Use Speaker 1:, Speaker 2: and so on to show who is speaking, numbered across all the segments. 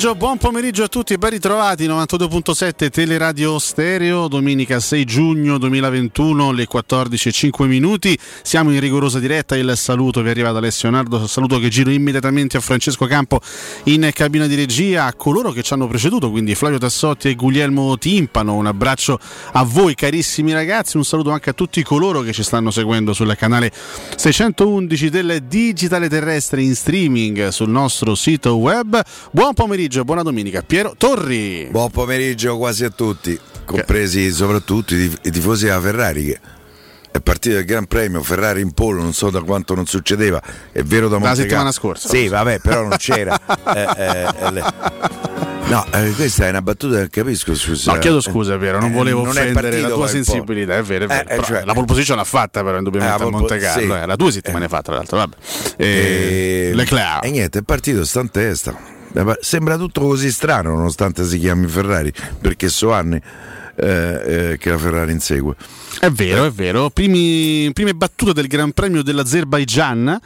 Speaker 1: Pomeriggio, buon pomeriggio a tutti e ben ritrovati 92.7 Teleradio Stereo, domenica 6 giugno 2021, le 14.05 minuti. Siamo in rigorosa diretta, il saluto vi arriva da Alessio Nardo, saluto che giro immediatamente a Francesco Campo in cabina di regia, a coloro che ci hanno preceduto, quindi Flavio Tassotti e Guglielmo Timpano. Un abbraccio a voi carissimi ragazzi, un saluto anche a tutti coloro che ci stanno seguendo sul canale 611 del Digitale Terrestre in streaming sul nostro sito web. Buon pomeriggio, buona domenica. Piero Torri.
Speaker 2: Buon pomeriggio quasi a tutti, compresi che... soprattutto i, tif- i tifosi della Ferrari che è partito il Gran Premio Ferrari in polo, non so da quanto non succedeva, è vero da
Speaker 1: Monte La settimana scorsa.
Speaker 2: Sì, vabbè, però non c'era. eh, eh, eh, No, eh, questa è una battuta che capisco. Scusa.
Speaker 1: No, chiedo scusa, vero, non eh, volevo non offendere la tua sensibilità, è vero. È vero. Eh, cioè, la pole position l'ha fatta, però, indubbiamente a Monte Carlo. Sì. La due settimane fa, tra l'altro. Vabbè. E,
Speaker 2: Leclerc. E niente, è partito, sta in testa. Sembra tutto così strano, nonostante si chiami Ferrari, perché so anni eh, che la Ferrari insegue.
Speaker 1: È vero, è vero. Primi, prime battute del Gran Premio dell'Azerbaijan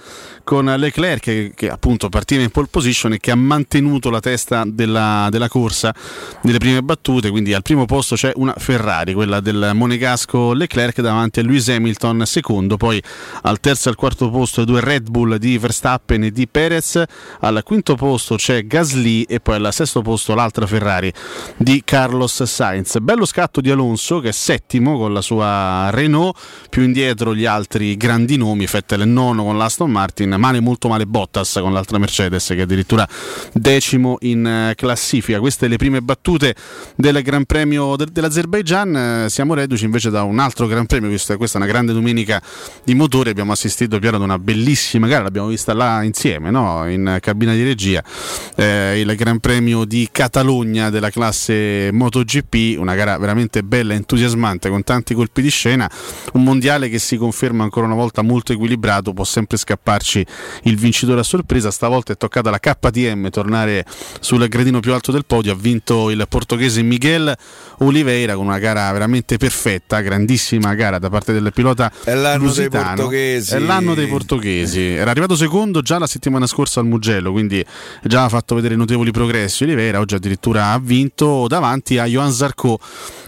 Speaker 1: con Leclerc che, che, appunto partiva in pole position e che ha mantenuto la testa della, della, corsa nelle prime battute, quindi al primo posto c'è una Ferrari, quella del monegasco Leclerc davanti a Lewis Hamilton secondo, poi al terzo e al quarto posto due Red Bull di Verstappen e di Perez, al quinto posto c'è Gasly e poi al sesto posto l'altra Ferrari di Carlos Sainz. Bello scatto di Alonso che è settimo con la sua Renault, più indietro gli altri grandi nomi, Fettel è nono con l'Aston Martin, male molto male Bottas con l'altra Mercedes che è addirittura decimo in eh, classifica. Queste le prime battute del Gran Premio de- dell'Azerbaijan. Eh, siamo reduci invece da un altro Gran Premio, visto che questa è una grande domenica di motori. Abbiamo assistito Piero ad una bellissima gara, l'abbiamo vista là insieme no? in cabina di regia. Eh, il Gran Premio di Catalogna della classe MotoGP, una gara veramente bella e entusiasmante con tanti colpi di scena. Un mondiale che si conferma ancora una volta molto equilibrato, può sempre scapparci il vincitore a sorpresa. Stavolta è toccata alla KTM tornare sul gradino più alto del podio. Ha vinto il portoghese Miguel Oliveira con una gara veramente perfetta, grandissima gara da parte del pilota
Speaker 2: è l'anno
Speaker 1: lusitano.
Speaker 2: dei portoghesi.
Speaker 1: È l'anno dei portoghesi. Era arrivato secondo già la settimana scorsa al Mugello, quindi già ha fatto vedere notevoli progressi. Oliveira oggi addirittura ha vinto davanti a Johan Zarco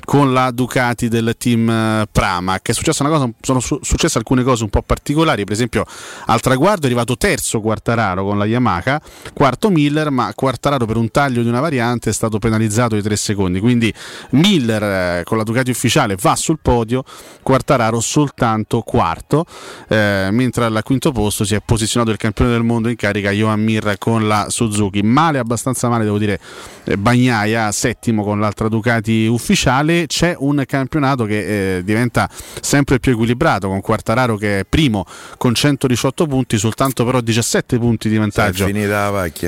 Speaker 1: con la Ducati del team eh, Pramac. È successa una cosa, sono successe alcune cose un po' particolari, per esempio al traguardo è arrivato terzo Quartararo con la Yamaha, quarto Miller, ma Quartararo per un taglio di una variante è stato penalizzato di tre secondi, quindi Miller eh, con la Ducati ufficiale va sul podio, Quartararo soltanto quarto, eh, mentre al quinto posto si è posizionato il campione del mondo in carica Johan Mir con la Suzuki. Male, abbastanza male devo dire, eh, Bagnaia settimo con l'altra Ducati ufficiale, c'è un campionato che eh, diventa sempre più equilibrato con Quartararo che è primo con 118 punti soltanto però 17 punti di vantaggio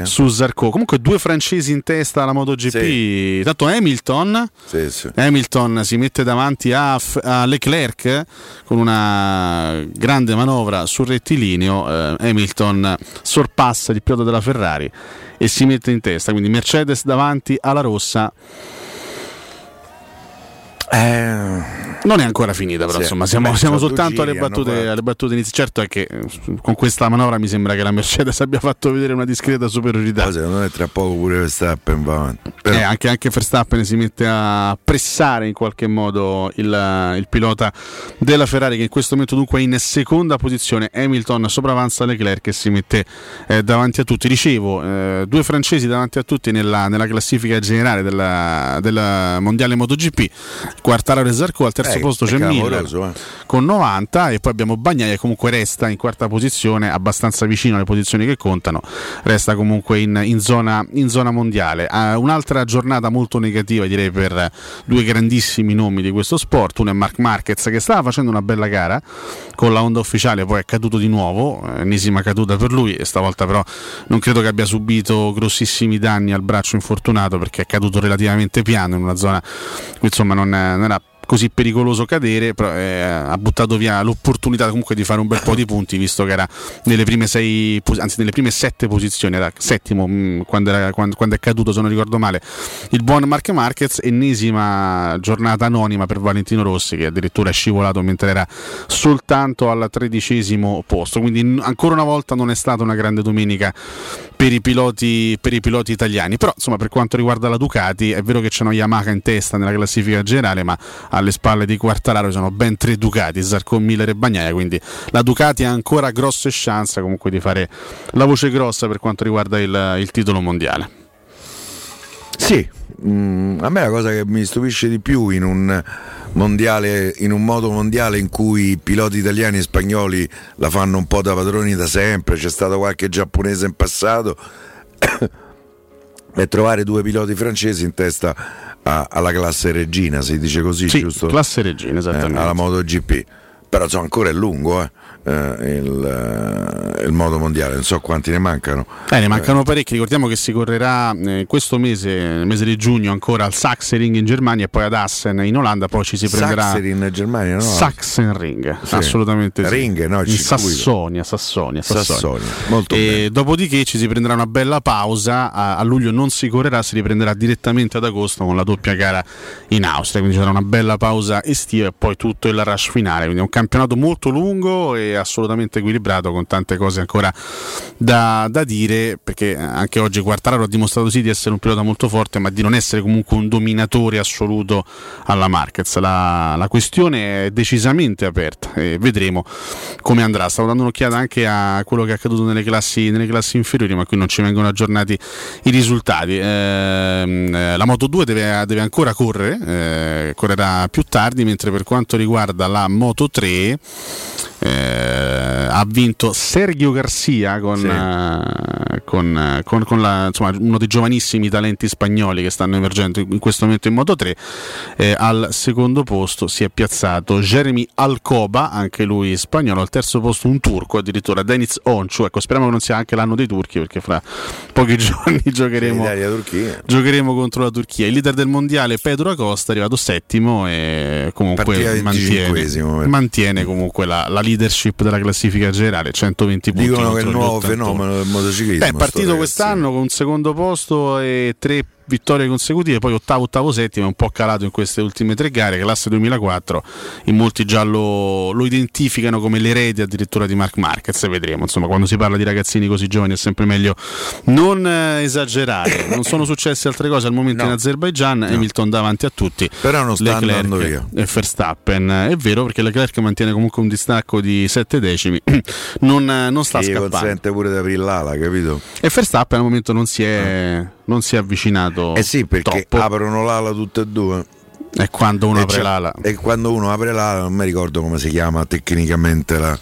Speaker 1: su Zarco. Comunque due francesi in testa alla MotoGP. Sì. Tanto Hamilton,
Speaker 2: sì, sì.
Speaker 1: Hamilton si mette davanti a, a, Leclerc con una grande manovra sul rettilineo. Eh, Hamilton sorpassa il pilota della Ferrari e si mette in testa. Quindi Mercedes davanti alla rossa.
Speaker 2: Eh
Speaker 1: non è ancora finita, però sì. insomma, siamo, siamo soltanto alle battute, alle battute iniziali. Certo è che eh, con questa manovra mi sembra che la Mercedes abbia fatto vedere una discreta superiorità.
Speaker 2: Ma secondo me tra poco pure Verstappen va avanti.
Speaker 1: Però... Eh, anche, anche, Verstappen si mette a pressare in qualche modo il, il, pilota della Ferrari che in questo momento dunque è in seconda posizione. Hamilton sopravanza Leclerc che si mette eh, davanti a tutti. Dicevo, eh, due francesi davanti a tutti nella, nella classifica generale della, della mondiale MotoGP. Quartararo e Zarco al terzo terzo eh, posto c'è Miller eh. con 90 e poi abbiamo Bagnaia che comunque resta in quarta posizione, abbastanza vicino alle posizioni che contano, resta comunque in, in, zona, in zona, mondiale. Uh, un'altra giornata molto negativa direi per due grandissimi nomi di questo sport, uno è Mark Marquez che stava facendo una bella gara con la Honda ufficiale, poi è caduto di nuovo, ennesima caduta per lui e stavolta però non credo che abbia subito grossissimi danni al braccio infortunato perché è caduto relativamente piano in una zona insomma non, non era così pericoloso cadere, però eh, ha buttato via l'opportunità comunque di fare un bel po' di punti, visto che era nelle prime sei, anzi nelle prime sette posizioni, era settimo mh, mm, quando, era, quando, quando, è caduto, se non ricordo male, il buon Mark Marquez, ennesima giornata anonima per Valentino Rossi, che addirittura è scivolato mentre era soltanto al tredicesimo posto, quindi ancora una volta non è stata una grande domenica per i, piloti, per i piloti italiani. Però insomma per quanto riguarda la Ducati è vero che c'è una Yamaha in testa nella classifica generale, ma alle spalle di Quartararo sono ben tre Ducati, Zarco, Miller e Bagnaia, quindi la Ducati ha ancora grosse chance comunque di fare la voce grossa per quanto riguarda il, il titolo mondiale.
Speaker 2: Sì, mm, a me la cosa che mi stupisce di più in un mondiale, in un modo mondiale in cui i piloti italiani e spagnoli la fanno un po' da padroni da sempre, c'è stato qualche giapponese in passato, è trovare due piloti francesi in testa a, alla classe regina, si dice così,
Speaker 1: sì,
Speaker 2: giusto?
Speaker 1: Classe regina, esattamente.
Speaker 2: Eh, alla MotoGP. Però insomma, ancora è lungo, eh, il, eh, il, modo mondiale, non so quanti ne mancano.
Speaker 1: Eh, ne mancano parecchi, ricordiamo che si correrà eh, questo mese, nel mese di giugno ancora al Sachsenring in Germania e poi ad Assen in Olanda, poi ci si prenderà...
Speaker 2: Sachsenring in Germania, no?
Speaker 1: Sachsenring, sì. assolutamente sì.
Speaker 2: Ring, no,
Speaker 1: in Sassonia, Sassonia, Sassonia.
Speaker 2: Sassonia.
Speaker 1: E dopodiché ci si prenderà una bella pausa, a, a, luglio non si correrà, si riprenderà direttamente ad agosto con la doppia gara in Austria, quindi ci sarà una bella pausa estiva e poi tutto il rush finale, quindi è un campionato molto lungo e assolutamente equilibrato con tante cose ancora da, da, dire perché anche oggi Quartararo ha dimostrato sì di essere un pilota molto forte ma di non essere comunque un dominatore assoluto alla Marquez. La, la questione è decisamente aperta e vedremo come andrà. Stavo dando un'occhiata anche a quello che è accaduto nelle classi, nelle classi inferiori ma qui non ci vengono aggiornati i risultati. Eh, la Moto 2 deve, deve ancora correre eh, correrà più tardi mentre per quanto riguarda la Moto 3 eh, ha vinto Sergio Garcia con, sì. uh, con, con, con la, insomma, uno dei giovanissimi talenti spagnoli che stanno emergendo in questo momento in Moto 3 eh, al secondo posto si è piazzato Jeremy Alcoba anche lui spagnolo al terzo posto un turco addirittura Deniz Onchu ecco speriamo che non sia anche l'anno dei turchi perché fra pochi giorni giocheremo, giocheremo contro la Turchia il leader del mondiale Pedro Acosta è arrivato settimo e comunque mantiene, mantiene comunque la, la leadership della classifica generale, 120 punti.
Speaker 2: Dicono che è il nuovo fenomeno del motociclismo.
Speaker 1: È partito quest'anno con un secondo posto e tre vittorie consecutive, poi ottavo, ottavo, settimo, è un po' calato in queste ultime tre gare, classe 2004, in molti già lo, lo identificano come l'erede addirittura di Mark Marquez, vedremo, insomma quando si parla di ragazzini così giovani è sempre meglio non eh, esagerare, non sono successe altre cose al momento no. in Azerbaijan, no. Hamilton davanti a tutti,
Speaker 2: però non sta Leclerc andando via.
Speaker 1: E Verstappen, è vero perché Leclerc mantiene comunque un distacco di 7 decimi, non, non sta
Speaker 2: che
Speaker 1: scappando.
Speaker 2: consente pure di aprire l'ala, capito?
Speaker 1: E Verstappen al momento non si è... No non si è avvicinato.
Speaker 2: Eh sì, perché
Speaker 1: troppo.
Speaker 2: aprono l'ala tutte e due.
Speaker 1: E quando uno e apre l'ala.
Speaker 2: E quando uno apre l'ala, non mi ricordo come si chiama tecnicamente la,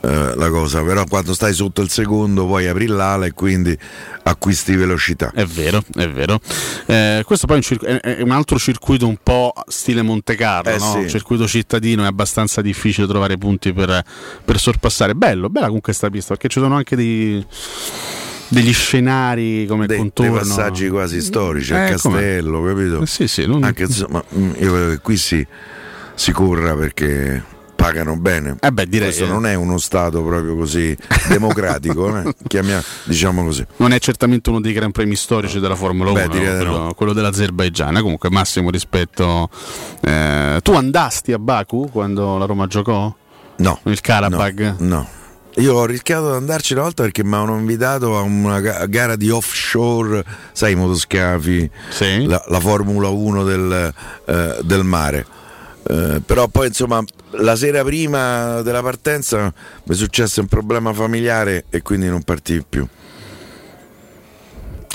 Speaker 2: eh, la cosa, però quando stai sotto il secondo poi apri l'ala e quindi acquisti velocità.
Speaker 1: È vero, è vero. Eh, questo poi è un, circo- è un, altro circuito un po' stile Monte Carlo, eh no? sì. un circuito cittadino, è abbastanza difficile trovare punti per, per sorpassare. Bello, bella comunque questa pista perché ci sono anche dei degli scenari come
Speaker 2: De,
Speaker 1: contorno.
Speaker 2: Dei passaggi quasi storici, eh, a castello, com'è? capito?
Speaker 1: Eh sì, sì, non...
Speaker 2: Anche insomma, mm, io credo che qui si, si corra perché pagano bene.
Speaker 1: Eh beh, direi,
Speaker 2: Questo non è uno Stato proprio così democratico, eh? Chiamia, diciamo così.
Speaker 1: Non è certamente uno dei gran premi storici della Formula 1, beh, quello, no. quello dell'Azerbaigian. Comunque, massimo rispetto. Eh, tu andasti a Baku quando la Roma giocò?
Speaker 2: No.
Speaker 1: Il Karabag?
Speaker 2: no. no. Io ho rischiato di andarci una volta perché mi hanno invitato a una gara di offshore, sai, i motoscafi,
Speaker 1: sì.
Speaker 2: la, la, Formula 1 del, eh, del mare. Eh, però poi insomma la sera prima della partenza mi è successo un problema familiare e quindi non partii più.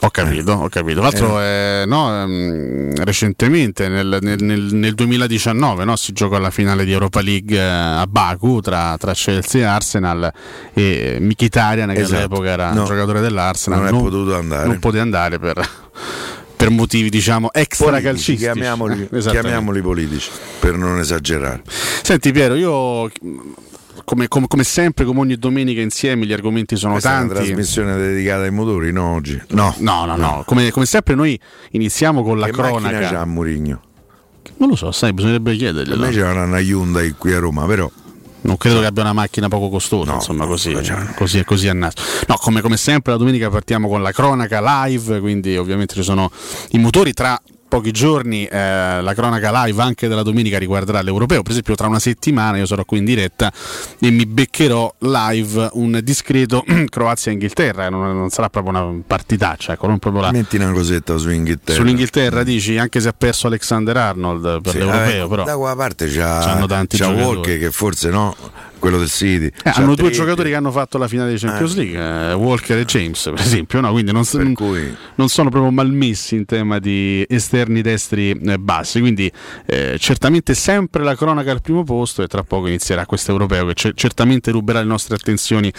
Speaker 1: Ho capito, ho capito. Tra l'altro, eh. Eh, no, ehm, recentemente nel, nel, nel 2019 no, si giocò alla finale di Europa League eh, a Baku tra, tra Chelsea e Arsenal e Mkhitaryan che esatto. all'epoca era no, giocatore dell'Arsenal
Speaker 2: non, non è potuto andare.
Speaker 1: Non poteva andare per, per motivi diciamo extra politici, calcistici.
Speaker 2: Chiamiamoli, chiamiamoli politici per non esagerare.
Speaker 1: Senti Piero, io come, come, come, sempre, come ogni domenica insieme, gli argomenti sono
Speaker 2: Questa
Speaker 1: tanti.
Speaker 2: È una trasmissione dedicata ai motori, no oggi?
Speaker 1: No, no, no. no. no. Come, come, sempre, noi iniziamo con la
Speaker 2: che
Speaker 1: cronaca.
Speaker 2: Che c'ha Murigno?
Speaker 1: Non lo so, sai, bisognerebbe chiederglielo.
Speaker 2: A me c'è una Hyundai qui a Roma, però.
Speaker 1: Non credo che abbia una macchina poco costosa, no, insomma, così, così e così a naso. No, come, come sempre, la domenica partiamo con la cronaca live, quindi ovviamente ci sono i motori tra pochi giorni eh, la cronaca live anche della domenica riguarderà l'Europeo. Per esempio, tra una settimana io sarò qui in diretta e mi beccherò live un discreto Croazia-Inghilterra. Non, non, sarà proprio una partitaccia, ecco, non proprio la...
Speaker 2: Metti una cosetta su Inghilterra.
Speaker 1: Sull'Inghilterra dici, anche se ha perso Alexander Arnold per sì, l'Europeo, eh, però.
Speaker 2: Da quella parte c'ha, c'ha Walker che forse no quello del City.
Speaker 1: Eh, hanno due giocatori che hanno fatto la finale di Champions eh. League, eh, Walker e James, per esempio, no? quindi non, non, cui... non, sono proprio malmessi in tema di esterni destri eh, bassi. Quindi eh, certamente sempre la cronaca al primo posto e tra poco inizierà questo europeo che c- certamente ruberà le nostre attenzioni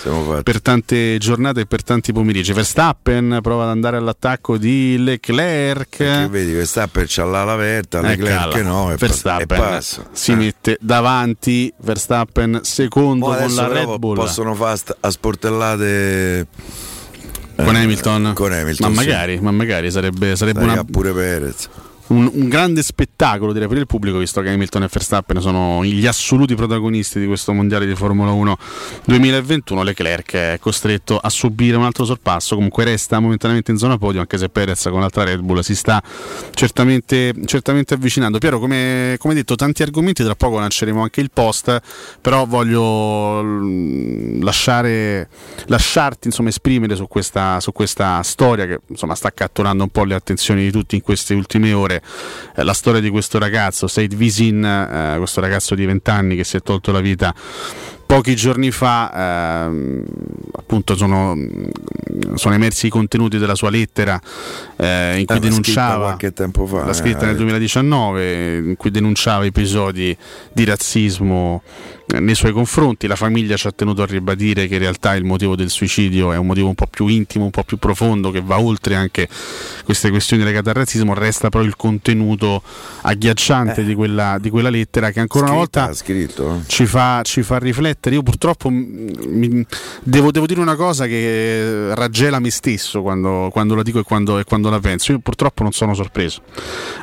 Speaker 1: per tante giornate e per tanti pomeriggi. Verstappen prova ad andare all'attacco di Leclerc.
Speaker 2: Perché vedi, Verstappen c'ha l'ala aperta, Leclerc no, e
Speaker 1: Verstappen
Speaker 2: passa.
Speaker 1: si eh. mette davanti, Verstappen secondo secondo con la Red Bull.
Speaker 2: Possono fare a sportellate
Speaker 1: con Hamilton?
Speaker 2: Con Hamilton
Speaker 1: ma magari,
Speaker 2: sì.
Speaker 1: ma magari sarebbe, sarebbe una...
Speaker 2: pure Perez
Speaker 1: un, un, grande spettacolo direi per il pubblico visto che Hamilton e Verstappen sono gli assoluti protagonisti di questo mondiale di Formula 1 2021 Leclerc è costretto a subire un altro sorpasso. Comunque resta momentaneamente in zona podio anche se Perez con l'altra Red Bull si sta certamente, certamente avvicinando. Piero come, come detto tanti argomenti tra poco lanceremo anche il post però voglio mm, lasciare, lasciarti insomma esprimere su questa, su questa storia che insomma sta catturando un po' le attenzioni di tutti in queste ultime ore cuore eh, la storia di questo ragazzo, Said Visin, eh, questo ragazzo di 20 anni che si è tolto la vita pochi giorni fa eh, appunto sono, sono, emersi i contenuti della sua lettera eh, in cui denunciava
Speaker 2: qualche tempo fa
Speaker 1: la scritta
Speaker 2: eh,
Speaker 1: nel 2019 in cui denunciava episodi di razzismo nei suoi confronti. La famiglia ci ha tenuto a ribadire che in realtà il motivo del suicidio è un motivo un po' più intimo, un po' più profondo, che va oltre anche queste questioni legate al razzismo. Resta però il contenuto agghiacciante eh. di, quella, di, quella, lettera che ancora
Speaker 2: Scritta,
Speaker 1: una volta
Speaker 2: scritto.
Speaker 1: Ci, fa, ci, fa, riflettere. Io purtroppo mi, devo, devo, dire una cosa che raggela me stesso quando, quando la dico e quando, e quando la penso. Io purtroppo non sono sorpreso,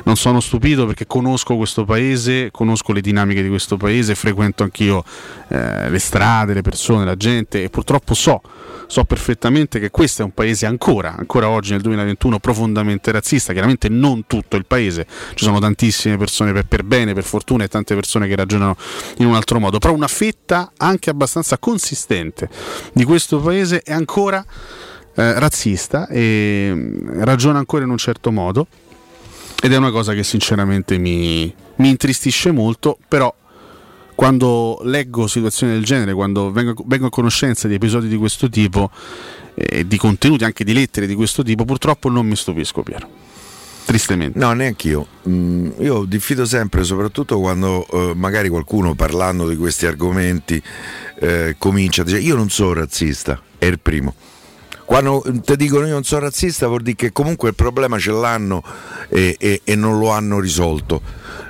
Speaker 1: non sono stupito perché conosco questo paese, conosco le dinamiche di questo paese, frequento anch'io io eh, le strade, le persone, la gente e purtroppo so, so perfettamente che questo è un paese ancora, ancora oggi nel 2021 profondamente razzista, chiaramente non tutto il paese, ci sono tantissime persone per, per bene, per fortuna e tante persone che ragionano in un altro modo, però una fetta anche abbastanza consistente di questo paese è ancora eh, razzista e mm, ragiona ancora in un certo modo ed è una cosa che sinceramente mi, mi intristisce molto, però quando leggo situazioni del genere, quando vengo, vengo a conoscenza di episodi di questo tipo eh, di contenuti anche di lettere di questo tipo, purtroppo non mi stupisco, Piero. Tristemente.
Speaker 2: No, neanche io. Mm, io diffido sempre, soprattutto quando eh, magari qualcuno parlando di questi argomenti eh, comincia a dire io non sono razzista, è il primo. Quando ti dicono io non sono razzista vuol dire che comunque il problema ce l'hanno e, e, e non lo hanno risolto.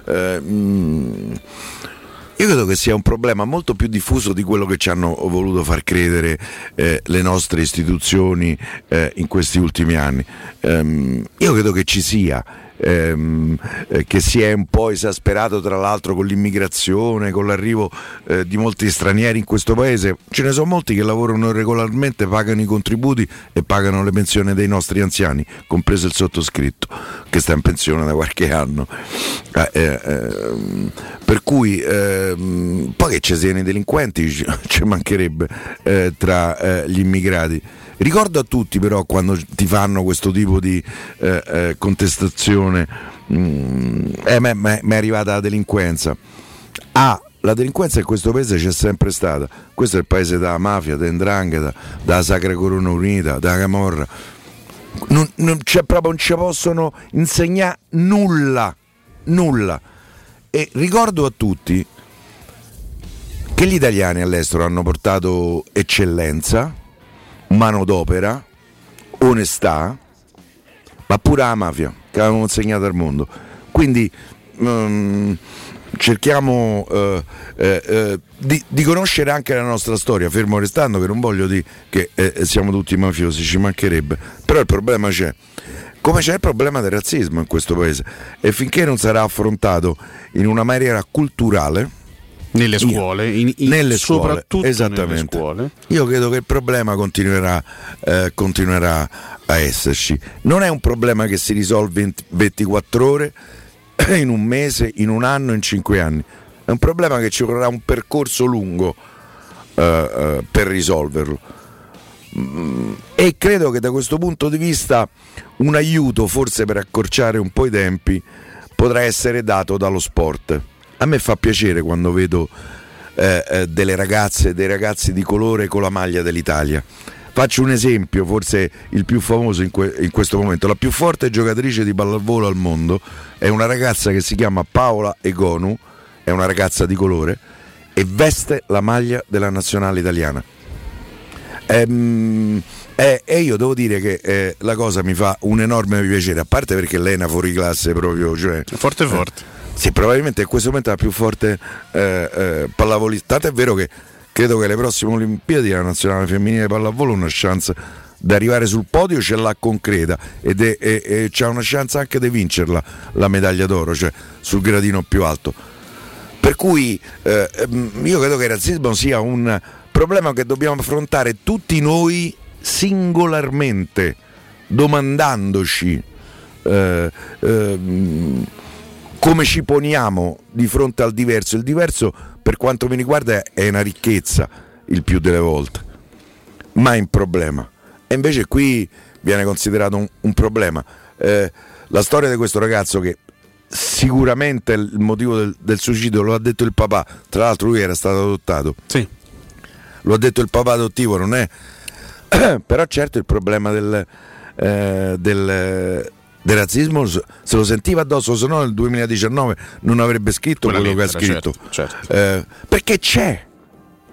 Speaker 2: Eh, mm, io credo che sia un problema molto più diffuso di quello che ci hanno voluto far credere eh, le nostre istituzioni eh, in questi ultimi anni. Um, io credo che ci sia ehm, eh, che si è un po' esasperato tra l'altro con l'immigrazione, con l'arrivo eh, di molti stranieri in questo paese. Ce ne sono molti che lavorano regolarmente, pagano i contributi e pagano le pensioni dei nostri anziani, compreso il sottoscritto che sta in pensione da qualche anno. Eh, eh ehm, per cui ehm, poi che ci siano i delinquenti ci mancherebbe eh, tra eh, gli immigrati. Ricordo a tutti però quando ti fanno questo tipo di eh, eh, contestazione, mm, eh, mi è arrivata la delinquenza. Ah, la delinquenza in questo paese c'è sempre stata. Questo è il paese della mafia, dell'endrangheta, della Sacra Corona Unita, della Camorra. Non, non, proprio, non ci possono insegnare nulla, nulla. E ricordo a tutti che gli italiani all'estero hanno portato eccellenza, manodopera, onestà, ma pure la mafia che avevamo consegnato al mondo. Quindi um, cerchiamo uh, uh, di, di, conoscere anche la nostra storia, fermo restando che non voglio dire che eh, siamo tutti mafiosi, ci mancherebbe, però il problema c'è. Come c'è il problema del razzismo in questo paese e finché non sarà affrontato in una maniera culturale,
Speaker 1: nelle scuole, in, in,
Speaker 2: nelle
Speaker 1: soprattutto
Speaker 2: scuole, esattamente.
Speaker 1: nelle scuole.
Speaker 2: Io credo che il problema continuerà, eh, continuerà a esserci. Non è un problema che si risolve in 24 ore, in un mese, in un anno, in cinque anni. È un problema che ci vorrà un percorso lungo eh, eh, per risolverlo. Mm, e credo che da questo punto di vista un aiuto, forse per accorciare un po' i tempi, potrà essere dato dallo sport. A me fa piacere quando vedo eh, eh, delle ragazze dei ragazzi di colore con la maglia dell'Italia. Faccio un esempio, forse il più famoso in, que- in, questo momento. La più forte giocatrice di pallavolo al mondo è una ragazza che si chiama Paola Egonu, è una ragazza di colore e veste la maglia della nazionale italiana. Ehm, eh, e io devo dire che eh, la cosa mi fa un enorme piacere, a parte perché lei è una fuoriclasse proprio. Cioè,
Speaker 1: forte forte.
Speaker 2: Eh, sì, probabilmente in questo momento è la più forte eh, eh, pallavolista. Tanto è vero che credo che le prossime Olimpiadi la nazionale femminile pallavolo una chance di arrivare sul podio ce l'ha concreta ed è, e, e c'ha una chance anche di vincerla la medaglia d'oro, cioè sul gradino più alto. Per cui eh, ehm, io credo che il razzismo sia un problema che dobbiamo affrontare tutti noi singolarmente, domandandoci eh, eh, come ci poniamo di fronte al diverso. Il diverso, per quanto mi riguarda, è una ricchezza il più delle volte, mai un problema. E invece qui viene considerato un, un problema. Eh, la storia di questo ragazzo che sicuramente il motivo del, del, suicidio lo ha detto il papà, tra l'altro lui era stato adottato.
Speaker 1: Sì.
Speaker 2: Lo ha detto il papà adottivo, non è... Però certo il problema del, eh, del, del, razzismo se lo sentiva addosso, se no nel 2019 non avrebbe scritto Quella quello lettera, che ha scritto.
Speaker 1: Certo, certo.
Speaker 2: Eh, perché c'è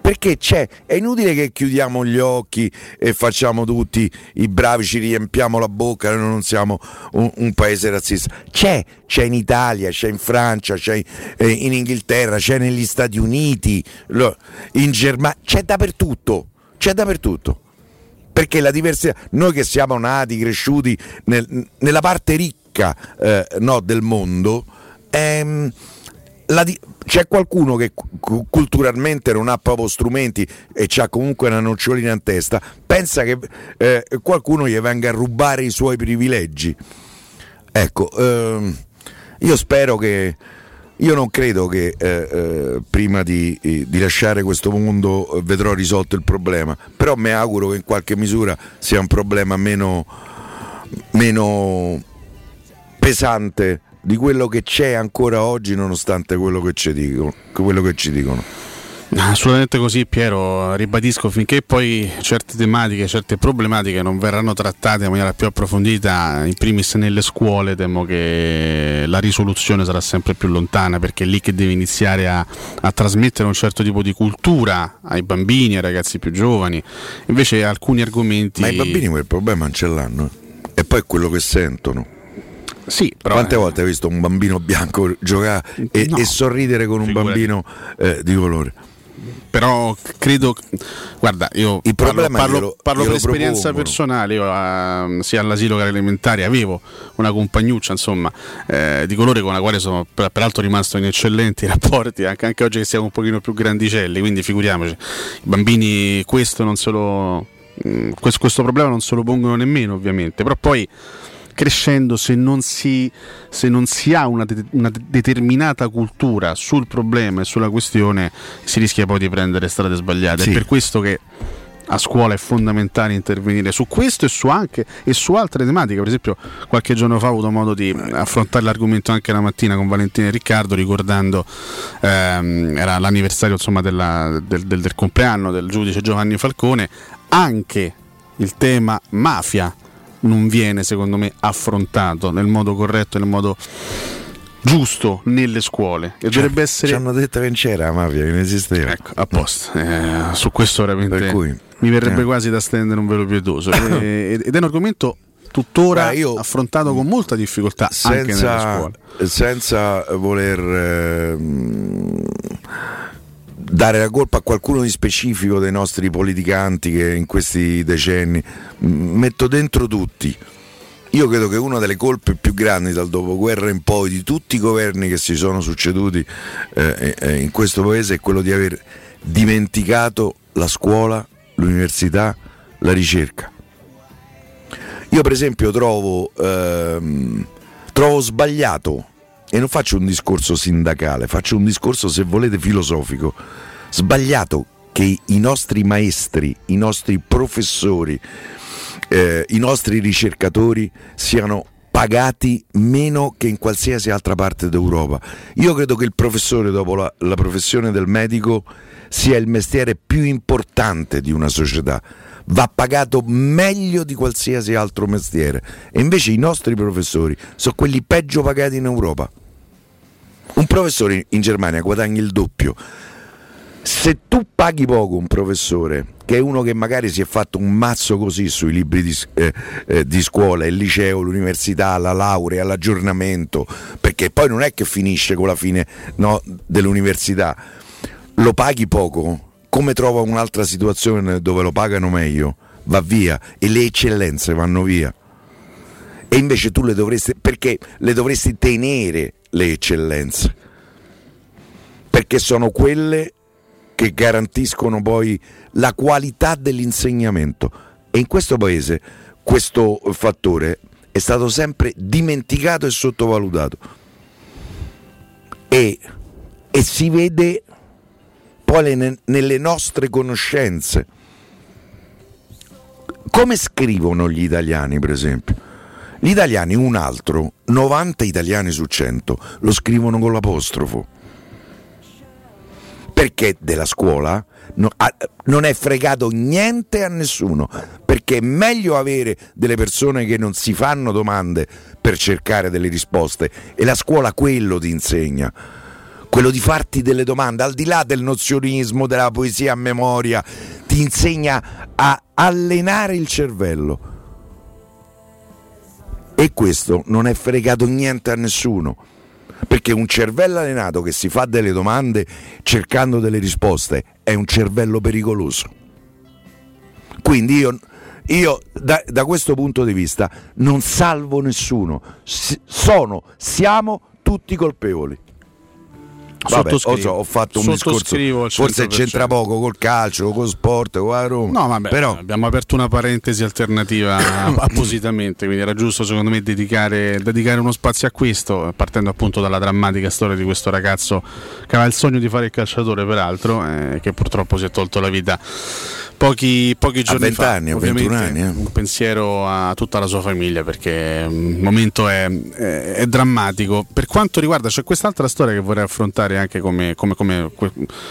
Speaker 2: perché c'è, è inutile che chiudiamo gli occhi e facciamo tutti i bravi, ci riempiamo la bocca, noi non siamo un, un paese razzista. C'è, c'è in Italia, c'è in Francia, c'è in, eh, in Inghilterra, c'è negli Stati Uniti, in Germania, c'è dappertutto, c'è dappertutto. Perché la diversità, noi che siamo nati, cresciuti nel, nella parte ricca eh, no, del mondo, ehm, di- c'è qualcuno che cu- culturalmente non ha proprio strumenti e ha comunque una nocciolina in testa, pensa che eh, qualcuno gli venga a rubare i suoi privilegi. Ecco, ehm, io spero che... Io non credo che eh, eh, prima di, eh, di, lasciare questo mondo eh, vedrò risolto il problema, però mi auguro che in qualche misura sia un problema meno, meno pesante di quello che c'è ancora oggi nonostante quello che ci dicono. Quello che ci dicono.
Speaker 1: Assolutamente così Piero, ribadisco finché poi certe tematiche, certe problematiche non verranno trattate in maniera più approfondita, in primis nelle scuole, temo che la risoluzione sarà sempre più lontana perché è lì che deve iniziare a, a trasmettere un certo tipo di cultura ai bambini, ai ragazzi più giovani. Invece alcuni argomenti...
Speaker 2: Ma i bambini quel problema non ce l'hanno e poi è quello che sentono.
Speaker 1: Sì, però,
Speaker 2: Quante volte hai visto un bambino bianco giocare e, no, e sorridere con un figurati. bambino eh, di colore?
Speaker 1: Però credo, guarda, io
Speaker 2: Il
Speaker 1: parlo,
Speaker 2: parlo,
Speaker 1: glielo, parlo per esperienza personale, io uh, sia all'asilo che all'elementare avevo una compagnuccia insomma eh, di colore con la quale sono peraltro rimasto in eccellenti rapporti, anche, anche oggi che siamo un pochino più grandicelli, quindi figuriamoci, i bambini questo non se lo, mm, questo, questo problema non se lo pongono nemmeno ovviamente, però poi crescendo se non si, se non si ha una, de- una, determinata cultura sul problema e sulla questione si rischia poi di prendere strade sbagliate. Sì. È per questo che a scuola è fondamentale intervenire su questo e su, anche, e su altre tematiche. Per esempio, qualche giorno fa ho avuto modo di affrontare l'argomento anche la mattina con Valentina e Riccardo, ricordando ehm, era l'anniversario insomma, della, del, del, del compleanno del giudice Giovanni Falcone, anche il tema mafia non viene secondo me affrontato nel modo corretto, nel modo giusto nelle scuole. E cioè, dovrebbe essere
Speaker 2: ci hanno detto che non c'era la mafia che non esisteva.
Speaker 1: Ecco a posto. Eh, su questo veramente cui, mi verrebbe eh. quasi da stendere un velo pietoso. Ed è un argomento tuttora io, affrontato con molta difficoltà senza, anche nelle scuole.
Speaker 2: senza voler eh, dare la colpa a qualcuno di specifico dei nostri politicanti che in questi decenni metto dentro tutti io credo che una delle colpe più grandi dal dopoguerra in poi di tutti i governi che si sono succeduti eh, eh, in questo paese è quello di aver dimenticato la scuola, l'università, la ricerca. Io per esempio trovo, ehm, trovo sbagliato, e non faccio un discorso sindacale, faccio un discorso se volete filosofico, sbagliato che i nostri maestri, i nostri professori, eh, i nostri ricercatori siano pagati meno che in qualsiasi altra parte d'Europa. Io credo che il professore, dopo la, la professione del medico, sia il mestiere più importante di una società. Va pagato meglio di qualsiasi altro mestiere. E invece i nostri professori sono quelli peggio pagati in Europa. Un professore in Germania guadagna il doppio se tu paghi poco un professore, che è uno che magari si è fatto un mazzo così sui libri di, eh, eh, di, scuola, il liceo, l'università, la laurea, l'aggiornamento, perché poi non è che finisce con la fine no, dell'università, lo paghi poco, come trova un'altra situazione dove lo pagano meglio, va via e le eccellenze vanno via. E invece tu le dovresti, perché le dovresti tenere le eccellenze? Perché sono quelle che garantiscono poi la qualità dell'insegnamento. E in questo paese questo fattore è stato sempre dimenticato e sottovalutato. E, e si vede poi ne, nelle nostre conoscenze. Come scrivono gli italiani, per esempio? Gli italiani, un altro, 90 italiani su 100, lo scrivono con l'apostrofo perché della scuola non è fregato niente a nessuno, perché è meglio avere delle persone che non si fanno domande per cercare delle risposte e la scuola quello ti insegna. Quello di farti delle domande, al di là del nozionismo, della poesia a memoria, ti insegna a allenare il cervello. E questo non è fregato niente a nessuno perché un cervello allenato che si fa delle domande cercando delle risposte è un cervello pericoloso. Quindi io, io da, da, questo punto di vista non salvo nessuno, sono, siamo tutti colpevoli. Vabbè, so, ho fatto un discorso. Forse c'entra poco col calcio, con lo sport, con la Roma.
Speaker 1: No, vabbè, Però... abbiamo aperto una parentesi alternativa appositamente, quindi era giusto secondo me dedicare, dedicare, uno spazio a questo, partendo appunto dalla drammatica storia di questo ragazzo che aveva il sogno di fare il calciatore, peraltro, eh, che purtroppo si è tolto la vita pochi, pochi giorni a 20
Speaker 2: fa. Anni, ovviamente 21 anni,
Speaker 1: eh. un pensiero a tutta la sua famiglia perché il momento è, è, è, drammatico. Per quanto riguarda, c'è quest'altra storia che vorrei affrontare anche come, come, come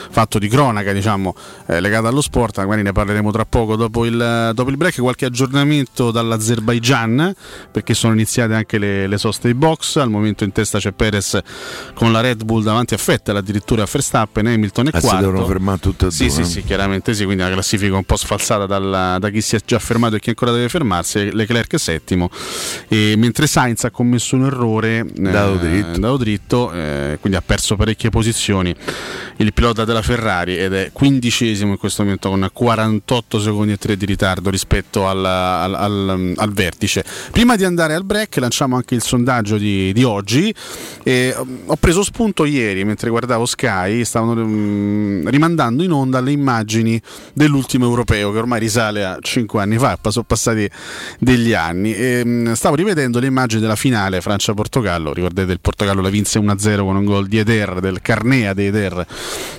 Speaker 1: fatto di cronaca, diciamo, eh, legata allo sport, magari ne parleremo tra poco. Dopo il, dopo il break qualche aggiornamento dall'Azerbaijan perché sono iniziate anche le, le soste di box, al momento in testa c'è Perez con la Red Bull davanti a Fettel, addirittura a Verstappen, Hamilton e ah, quarto.
Speaker 2: si devono fermare tutte e
Speaker 1: sì,
Speaker 2: due.
Speaker 1: Sì, sì, chiaramente sì, quindi la classifica un po' sfalsata dalla, da chi si è già fermato e chi ancora deve fermarsi, Leclerc settimo, e mentre Sainz ha commesso un errore
Speaker 2: dato eh, dritto,
Speaker 1: dato dritto eh, quindi ha perso parecchie posizioni il pilota della Ferrari ed è quindicesimo in questo momento con 48 secondi e 3 di ritardo rispetto al, al, al, al vertice. Prima di andare al break lanciamo anche il sondaggio di, di oggi. E, um, ho preso spunto ieri mentre guardavo Sky, stavano um, rimandando in onda le immagini dell'ultimo europeo che ormai risale a 5 anni fa, sono passati degli anni. E, um, stavo rivedendo le immagini della finale Francia-Portogallo, ricordate il Portogallo la vinse 1-0 con un gol di Eder, del Carnea di Eder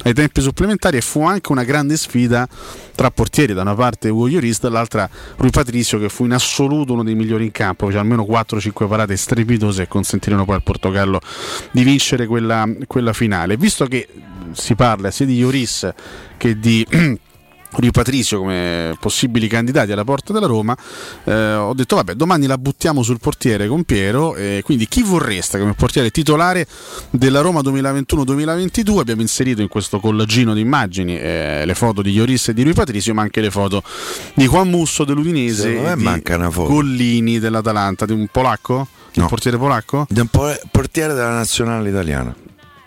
Speaker 1: ai tempi supplementari e fu anche una grande sfida tra portieri, da una parte Ugo Lloris, dall'altra Rui Patricio che fu in assoluto uno dei migliori in campo, fece almeno 4-5 parate strepitose e consentirono poi al Portogallo di vincere quella, quella finale. Visto che si parla sia di Lloris che di di Patrizio come possibili candidati alla porta della Roma, eh, ho detto vabbè domani la buttiamo sul portiere con Piero e quindi chi vorreste come portiere titolare della Roma 2021-2022 abbiamo inserito in questo collagino di immagini eh, le foto di Ioris e di Rui Patrizio ma anche le foto di Juan Musso dell'Udinese
Speaker 2: e di.
Speaker 1: Gollini dell'Atalanta, di un polacco?
Speaker 2: No.
Speaker 1: Un portiere polacco?
Speaker 2: Di un portiere della nazionale italiana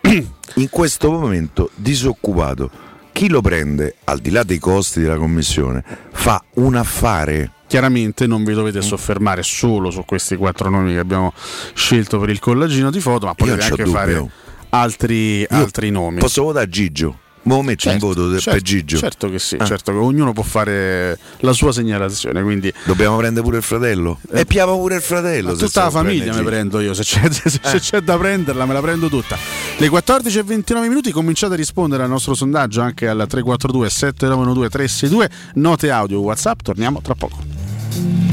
Speaker 2: in questo momento disoccupato chi lo prende, al di là dei costi della commissione, fa un affare
Speaker 1: chiaramente non vi dovete soffermare solo su questi quattro nomi che abbiamo scelto per il collagino di foto, ma potete anche dubbio. fare altri, altri nomi.
Speaker 2: Posso votare Gigio? Mo metto certo, un voto
Speaker 1: certo,
Speaker 2: per Gigio.
Speaker 1: Certo che sì, ah. certo che ognuno può fare la sua segnalazione. Quindi...
Speaker 2: Dobbiamo prendere pure il fratello. Eh, e piamo pure il fratello.
Speaker 1: tutta la famiglia mi prendo io. Se c'è, se eh. c'è, da prenderla, me la prendo tutta. Le 14 e 29 minuti cominciate a rispondere al nostro sondaggio anche al 342 792 362. Note audio, WhatsApp. Torniamo tra poco.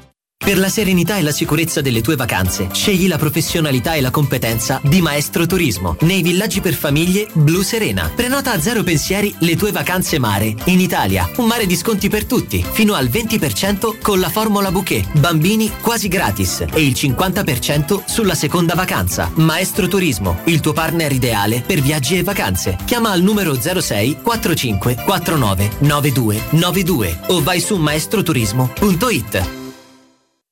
Speaker 3: Per la serenità e la sicurezza delle tue vacanze, scegli la professionalità e la competenza di Maestro Turismo nei villaggi per famiglie Blu Serena. Prenota a zero pensieri le tue vacanze mare in Italia. Un mare di sconti per tutti, fino al 20% con la formula bouquet. Bambini quasi gratis e il 50% sulla seconda vacanza. Maestro Turismo, il tuo partner ideale per viaggi e vacanze. Chiama al numero 06 45 49 92 92 o vai su maestroturismo.it.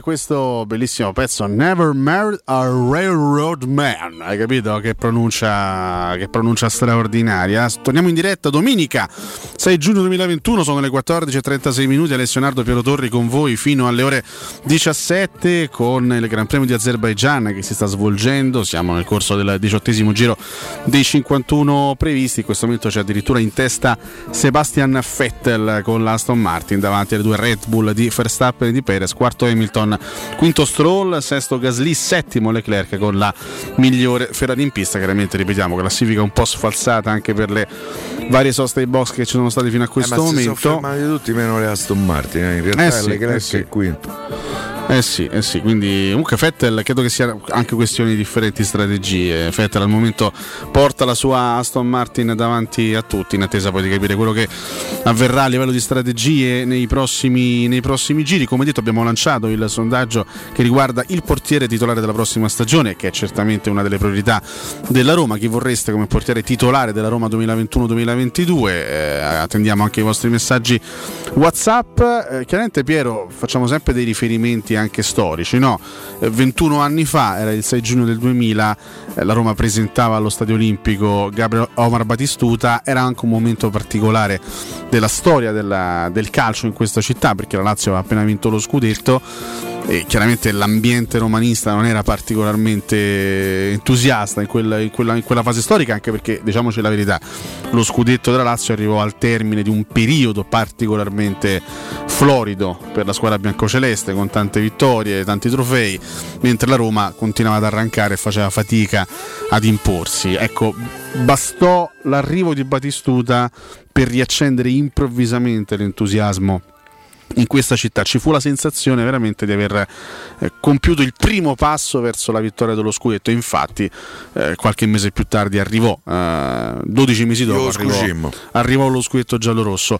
Speaker 1: Questo bellissimo pezzo Never Married a Railroad Man. Hai capito? Che pronuncia, che pronuncia straordinaria. Torniamo in diretta domenica 6 giugno 2021, sono le 14.36 minuti. Alessio Nardo Piero Torri con voi fino alle ore 17 con il Gran Premio di Azerbaijan che si sta svolgendo. Siamo nel corso del diciottesimo giro dei 51 previsti. In questo momento c'è addirittura in testa Sebastian Vettel con l'Aston Martin davanti alle due Red Bull di Verstappen e di Perez, quarto Hamilton, quinto Stroll, sesto Gasly, settimo Leclerc con la migliore Ferrari in pista. Chiaramente ripetiamo, classifica un po' sfalsata anche per le varie soste ai box che ci sono state fino a questo
Speaker 2: eh, ma
Speaker 1: momento.
Speaker 2: Si sono fermati tutti meno le Aston Martin, eh. in realtà
Speaker 1: Eh sì,
Speaker 2: Leclerc
Speaker 1: eh sì.
Speaker 2: è quinto.
Speaker 1: Eh sì, eh sì, quindi comunque Vettel credo che sia anche questione di differenti strategie. Vettel al momento porta la sua Aston Martin davanti a tutti in attesa poi di capire quello che avverrà a livello di strategie nei prossimi, nei prossimi giri. Come detto abbiamo lanciato il sondaggio che riguarda il portiere titolare della prossima stagione, che è certamente una delle priorità della Roma. Chi vorreste come portiere titolare della Roma 2021-2022? Eh, attendiamo anche i vostri messaggi WhatsApp. Eh, chiaramente Piero facciamo sempre dei riferimenti anche storici, no? Eh, 21 anni fa, era il 6 giugno del 2000, eh, la Roma presentava allo Stadio Olimpico Gabriel Omar Batistuta, era anche un momento particolare della storia della- del calcio in questa città perché la Lazio aveva appena vinto lo scudetto e chiaramente l'ambiente romanista non era particolarmente entusiasta in quella, in quella- in quella fase storica anche perché diciamoci la verità lo scudetto della Lazio arrivò al termine di un periodo particolarmente florido per la squadra biancoceleste con tante vittorie, tanti trofei mentre la Roma continuava ad arrancare e faceva fatica ad imporsi. Ecco bastò l'arrivo di Batistuta per riaccendere improvvisamente l'entusiasmo in questa città. Ci fu la sensazione veramente di aver eh, compiuto il primo passo verso la vittoria dello scudetto. Infatti eh, qualche mese più tardi arrivò eh, 12 mesi dopo arrivò, arrivò lo scudetto giallorosso.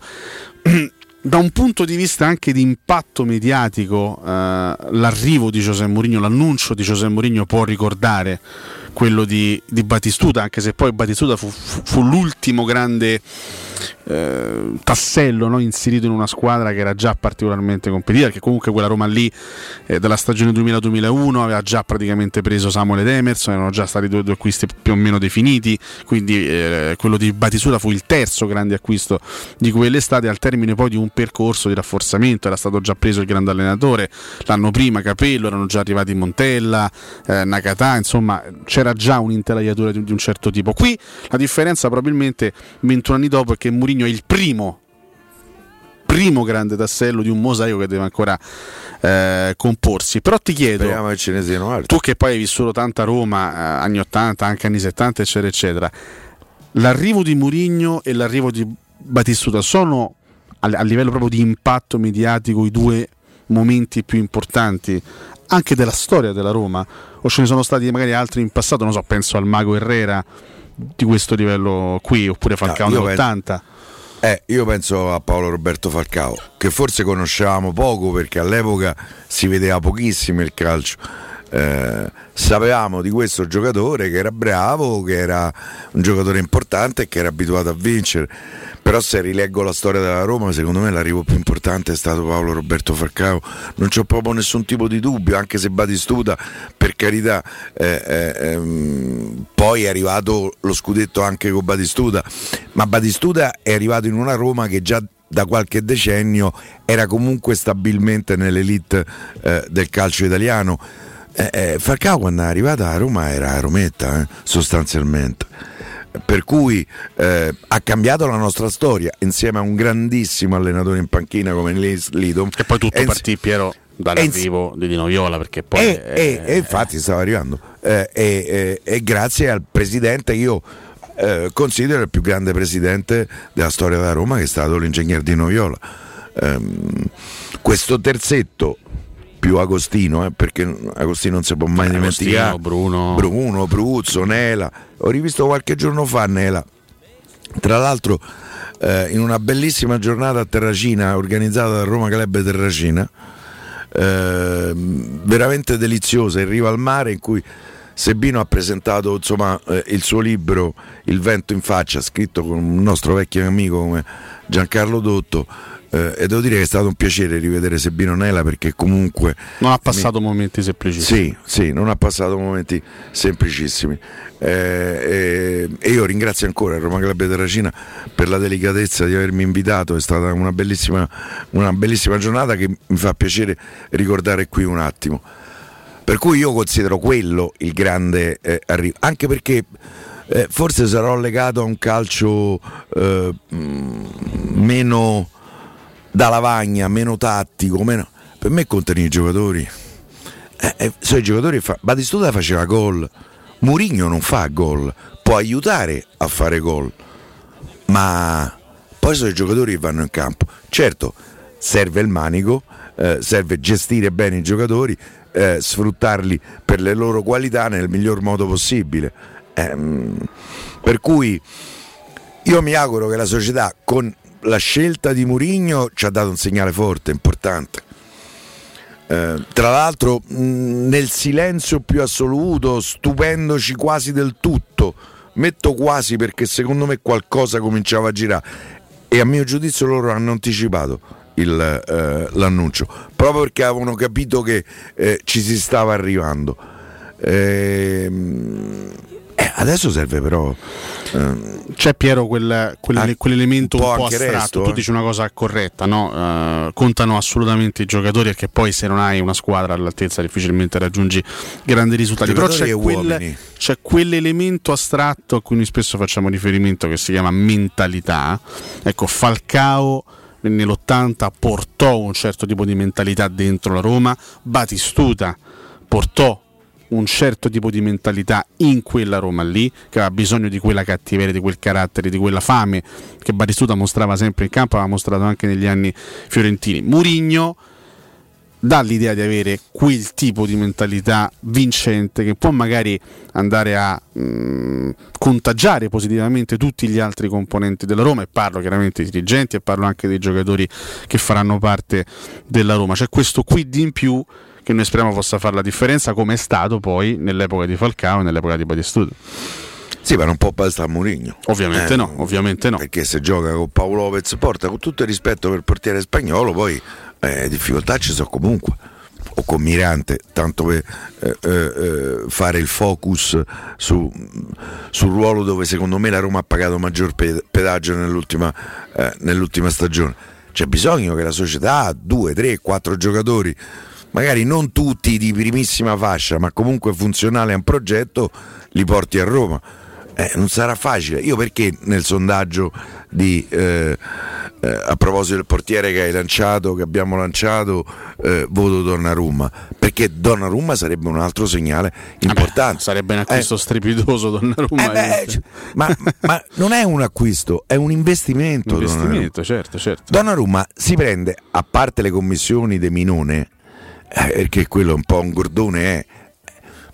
Speaker 1: Da un punto di vista anche di impatto mediatico eh, l'arrivo di José Mourinho l'annuncio di José Mourinho può ricordare quello di, di Batistuta anche se poi Batistuta fu, fu- fu l'ultimo grande eh, tassello no, inserito in una squadra che era già particolarmente competitiva, perché comunque quella Roma lì eh, della stagione 2000-2001 aveva già praticamente preso Samuel ed Emerson, erano già stati due, due acquisti più o meno definiti, quindi eh, quello di Batisura fu il terzo grande acquisto di quell'estate al termine poi di un percorso di rafforzamento, era stato già preso il grande allenatore, l'anno prima Capello, erano già arrivati Montella, eh, Nakata, insomma c'era già un'intelaiatura di, di un certo tipo. Qui la differenza probabilmente 21 anni dopo è che Mourinho è il primo primo grande tassello di un mosaico che deve ancora eh, comporsi. Però ti chiedo, tu che poi hai vissuto tanta Roma, eh, anni 80, anche anni 70, eccetera, eccetera, l'arrivo di Mourinho e l'arrivo di Batistuta sono a, a livello proprio di impatto mediatico i due momenti più importanti anche della storia della Roma? O ce ne sono stati magari altri in passato? Non so, penso al Mago Herrera di questo livello qui, oppure Falcao
Speaker 2: No, io
Speaker 1: nell'80.
Speaker 2: Eh, io penso a Paolo Roberto Falcao, che forse conoscevamo poco perché all'epoca si vedeva pochissimo il calcio. Eh, sapevamo di questo giocatore che era bravo, che era un giocatore importante e che era abituato a vincere. Però se rileggo la storia della Roma, secondo me l'arrivo più importante è stato Paolo Roberto Falcao. Non c'ho proprio nessun tipo di dubbio, anche se Batistuta, per carità, eh, eh, ehm, poi è arrivato lo scudetto anche con Batistuta, ma Batistuta è arrivato in una Roma che già da qualche decennio era comunque stabilmente nell'elite eh, del calcio italiano. Eh, eh, Falcao quando è arrivata a Roma era a Rometta, eh, sostanzialmente. Per cui eh, ha cambiato la nostra storia insieme a un grandissimo allenatore in panchina come Lidom.
Speaker 1: E poi tutto
Speaker 2: E
Speaker 1: partì Piero dall'arrivo di Dino Viola perché poi
Speaker 2: e, e- e infatti stava arrivando. Eh, e grazie al presidente, io eh, considero il più grande presidente della storia della Roma, che è stato l'ingegner Dino Viola. Ehm, questo terzetto più Agostino, eh, perché Agostino non si può mai
Speaker 1: Eh,
Speaker 2: dimenticare.
Speaker 1: Bruno.
Speaker 2: Bruno, Bruzzo, Nela. Ho rivisto qualche giorno fa Nela. Tra l'altro, eh, in una bellissima giornata a Terracina organizzata da Roma Club Terracina, eh, veramente deliziosa in riva al mare in cui Sebino ha presentato insomma, eh, il suo libro Il vento in faccia, scritto con un nostro vecchio amico come Giancarlo Dotto. Eh, e devo dire che è stato un piacere rivedere Sebino Nela perché comunque
Speaker 1: non ha passato mi... momenti semplicissimi.
Speaker 2: Sì, sì, non ha passato momenti semplicissimi. Eh, e io ringrazio ancora Roma Club Terracina per la delicatezza di avermi invitato, è stata una bellissima, una bellissima giornata che mi fa piacere ricordare qui un attimo. Per cui io considero quello il grande eh, arrivo, anche perché eh, forse sarò legato a un calcio eh, meno da lavagna, meno tattico, meno... per me contano i giocatori. Eh, eh, sono i giocatori fa... Batistuta faceva gol, Murigno non fa gol, può aiutare a fare gol, ma poi sono i giocatori che vanno in campo. Certo, serve il manico, eh, serve gestire bene i giocatori, eh, sfruttarli per le loro qualità nel miglior modo possibile. Ehm, per cui io mi auguro che la società con la scelta di Murigno ci ha dato un segnale forte, importante. Eh, tra l'altro mh, nel silenzio più assoluto, stupendoci quasi del tutto, metto quasi perché secondo me qualcosa cominciava a girare e a mio giudizio loro hanno anticipato il, eh, l'annuncio, proprio perché avevano capito che eh, ci si stava arrivando. Ehm, eh, adesso serve però.
Speaker 1: Ehm, C'è Piero quel, quel, ah, quell'elemento un po', un po astratto. Resto, tu eh. dici una cosa corretta, no? Uh, contano assolutamente i giocatori perché poi se non hai una squadra all'altezza difficilmente raggiungi grandi risultati. Però c'è, quel, c'è quell'elemento astratto a cui noi spesso facciamo riferimento che si chiama mentalità. Ecco, Falcao nell'80 portò un certo tipo di mentalità dentro la Roma, Batistuta portò un certo tipo di mentalità in quella Roma lì, che aveva bisogno di quella cattiveria, di quel carattere, di quella fame che Batistuta mostrava sempre in campo, aveva mostrato anche negli anni fiorentini. Murigno dà l'idea di avere quel tipo di mentalità vincente che può magari andare a mh, mm, contagiare positivamente tutti gli altri componenti della Roma e parlo chiaramente dei dirigenti e parlo anche dei giocatori che faranno parte della Roma. C'è questo quid in più che noi speriamo possa fare la differenza come è stato poi nell'epoca di Falcao e nell'epoca di Batistuto.
Speaker 2: Sì, ma non può bastare Mourinho.
Speaker 1: Ovviamente eh, no, ovviamente no.
Speaker 2: Perché se gioca con Paolo Lopez porta con tutto il rispetto per il portiere spagnolo, poi eh, difficoltà ci sono comunque. O con Mirante, tanto per eh, eh, eh, fare il focus su, sul ruolo dove secondo me la Roma ha pagato maggior pedaggio nell'ultima, eh, nell'ultima stagione. C'è bisogno che la società ha due, tre, quattro giocatori magari non tutti di primissima fascia, ma comunque funzionale a un progetto, li porti a Roma. Eh, non sarà facile. Io perché nel sondaggio di, eh, eh, a proposito del portiere che hai lanciato, che abbiamo lanciato, eh, voto Donnarumma? Perché Donnarumma sarebbe un altro segnale importante. Beh,
Speaker 1: sarebbe un acquisto eh. strepitoso Donnarumma.
Speaker 2: Beh, eh, ma, ma, non è un acquisto, è un investimento.
Speaker 1: Un investimento, certo, certo.
Speaker 2: Donnarumma si prende, a parte le commissioni de Minone, eh, perché quello è un po' un gordone è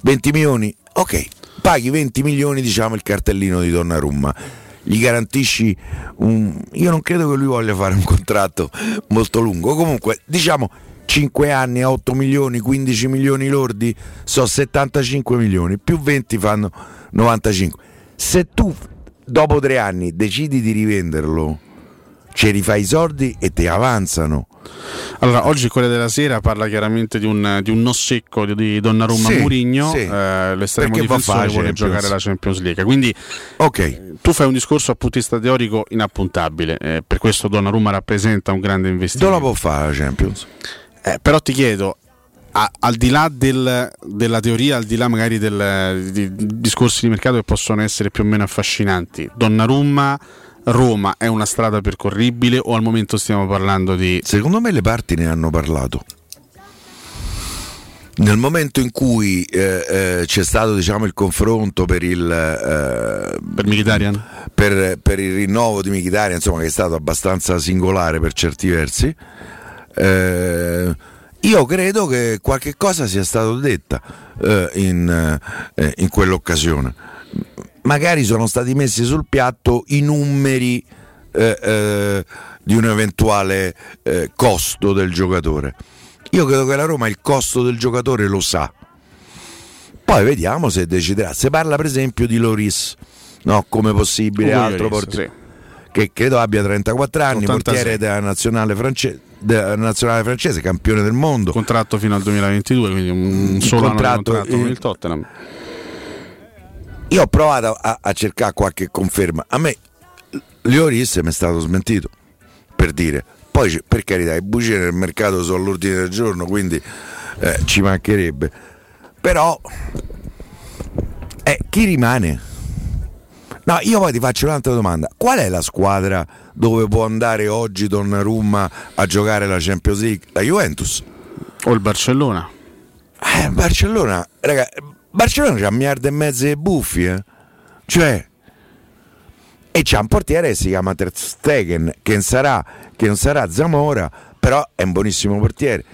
Speaker 2: 20 milioni, ok, paghi 20 milioni diciamo il cartellino di Donnarumma. Gli garantisci un... io non credo che lui voglia fare un contratto molto lungo. Comunque diciamo 5 anni a 8 milioni 15 milioni lordi so 75 milioni più 20 fanno 95 se tu dopo 3 anni decidi di rivenderlo ci rifai i soldi e ti avanzano
Speaker 1: allora, oggi Corriere della Sera parla chiaramente di un, di un no secco di, Donnarumma sì, Murigno, sì. eh, l'estremo Perché difensore vuole giocare la Champions League. Quindi okay. tu fai un discorso a punto teorico inappuntabile, eh, per questo Donnarumma rappresenta un grande investimento.
Speaker 2: Non la può fare la Champions.
Speaker 1: Eh, però ti chiedo, a, al di là del, della teoria, al di là magari del, di, di discorsi di mercato che possono essere più o meno affascinanti, Donnarumma Roma è una strada percorribile o al momento stiamo parlando di...
Speaker 2: Secondo me le parti ne hanno parlato. Nel momento in cui eh, eh, c'è stato diciamo, il confronto per il, eh,
Speaker 1: per?
Speaker 2: Per, per, il rinnovo di insomma, che è stato abbastanza singolare per certi versi, eh, io credo che qualche cosa sia stata detta eh, in, eh, in quell'occasione magari sono stati messi sul piatto i numeri eh, eh, di un eventuale eh, costo del giocatore. Io credo che la Roma il costo del giocatore lo sa, Poi vediamo se deciderà. Si parla per esempio di Loris, no, come possibile
Speaker 1: Ugo
Speaker 2: altro
Speaker 1: Lloris,
Speaker 2: portiere. Che credo abbia 34 anni,
Speaker 1: 86.
Speaker 2: portiere della nazionale, france- della nazionale francese, campione del mondo.
Speaker 1: Contratto fino al 2022, quindi un solo
Speaker 2: contratto,
Speaker 1: contratto con
Speaker 2: eh,
Speaker 1: il Tottenham.
Speaker 2: Io ho provato a, a cercare qualche conferma. A me Lloris mi è stato smentito per dire. Poi per carità, i bugie nel mercato sono all'ordine del giorno, quindi eh, ci mancherebbe. Però eh, chi rimane? No, io poi ti faccio un'altra domanda. Qual è la squadra dove può andare oggi Donnarumma a giocare la Champions League? La Juventus.
Speaker 1: O il Barcellona.
Speaker 2: Eh, Barcellona, raga, Barcellona c'ha un miliardo e mezzo di buffi, eh. Cioè, e c'ha un portiere che si chiama Ter Stegen, che non sarà, che non sarà Zamora, però è un buonissimo portiere.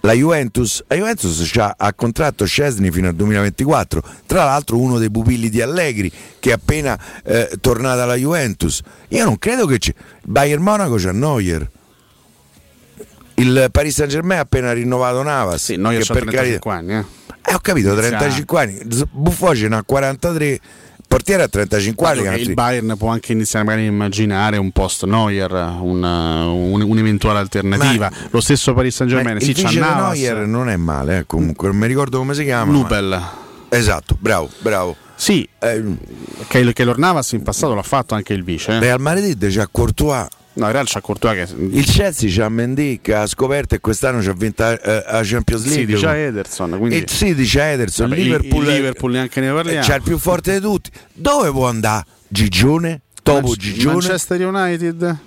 Speaker 2: La Juventus, la Juventus ha contratto Scesni fino al 2024, tra l'altro uno dei pupilli di Allegri che è appena eh, tornato alla Juventus. Io non credo che c'è. Bayern Monaco c'ha Neuer. Il Paris Saint Germain ha appena rinnovato Navas.
Speaker 1: Sì, noi
Speaker 2: che per
Speaker 1: 35 anni, eh.
Speaker 2: eh, ho capito,
Speaker 1: Inizia-
Speaker 2: 35 anni. Ce n'ha 43, portiere a 35 anni.
Speaker 1: Che il Bayern può anche iniziare magari a immaginare un post Neuer, una- un- un'eventuale alternativa. Lo stesso Paris Saint
Speaker 2: Ma
Speaker 1: Germain, sì, c'ha
Speaker 2: Neuer non è male, eh, comunque, non mi ricordo come si chiama. ma-
Speaker 1: Nubel.
Speaker 2: Esatto, bravo, bravo.
Speaker 1: Sì,
Speaker 2: Eh,
Speaker 1: Keylor Navas in passato l'ha fatto anche il vice. eh.
Speaker 2: Real Madrid c'ha Courtois.
Speaker 1: No, in realtà c'ha Courtois che
Speaker 2: Il Chelsea c'ha Mendy che ha scoperto e quest'anno c'ha vinto eh, la Champions
Speaker 1: sì,
Speaker 2: League.
Speaker 1: dice Ederson, quindi
Speaker 2: il City c'ha Ederson,
Speaker 1: Vabbè,
Speaker 2: Liverpool,
Speaker 1: il Liverpool neanche ne parliamo.
Speaker 2: c'ha il più forte di tutti. Dove può andare? Gigione? Topo
Speaker 1: Man-
Speaker 2: Gigione?
Speaker 1: Manchester United.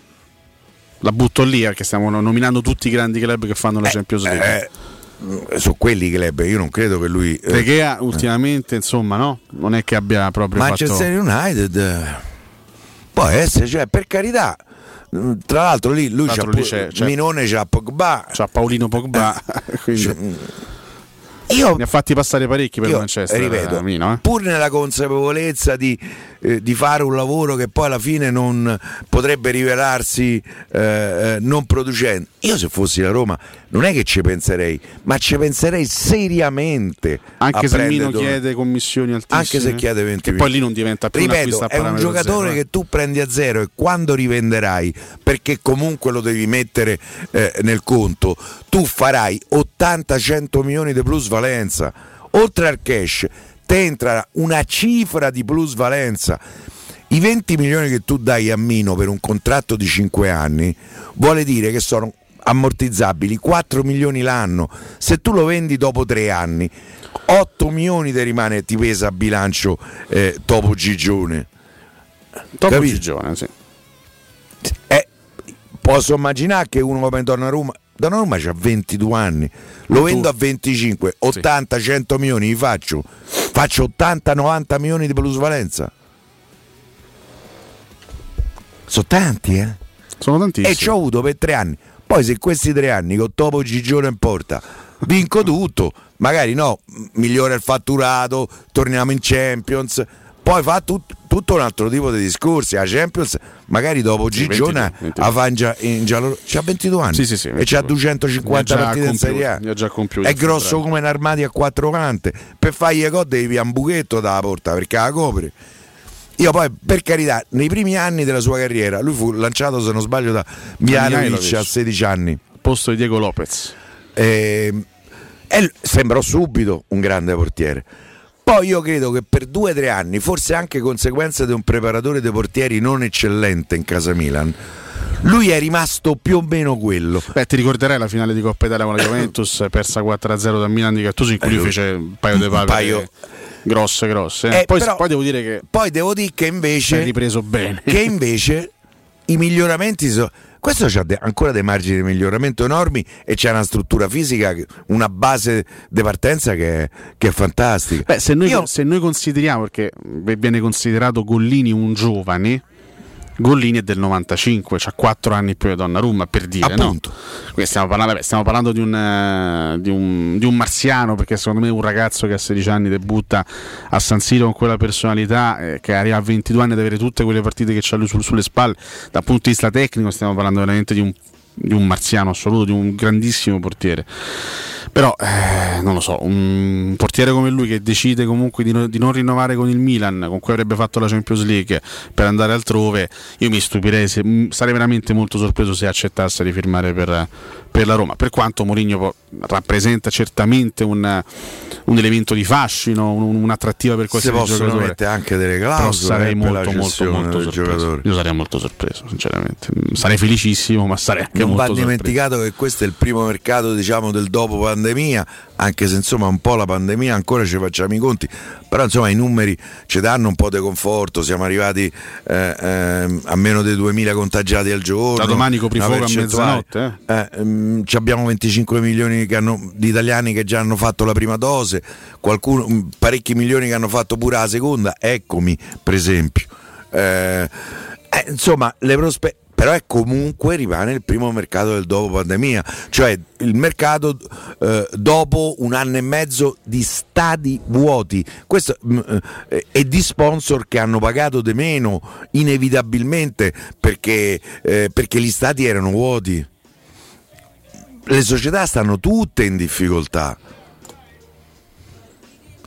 Speaker 1: La butto lì perché stiamo nominando tutti i grandi club che fanno la Champions League.
Speaker 2: Eh, su quelli club, io non credo che lui. eh,
Speaker 1: De Gea ultimamente, insomma, no? Non è che abbia proprio
Speaker 2: Manchester
Speaker 1: fatto
Speaker 2: United eh, può essere, cioè, per carità. Mm, Tra l'altro lì lui
Speaker 1: Tra
Speaker 2: c'ha
Speaker 1: lì c'è- c'è-
Speaker 2: Minone c'ha Pogba.
Speaker 1: c'ha Paolino Pogba, quindi
Speaker 2: Cioè, Io
Speaker 1: ne ha fatti passare parecchi per
Speaker 2: Io,
Speaker 1: Manchester.
Speaker 2: ripeto,
Speaker 1: eh, Mino, eh.
Speaker 2: pur nella consapevolezza di, eh, di fare un lavoro che poi alla fine non potrebbe rivelarsi eh, eh, non producente, io se fossi la Roma non è che ci penserei, ma ci penserei seriamente.
Speaker 1: Anche
Speaker 2: a
Speaker 1: se Mino
Speaker 2: Don-
Speaker 1: chiede commissioni altissime.
Speaker 2: anche se chiede 20
Speaker 1: Che poi lì non diventa più un
Speaker 2: Ripeto,
Speaker 1: a
Speaker 2: è un giocatore
Speaker 1: zero, eh.
Speaker 2: che tu prendi a zero e quando rivenderai, perché comunque lo devi mettere eh, nel conto, tu farai 80-100 milioni di plusvalenza. Oltre al cash, te entra una cifra di plusvalenza. I 20 milioni che tu dai a Mino per un contratto di 5 anni vuole dire che sono ammortizzabili 4 milioni l'anno. Se tu lo vendi dopo 3 anni, 8 milioni ti rimane ti pesa a bilancio eh, dopo Gigione.
Speaker 1: Dopo
Speaker 2: capito?
Speaker 1: Gigione, sì.
Speaker 2: Eh, posso immaginare che uno come Donnarumma Donnarumma ha 22 anni lo
Speaker 1: Tu-
Speaker 2: vendo a 25 80 100 milioni li faccio faccio 80 90 milioni di plusvalenza sono tanti eh
Speaker 1: Sono
Speaker 2: e
Speaker 1: tantissimi.
Speaker 2: ci ho avuto per tre anni poi se questi tre anni con Topo Gigione in porta vinco tutto magari no migliora il fatturato torniamo in Champions poi fa tut- tutto un altro tipo di discorsi la Champions magari dopo Gigione
Speaker 1: 22, 22.
Speaker 2: la fa in, gia- in giallo c'ha 22 anni
Speaker 1: Sì, sì, sì,
Speaker 2: e c'ha
Speaker 1: 22.
Speaker 2: 250
Speaker 1: Ne ha già
Speaker 2: partite in Serie A è grosso come un armadio a quattro cante per fargli gol devi un buchetto dalla porta perché la copre io poi, per carità, nei primi anni della sua carriera, lui fu lanciato, se non sbaglio, da Mihailovic a 16 anni.
Speaker 1: Posto di Diego Lopez.
Speaker 2: E, e l- sembrò subito un grande portiere. Poi io credo che per due o tre anni, forse anche conseguenza di un preparatore dei portieri non eccellente in casa Milan, lui è rimasto più o meno quello.
Speaker 1: Beh, ti ricorderai la finale di Coppa Italia con la Juventus, persa 4-0 da Milan di Gattuso, in cui
Speaker 2: Eh,
Speaker 1: lui
Speaker 2: lui-
Speaker 1: fece un paio di palle
Speaker 2: paio-
Speaker 1: grosse, grosse. eh.
Speaker 2: Eh,
Speaker 1: poi,
Speaker 2: però-
Speaker 1: poi devo dire che
Speaker 2: Poi devo dire che invece,
Speaker 1: ripreso bene.
Speaker 2: che invece i miglioramenti sono... Questo ha ancora dei margini di miglioramento enormi e c'è una struttura fisica, una base di partenza che è, che è fantastica.
Speaker 1: Beh, se noi,
Speaker 2: Io-
Speaker 1: se noi consideriamo, perché viene considerato Gollini un giovane, Gollini è del 95, ha 4 anni più di Donnarumma per dire,
Speaker 2: Appunto.
Speaker 1: no? Stiamo parlando, beh, stiamo parlando di, un, eh, di, un, di un marziano, perché secondo me un ragazzo che a 16 anni debutta a San Siro con quella personalità, eh, che arriva a 22 anni ad avere tutte quelle partite che c'ha lui sul- sulle spalle, dal punto di vista tecnico stiamo parlando veramente di un, di un marziano assoluto, di un grandissimo portiere. Però eh, non lo so, un portiere come lui che decide comunque di, no, di, non rinnovare con il Milan, con cui avrebbe fatto la Champions League per andare altrove, io mi stupirei, se, sarei veramente molto sorpreso se accettasse di firmare per, per la Roma. Per quanto Mourinho rappresenta certamente un, un, elemento di fascino, un, un'attrattiva per qualsiasi
Speaker 2: si possono
Speaker 1: giocatore.
Speaker 2: mettere anche delle clausole
Speaker 1: sarei molto, molto, molto sorpreso. Io sarei molto sorpreso, sinceramente. Sarei felicissimo, ma sarei anche
Speaker 2: non
Speaker 1: molto
Speaker 2: va dimenticato che questo è il primo mercato, diciamo, del dopo pandemia, anche se insomma un po' la pandemia ancora ci facciamo i conti, però insomma i numeri ci danno un po' di conforto, siamo arrivati eh, eh, a meno dei 2000 contagiati al giorno.
Speaker 1: Da domani coprifuoco a mezzanotte.
Speaker 2: Eh? Eh, ehm, abbiamo 25 milioni hanno, di italiani che già hanno fatto la prima dose, qualcuno, parecchi milioni che hanno fatto pure la seconda, eccomi per esempio. Eh, eh, insomma, le prospettive però è comunque rimane il primo mercato del dopo pandemia, cioè il mercato eh, dopo un anno e mezzo di stadi vuoti Questo, mh, mm, eh, e di sponsor che hanno pagato di meno inevitabilmente perché, eh, perché gli stadi erano vuoti. Le società stanno tutte in difficoltà.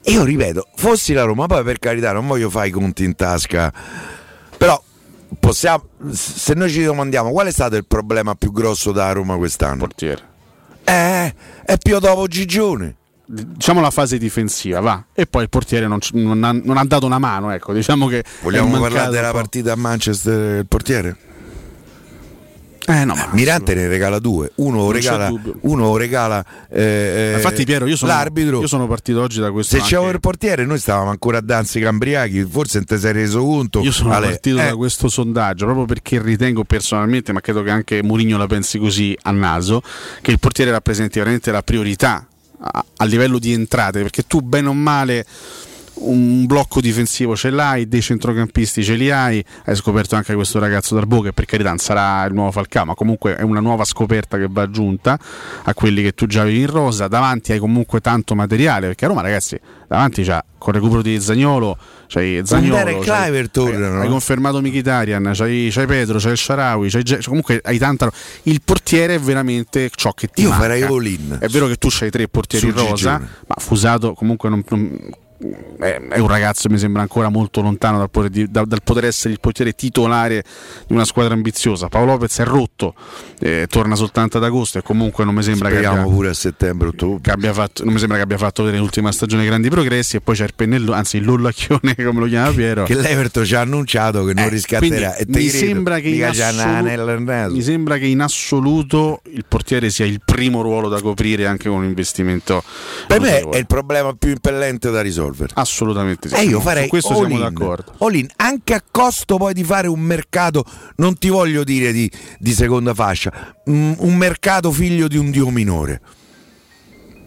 Speaker 2: Io ripeto, fossi la Roma, poi per carità non voglio fare i conti in tasca, però possiamo, se noi ci domandiamo qual è stato il problema più grosso da Roma quest'anno?
Speaker 1: Portiere.
Speaker 2: Eh, è più dopo Gigione.
Speaker 1: Diciamo la fase difensiva, va. E poi il portiere non, non, ha, non ha, dato una mano, ecco. Diciamo che
Speaker 2: Vogliamo parlare della partita a Manchester, il portiere?
Speaker 1: Eh, no,
Speaker 2: Mirante ne regala due, uno regala, uno regala eh,
Speaker 1: Infatti Piero, io sono,
Speaker 2: l'arbitro.
Speaker 1: Io sono partito oggi da questo.
Speaker 2: Se anche... c'era il portiere noi stavamo ancora a Danzica Cambriachi, forse non ti sei reso conto.
Speaker 1: Io sono Ale, partito eh. da questo sondaggio proprio perché ritengo personalmente, ma credo che anche Mourinho la pensi così a naso, che il portiere rappresenti veramente la priorità a, a livello di entrate, perché tu bene o male un blocco difensivo ce l'hai, dei centrocampisti ce li hai, hai scoperto anche questo ragazzo Darbo che per carità non sarà il nuovo Falcao, ma comunque è una nuova scoperta che va aggiunta a quelli che tu già avevi in rosa, davanti hai comunque tanto materiale, perché a Roma ragazzi, davanti c'ha con il recupero di Zagnolo, c'hai Zagnolo,
Speaker 2: c'hai, tornano,
Speaker 1: hai, confermato Mkhitaryan, c'hai, c'hai Pedro, c'hai il Sharawi, c'hai, c'hai, comunque hai tanta il portiere è veramente ciò che ti
Speaker 2: Io
Speaker 1: manca.
Speaker 2: farei all-in.
Speaker 1: È vero che tu c'hai tre portieri in rosa, ma Fusato comunque non, non è un ragazzo mi sembra ancora molto lontano dal poter, dal, dal poter, essere il portiere titolare di una squadra ambiziosa. Paolo Lopez è rotto, eh, torna soltanto ad agosto e comunque non mi sembra
Speaker 2: Speriamo
Speaker 1: che abbia,
Speaker 2: pure a settembre
Speaker 1: che abbia fatto, non mi sembra che abbia fatto vedere l'ultima stagione grandi progressi e poi c'è il pennello, anzi il lollacchione come lo chiama Piero.
Speaker 2: Che l'Everton ci ha annunciato che non eh, riscatterà. E
Speaker 1: mi, sembra che assoluto, mi sembra che in assoluto il portiere sia il primo ruolo da coprire anche con un investimento.
Speaker 2: Per me è il problema più impellente da risolvere risolvere.
Speaker 1: Assolutamente sì.
Speaker 2: E io farei
Speaker 1: Su questo
Speaker 2: all
Speaker 1: siamo
Speaker 2: in,
Speaker 1: d'accordo.
Speaker 2: All in, anche a costo poi di fare un mercato, non ti voglio dire di, di seconda fascia, un mercato figlio di un dio minore.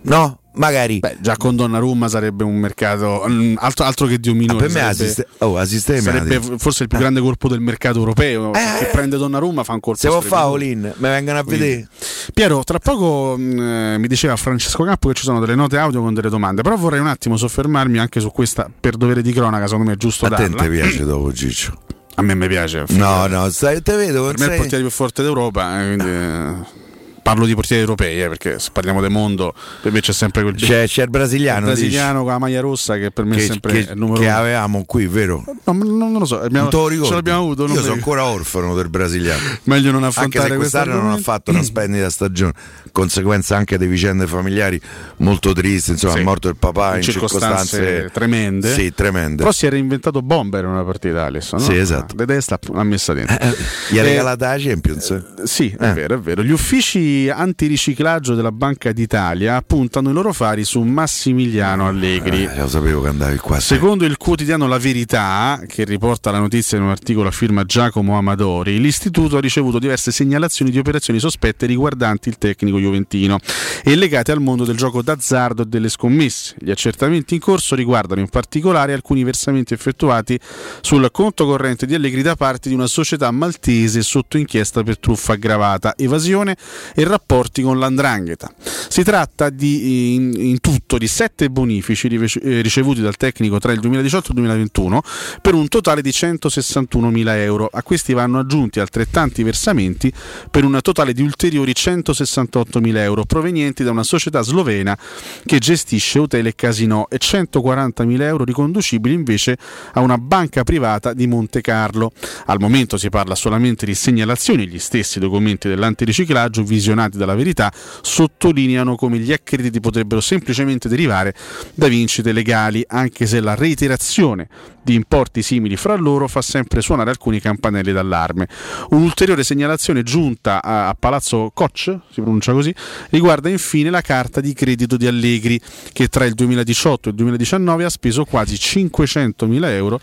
Speaker 2: No? Magari
Speaker 1: Beh, già con Donnarumma sarebbe un mercato mm, altro, altro che Dio minore.
Speaker 2: Ah, per me
Speaker 1: sarebbe,
Speaker 2: oh, assiste
Speaker 1: sarebbe forse il più grande colpo del mercato europeo.
Speaker 2: Eh,
Speaker 1: che prende Donnarumma fa un colpo.
Speaker 2: Se può fare all-in, mi vengono a vedere.
Speaker 1: Piero, tra poco mh, mm, mi diceva Francesco Campo che ci sono delle note audio con delle domande, però vorrei un attimo soffermarmi anche su questa per dovere di cronaca, secondo me è giusto
Speaker 2: a
Speaker 1: darla.
Speaker 2: A te piace dopo Ciccio?
Speaker 1: A me mi piace.
Speaker 2: No, no, stai, te vedo.
Speaker 1: Per me è il portiere più forte d'Europa, eh, quindi... Eh parlo di portieri europei, eh, perché se parliamo del mondo, per me c'è sempre quel
Speaker 2: c'è, c'è il brasiliano,
Speaker 1: il brasiliano con la maglia rossa che per me
Speaker 2: che,
Speaker 1: è sempre
Speaker 2: che,
Speaker 1: il numero
Speaker 2: che
Speaker 1: uno.
Speaker 2: avevamo qui, vero?
Speaker 1: No, non, lo so, abbiamo,
Speaker 2: non
Speaker 1: ce l'abbiamo avuto.
Speaker 2: Io sono ancora orfano del brasiliano.
Speaker 1: Meglio non affrontare
Speaker 2: anche se quest'anno non ha fatto una splendida stagione, conseguenza anche di vicende familiari molto tristi, insomma, sì. è morto il papà in, in circostanze,
Speaker 1: circostanze, tremende.
Speaker 2: Sì, tremende.
Speaker 1: Però si è reinventato Bomber in una partita adesso, no?
Speaker 2: Sì, esatto.
Speaker 1: De testa l'ha messa dentro.
Speaker 2: Eh, gli ha regalato la Champions.
Speaker 1: Eh, sì, è vero, è vero. Gli uffici antiriciclaggio riciclaggio della Banca d'Italia puntano i loro fari su Massimiliano Allegri.
Speaker 2: Eh, lo sapevo che andavi qua.
Speaker 1: Secondo il quotidiano La Verità, che riporta la notizia in un articolo a firma Giacomo Amadori, l'istituto ha ricevuto diverse segnalazioni di operazioni sospette riguardanti il tecnico juventino e legate al mondo del gioco d'azzardo e delle scommesse. Gli accertamenti in corso riguardano in particolare alcuni versamenti effettuati sul conto corrente di Allegri da parte di una società maltese sotto inchiesta per truffa aggravata, evasione e rapporti con l'andrangheta. Si tratta di, in, in tutto di sette bonifici eh, ricevuti dal tecnico tra il 2018 e il 2021 per un totale di 161.000 euro. A questi vanno aggiunti altrettanti versamenti per un totale di ulteriori 168.000 euro provenienti da una società slovena che gestisce hotel e casino e 140.000 euro riconducibili invece a una banca privata di Monte Carlo. Al momento si parla solamente di segnalazioni, gli stessi documenti dell'antiriciclaggio visionati dalla verità sottolineano come gli accrediti potrebbero semplicemente derivare da vincite legali, anche se la reiterazione di importi simili fra loro fa sempre suonare alcuni campanelli d'allarme. Un'ulteriore segnalazione giunta a, Palazzo Koch, si pronuncia così, riguarda infine la carta di credito di Allegri, che tra il 2018 e il 2019 ha speso quasi 500.000 euro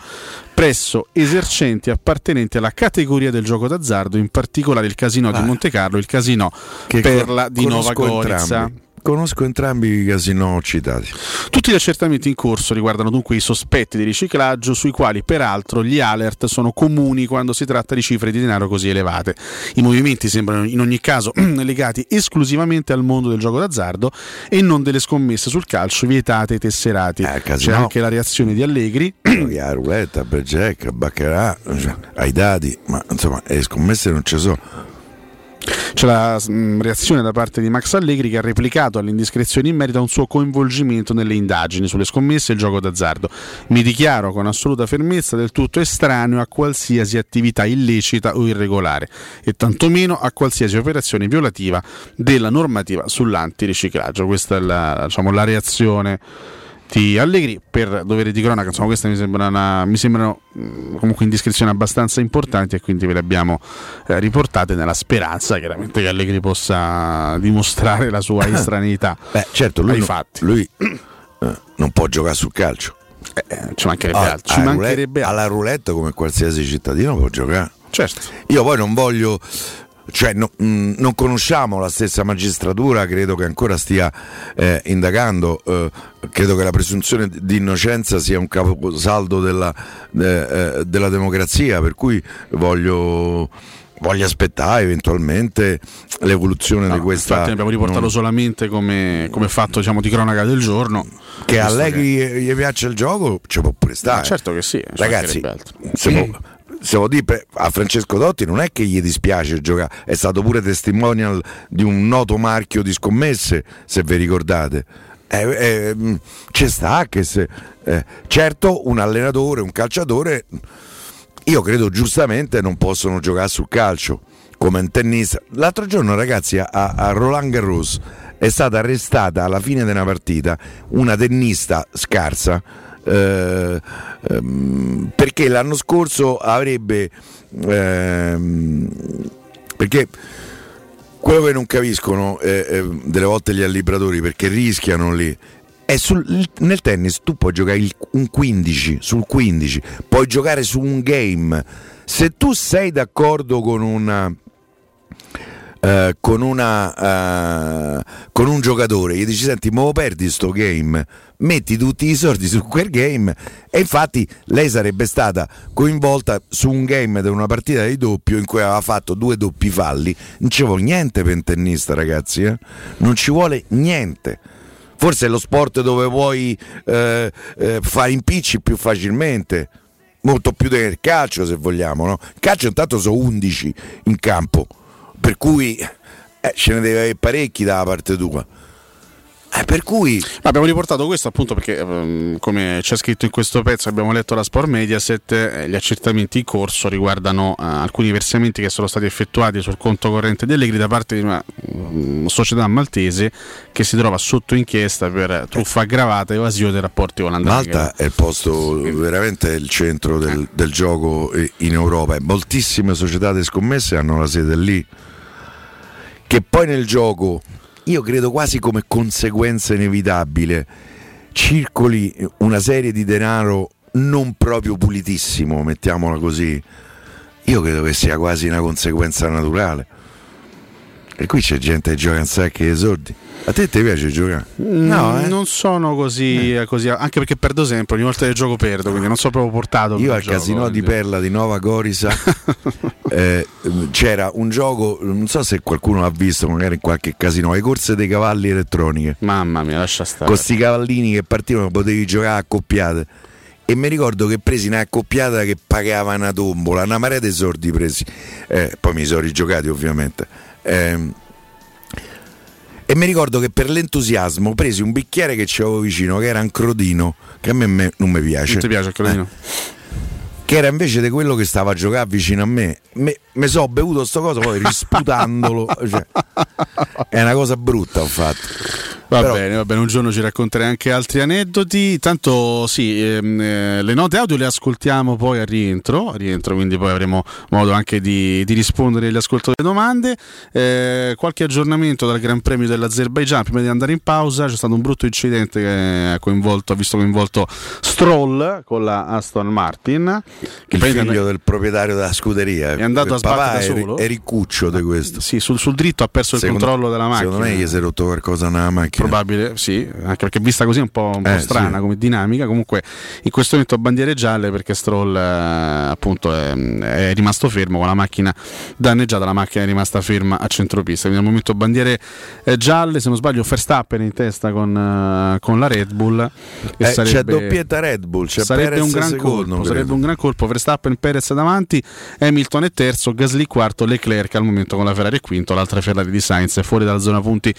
Speaker 1: presso esercenti appartenenti alla categoria del gioco d'azzardo, in particolare il casino ah, di Monte Carlo e il casino Perla di Nova Gorica.
Speaker 2: Entrambi. Conosco entrambi i casino citati.
Speaker 1: Tutti gli accertamenti in corso riguardano dunque i sospetti di riciclaggio, sui quali peraltro gli alert sono comuni quando si tratta di cifre di denaro così elevate. I movimenti sembrano in ogni caso legati esclusivamente al mondo del gioco d'azzardo e non delle scommesse sul calcio vietate ai tesserati. Eh, C'è anche la reazione di Allegri.
Speaker 2: a roulette, a baccarat, ai dadi, ma insomma, le scommesse non ci sono.
Speaker 1: C'è la mm, reazione da parte di Max Allegri che ha replicato all'indiscrezione in merito a un suo coinvolgimento nelle indagini sulle scommesse e il gioco d'azzardo. Mi dichiaro con assoluta fermezza del tutto estraneo a qualsiasi attività illecita o irregolare e tantomeno a qualsiasi operazione violativa della normativa sull'antiriciclaggio. Questa è la, diciamo, la reazione di Allegri. Per dovere di cronaca insomma queste mi, sembra una, mi sembrano mm, comunque indiscrezioni abbastanza importanti e quindi ve le abbiamo eh, riportate nella speranza chiaramente che Allegri possa dimostrare la sua estraneità
Speaker 2: beh certo lui, non, lui eh, non può giocare sul calcio.
Speaker 1: Eh, eh ci mancherebbe ah, altro ci mancherebbe
Speaker 2: roulette, alla roulette come qualsiasi cittadino può giocare.
Speaker 1: Certo.
Speaker 2: Io poi non voglio cioè, no, mh, mm, non conosciamo la stessa magistratura, credo che ancora stia eh, indagando, eh, credo che la presunzione di innocenza sia un caposaldo della, eh, eh della democrazia, per cui voglio voglio aspettare eventualmente l'evoluzione no, di questa.
Speaker 1: Infatti, abbiamo riportato non... solamente come, come, fatto diciamo, di cronaca del giorno.
Speaker 2: Che a Allegri che... gli piace il gioco, ci può pure stare. Ma
Speaker 1: certo che sì,
Speaker 2: ragazzi. Se può, se lo a Francesco Dotti non è che gli dispiace giocare, è stato pure testimonial di un noto marchio di scommesse, se vi ricordate. Eh, eh, mm, c'è sta che se, eh, certo un allenatore, un calciatore, io credo giustamente non possono giocare sul calcio come un tennista. L'altro giorno ragazzi a, a Roland Garros è stata arrestata alla fine di una partita una tennista scarsa eh, ehm, perché l'anno scorso avrebbe ehm, perché quello che non capiscono eh, eh, delle volte gli allibratori perché rischiano lì è sul, nel tennis tu puoi giocare il, un 15 sul 15 puoi giocare su un game. Se tu sei d'accordo con una eh, con, una, uh, con un giocatore gli dici senti ma perdi sto game metti tutti i soldi su quel game e infatti lei sarebbe stata coinvolta su un game di una partita di doppio in cui aveva fatto due doppi falli non ci vuole niente per tennista ragazzi eh? non ci vuole niente forse è lo sport dove puoi eh, eh, fare impicci più facilmente molto più del calcio se vogliamo no? calcio intanto sono 11 in campo per cui eh, ce ne deve avere parecchi dalla parte tua. Eh, per cui
Speaker 1: abbiamo riportato questo appunto perché ehm, come c'è scritto in questo pezzo abbiamo letto la Sport Mediaset eh, gli accertamenti in corso riguardano eh, alcuni versamenti che sono stati effettuati sul conto corrente dell'Egri da parte di una um, società maltese che si trova sotto inchiesta per truffa aggravata e evasione dei rapporti con l'Andrangheta
Speaker 2: Malta è il posto veramente il centro del, del gioco in Europa. E moltissime società di scommesse hanno la sede lì che poi nel gioco io credo quasi come conseguenza inevitabile circoli una serie di denaro non proprio pulitissimo, mettiamola così. Io credo che sia quasi una conseguenza naturale. E qui c'è gente che gioca un sacco di soldi. A te ti piace giocare?
Speaker 1: No, eh? non sono così, eh. così, anche perché perdo sempre, ogni volta che gioco perdo, quindi non sono proprio portato.
Speaker 2: Io al gioco, casino quindi. di Perla di Nova Gorisa eh, c'era un gioco, non so se qualcuno l'ha visto, magari in qualche casino, le corse dei cavalli elettroniche.
Speaker 1: Mamma mia, lascia stare.
Speaker 2: Con questi cavallini che partivano, potevi giocare accoppiate. E mi ricordo che presi una accoppiata che pagava una tombola, una marea di soldi presi. Eh, poi mi sono rigiocati ovviamente. Eh, e mi ricordo che per l'entusiasmo presi un bicchiere che c'avevo vicino, che era un crodino, che a me, me non mi piace.
Speaker 1: Non ti piace il crodino?
Speaker 2: Eh che era invece di quello che stava a giocare vicino a me. Mi so bevuto sto cosa poi risputandolo. cioè, è una cosa brutta, ho fatto.
Speaker 1: Va Però... bene, va bene, un giorno ci racconterai anche altri aneddoti. Tanto sì, ehm, eh, le note audio le ascoltiamo poi a rientro, a rientro quindi poi avremo modo anche di, di rispondere agli ascoltatori alle domande. Eh, qualche aggiornamento dal Gran Premio dell'Azerbaijan prima di andare in pausa. C'è stato un brutto incidente che ha, coinvolto, ha visto coinvolto Stroll con la Aston Martin.
Speaker 2: Che il figlio del proprietario della scuderia.
Speaker 1: È andato a sbattere da solo.
Speaker 2: È riccuccio di questo.
Speaker 1: Sì, sul, sul, dritto ha perso secondo, il controllo della macchina.
Speaker 2: Secondo me gli si è rotto qualcosa nella macchina
Speaker 1: Probabile, sì, anche perché vista così è un po', un po eh, strana sì. come dinamica. Comunque, in questo momento bandiere gialle perché Stroll eh, appunto è, è, rimasto fermo con la macchina danneggiata. La macchina è rimasta ferma a centropista. Quindi al momento bandiere eh, gialle, se non sbaglio, Verstappen in testa con, uh, con la Red Bull.
Speaker 2: Eh, sarebbe, c'è doppietta Red Bull, c'è
Speaker 1: sarebbe
Speaker 2: Perez
Speaker 1: un gran
Speaker 2: secondo,
Speaker 1: colpo. Sarebbe un gran colpo. Verstappen, Perez davanti, Hamilton è terzo, Gasly quarto, Leclerc al momento con la Ferrari è quinto, l'altra Ferrari di Sainz è fuori dalla zona punti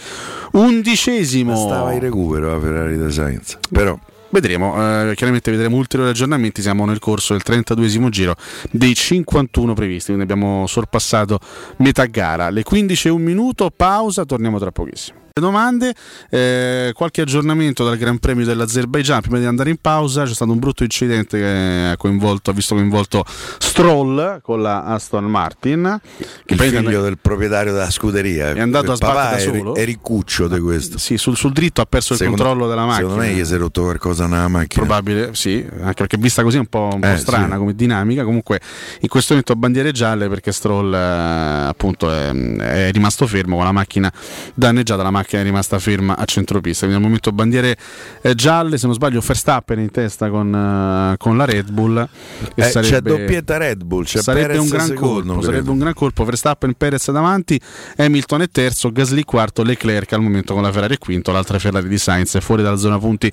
Speaker 1: undicesimo.
Speaker 2: Stava in recupero la Ferrari di Sainz. Però
Speaker 1: Vedremo, eh, chiaramente vedremo ulteriori aggiornamenti, siamo nel corso del 32esimo giro dei 51 previsti, quindi abbiamo sorpassato metà gara. Le 15 e un minuto, pausa, torniamo tra pochissimo domande. Eh, qualche aggiornamento dal Gran Premio dell'Azerbaijan prima di andare in pausa. C'è stato un brutto incidente che ha, coinvolto, ha visto coinvolto Stroll con la Aston Martin.
Speaker 2: Che il figlio and- del proprietario della scuderia.
Speaker 1: È andato a sbattere da solo.
Speaker 2: È riccuccio di questo.
Speaker 1: Sì, sul, sul, dritto ha perso il secondo, controllo della macchina.
Speaker 2: Secondo me gli si è rotto qualcosa nella macchina.
Speaker 1: Probabile, sì, anche perché vista così è un po', un po eh, strana sì. come dinamica. Comunque in questo momento bandiere gialle perché Stroll eh, appunto è, è rimasto fermo con la macchina danneggiata. La macchina che è rimasta ferma a centropista. Quindi al momento bandiere eh, gialle, se non sbaglio, Verstappen in testa con, uh, con la Red Bull.
Speaker 2: Eh, sarebbe, c'è doppietta Red Bull, c'è sarebbe Perez un gran secondo,
Speaker 1: colpo. Sarebbe un gran colpo. Verstappen, Perez davanti, Hamilton è terzo, Gasly quarto, Leclerc al momento con la Ferrari è quinto, l'altra Ferrari di Sainz è fuori dalla zona punti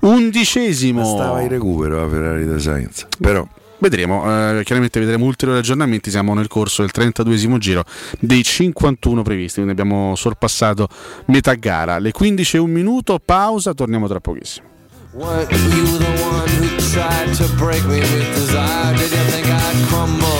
Speaker 1: undicesimo.
Speaker 2: stava in recupero la Ferrari di Sainz, però
Speaker 1: Vedremo, eh, chiaramente vedremo ulteriori aggiornamenti, siamo nel corso del 32esimo giro dei 51 previsti, quindi abbiamo sorpassato metà gara. Le 15 e un minuto, pausa, torniamo tra pochissimo. What, you the one who tried to break me with desire? Did you think I'd crumble?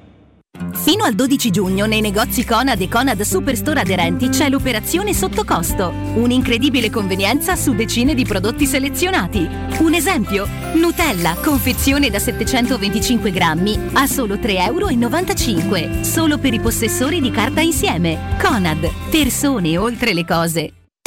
Speaker 4: Fino al 12 giugno nei negozi Conad e Conad Superstore aderenti c'è l'operazione sotto costo. Un'incredibile convenienza su decine di prodotti selezionati. Un esempio? Nutella, confezione da 725 grammi a solo 3,95 euro. Solo per i possessori di carta insieme. Conad, persone oltre le cose.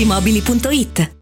Speaker 5: Mobili.it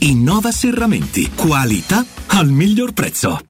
Speaker 6: Innova Serramenti. Qualità al miglior prezzo.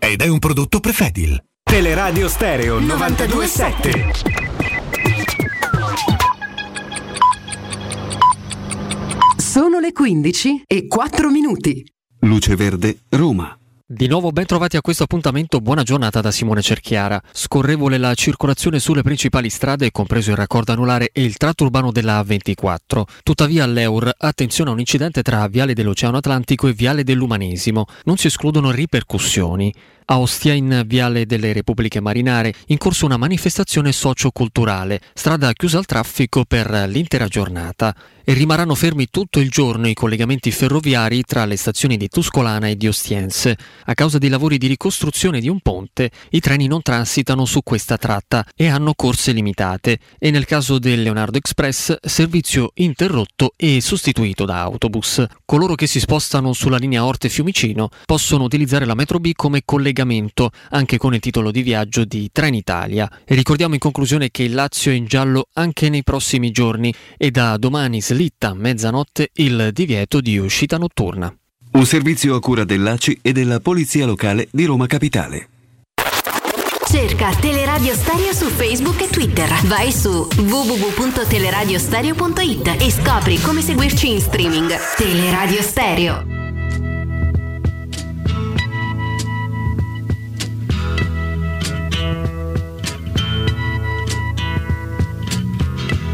Speaker 7: ed è un prodotto Prefedil.
Speaker 8: Teleradio Stereo 927.
Speaker 9: Sono le 15 e 4 minuti.
Speaker 10: Luce Verde, Roma.
Speaker 11: Di nuovo ben trovati a questo appuntamento, buona giornata da Simone Cerchiara. Scorrevole la circolazione sulle principali strade, compreso il raccordo anulare e il tratto urbano della A24. Tuttavia all'Eur, attenzione a un incidente tra Viale dell'Oceano Atlantico e Viale dell'Umanesimo. Non si escludono ripercussioni. A Ostia, in Viale delle Repubbliche Marinare, in corso una manifestazione socioculturale, strada chiusa al traffico per l'intera giornata. E rimarranno fermi tutto il giorno i collegamenti ferroviari tra le stazioni di Tuscolana e di Ostiense. A causa dei lavori di ricostruzione di un ponte, i treni non transitano su questa tratta e hanno corse limitate. E nel caso del Leonardo Express, servizio interrotto e sostituito da autobus. Coloro che si spostano sulla linea Orte-Fiumicino possono utilizzare la metro B come collegamento anche con il titolo di viaggio di Trenitalia. E ricordiamo in conclusione che il Lazio è in giallo anche nei prossimi giorni e da domani slitta a mezzanotte il divieto di uscita notturna.
Speaker 10: Un servizio a cura dell'ACI e della Polizia Locale di Roma Capitale.
Speaker 5: Cerca Teleradio Stereo su Facebook e Twitter. Vai su www.teleradiostereo.it e scopri come seguirci in streaming. Teleradio Stereo.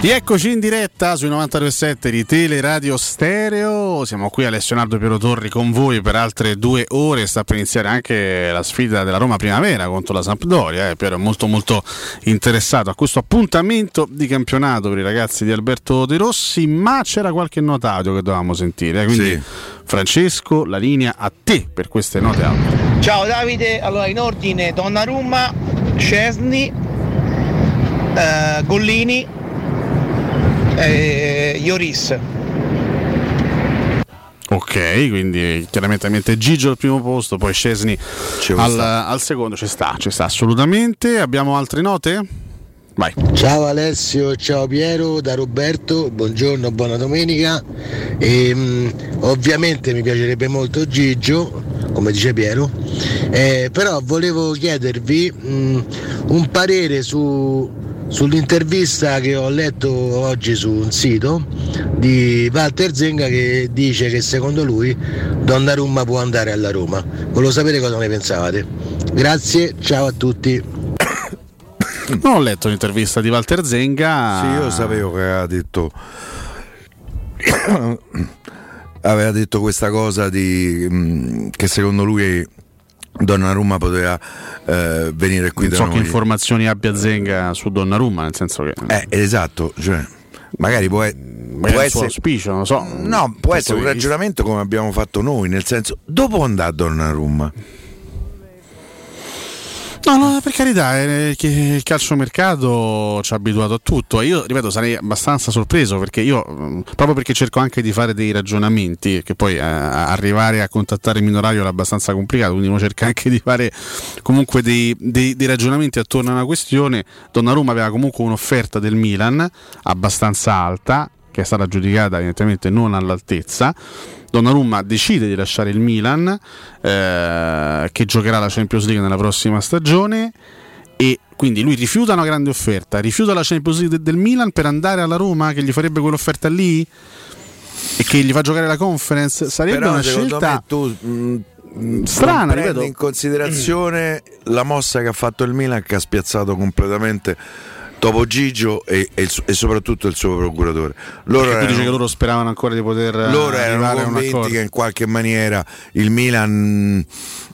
Speaker 1: Rieccoci in diretta sui 92.7 di Teleradio Stereo. Siamo qui Alessio Nardo Piero Torri con voi per altre due ore. Sta per iniziare anche la sfida della Roma Primavera contro la Sampdoria. Eh. Piero è molto molto interessato a questo appuntamento di campionato per i ragazzi di Alberto De Rossi. Ma c'era qualche nota audio che dovevamo sentire. eh. Quindi,
Speaker 2: Sì.
Speaker 1: Francesco, la linea a te per queste note audio.
Speaker 12: Ciao Davide, allora in ordine Donnarumma, Scesni, eh, Gollini, eh, Ioris.
Speaker 1: Ok, quindi chiaramente Gigio al primo posto, poi Scesni al, al secondo, ci sta, ci sta assolutamente. Abbiamo altre note? Vai.
Speaker 13: Ciao Alessio, ciao Piero, da Roberto, buongiorno, buona domenica. E, mh, ovviamente mi piacerebbe molto Gigio, come dice Piero, eh, però volevo chiedervi mh, un parere su, sull'intervista che ho letto oggi su un sito di Walter Zenga che dice che secondo lui Donnarumma può andare alla Roma. Volevo sapere cosa ne pensavate. Grazie, ciao a tutti.
Speaker 1: Non ho letto l'intervista di Walter Zenga.
Speaker 2: Sì, io sapevo che aveva detto. aveva detto questa cosa di, mh, che secondo lui Donnarumma poteva eh, venire qui
Speaker 1: Non so
Speaker 2: noi.
Speaker 1: che informazioni abbia Zenga su Donnarumma, nel senso che
Speaker 2: Eh, esatto, cioè, magari può, e- può essere
Speaker 1: auspicio, non so.
Speaker 2: No, può essere un ragionamento come abbiamo fatto noi, nel senso, dopo andare a Donnarumma.
Speaker 1: No, no, per carità, eh, il calciomercato ci ha abituato a tutto io, ripeto, sarei abbastanza sorpreso perché io, mh, proprio perché cerco anche di fare dei ragionamenti, che poi eh, arrivare a contattare il minorario era abbastanza complicato, quindi uno cerca anche di fare comunque dei, dei- dei ragionamenti attorno a una questione. Donnarumma aveva comunque un'offerta del Milan abbastanza alta, che è stata giudicata evidentemente non all'altezza. Donnarumma decide di lasciare il Milan, eh, che giocherà la Champions League nella prossima stagione. E quindi lui rifiuta una grande offerta, rifiuta la Champions League de- del Milan per andare alla Roma che gli farebbe quell'offerta lì e che gli fa giocare la conference. Sarebbe
Speaker 2: Però
Speaker 1: una scelta
Speaker 2: tu mh,
Speaker 1: strana,
Speaker 2: non prendi
Speaker 1: ripeto.
Speaker 2: in considerazione la mossa che ha fatto il Milan che ha spiazzato completamente Topo Gigio e, e e soprattutto il suo procuratore. Loro erano-
Speaker 1: che loro speravano ancora di poter eh,
Speaker 2: loro erano convinti che in qualche maniera il Milan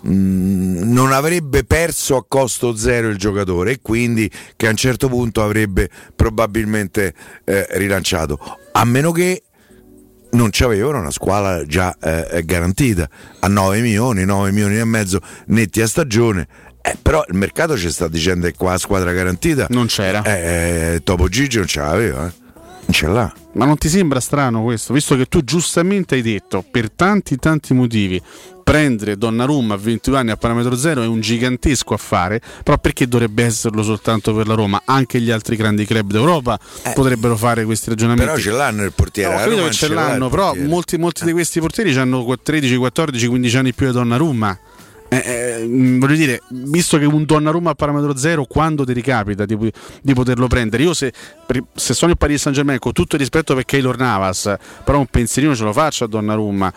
Speaker 2: mm, non avrebbe perso a costo zero il giocatore e quindi che a un certo punto avrebbe probabilmente eh, rilanciato a meno che non c'avevano una squadra già eh, garantita a 9 milioni, 9 milioni e mezzo netti a stagione. Eh, però il mercato ci sta dicendo che qua la squadra garantita
Speaker 1: non c'era.
Speaker 2: Eh, Topo Gigi non ce l'aveva, eh. non ce l'ha.
Speaker 1: Ma non ti sembra strano questo? Visto che tu giustamente hai detto, per tanti tanti motivi, prendere Donnarumma a 22 anni a parametro zero è un gigantesco affare, però perché dovrebbe esserlo soltanto per la Roma? Anche gli altri grandi club d'Europa potrebbero fare questi ragionamenti.
Speaker 2: Però ce l'hanno il portiere.
Speaker 1: No, credo che ce l'hanno, però molti, molti di questi portieri hanno 13, 14, 15 anni più di Donnarumma. Eh, eh, mh, voglio dire, visto che un Donnarumma a parametro zero, quando ti ricapita di, di poterlo prendere? Io se, se sono il Paris Saint Germain, con tutto il rispetto per Keylor Navas, però un pensierino ce lo faccio a Donnarumma.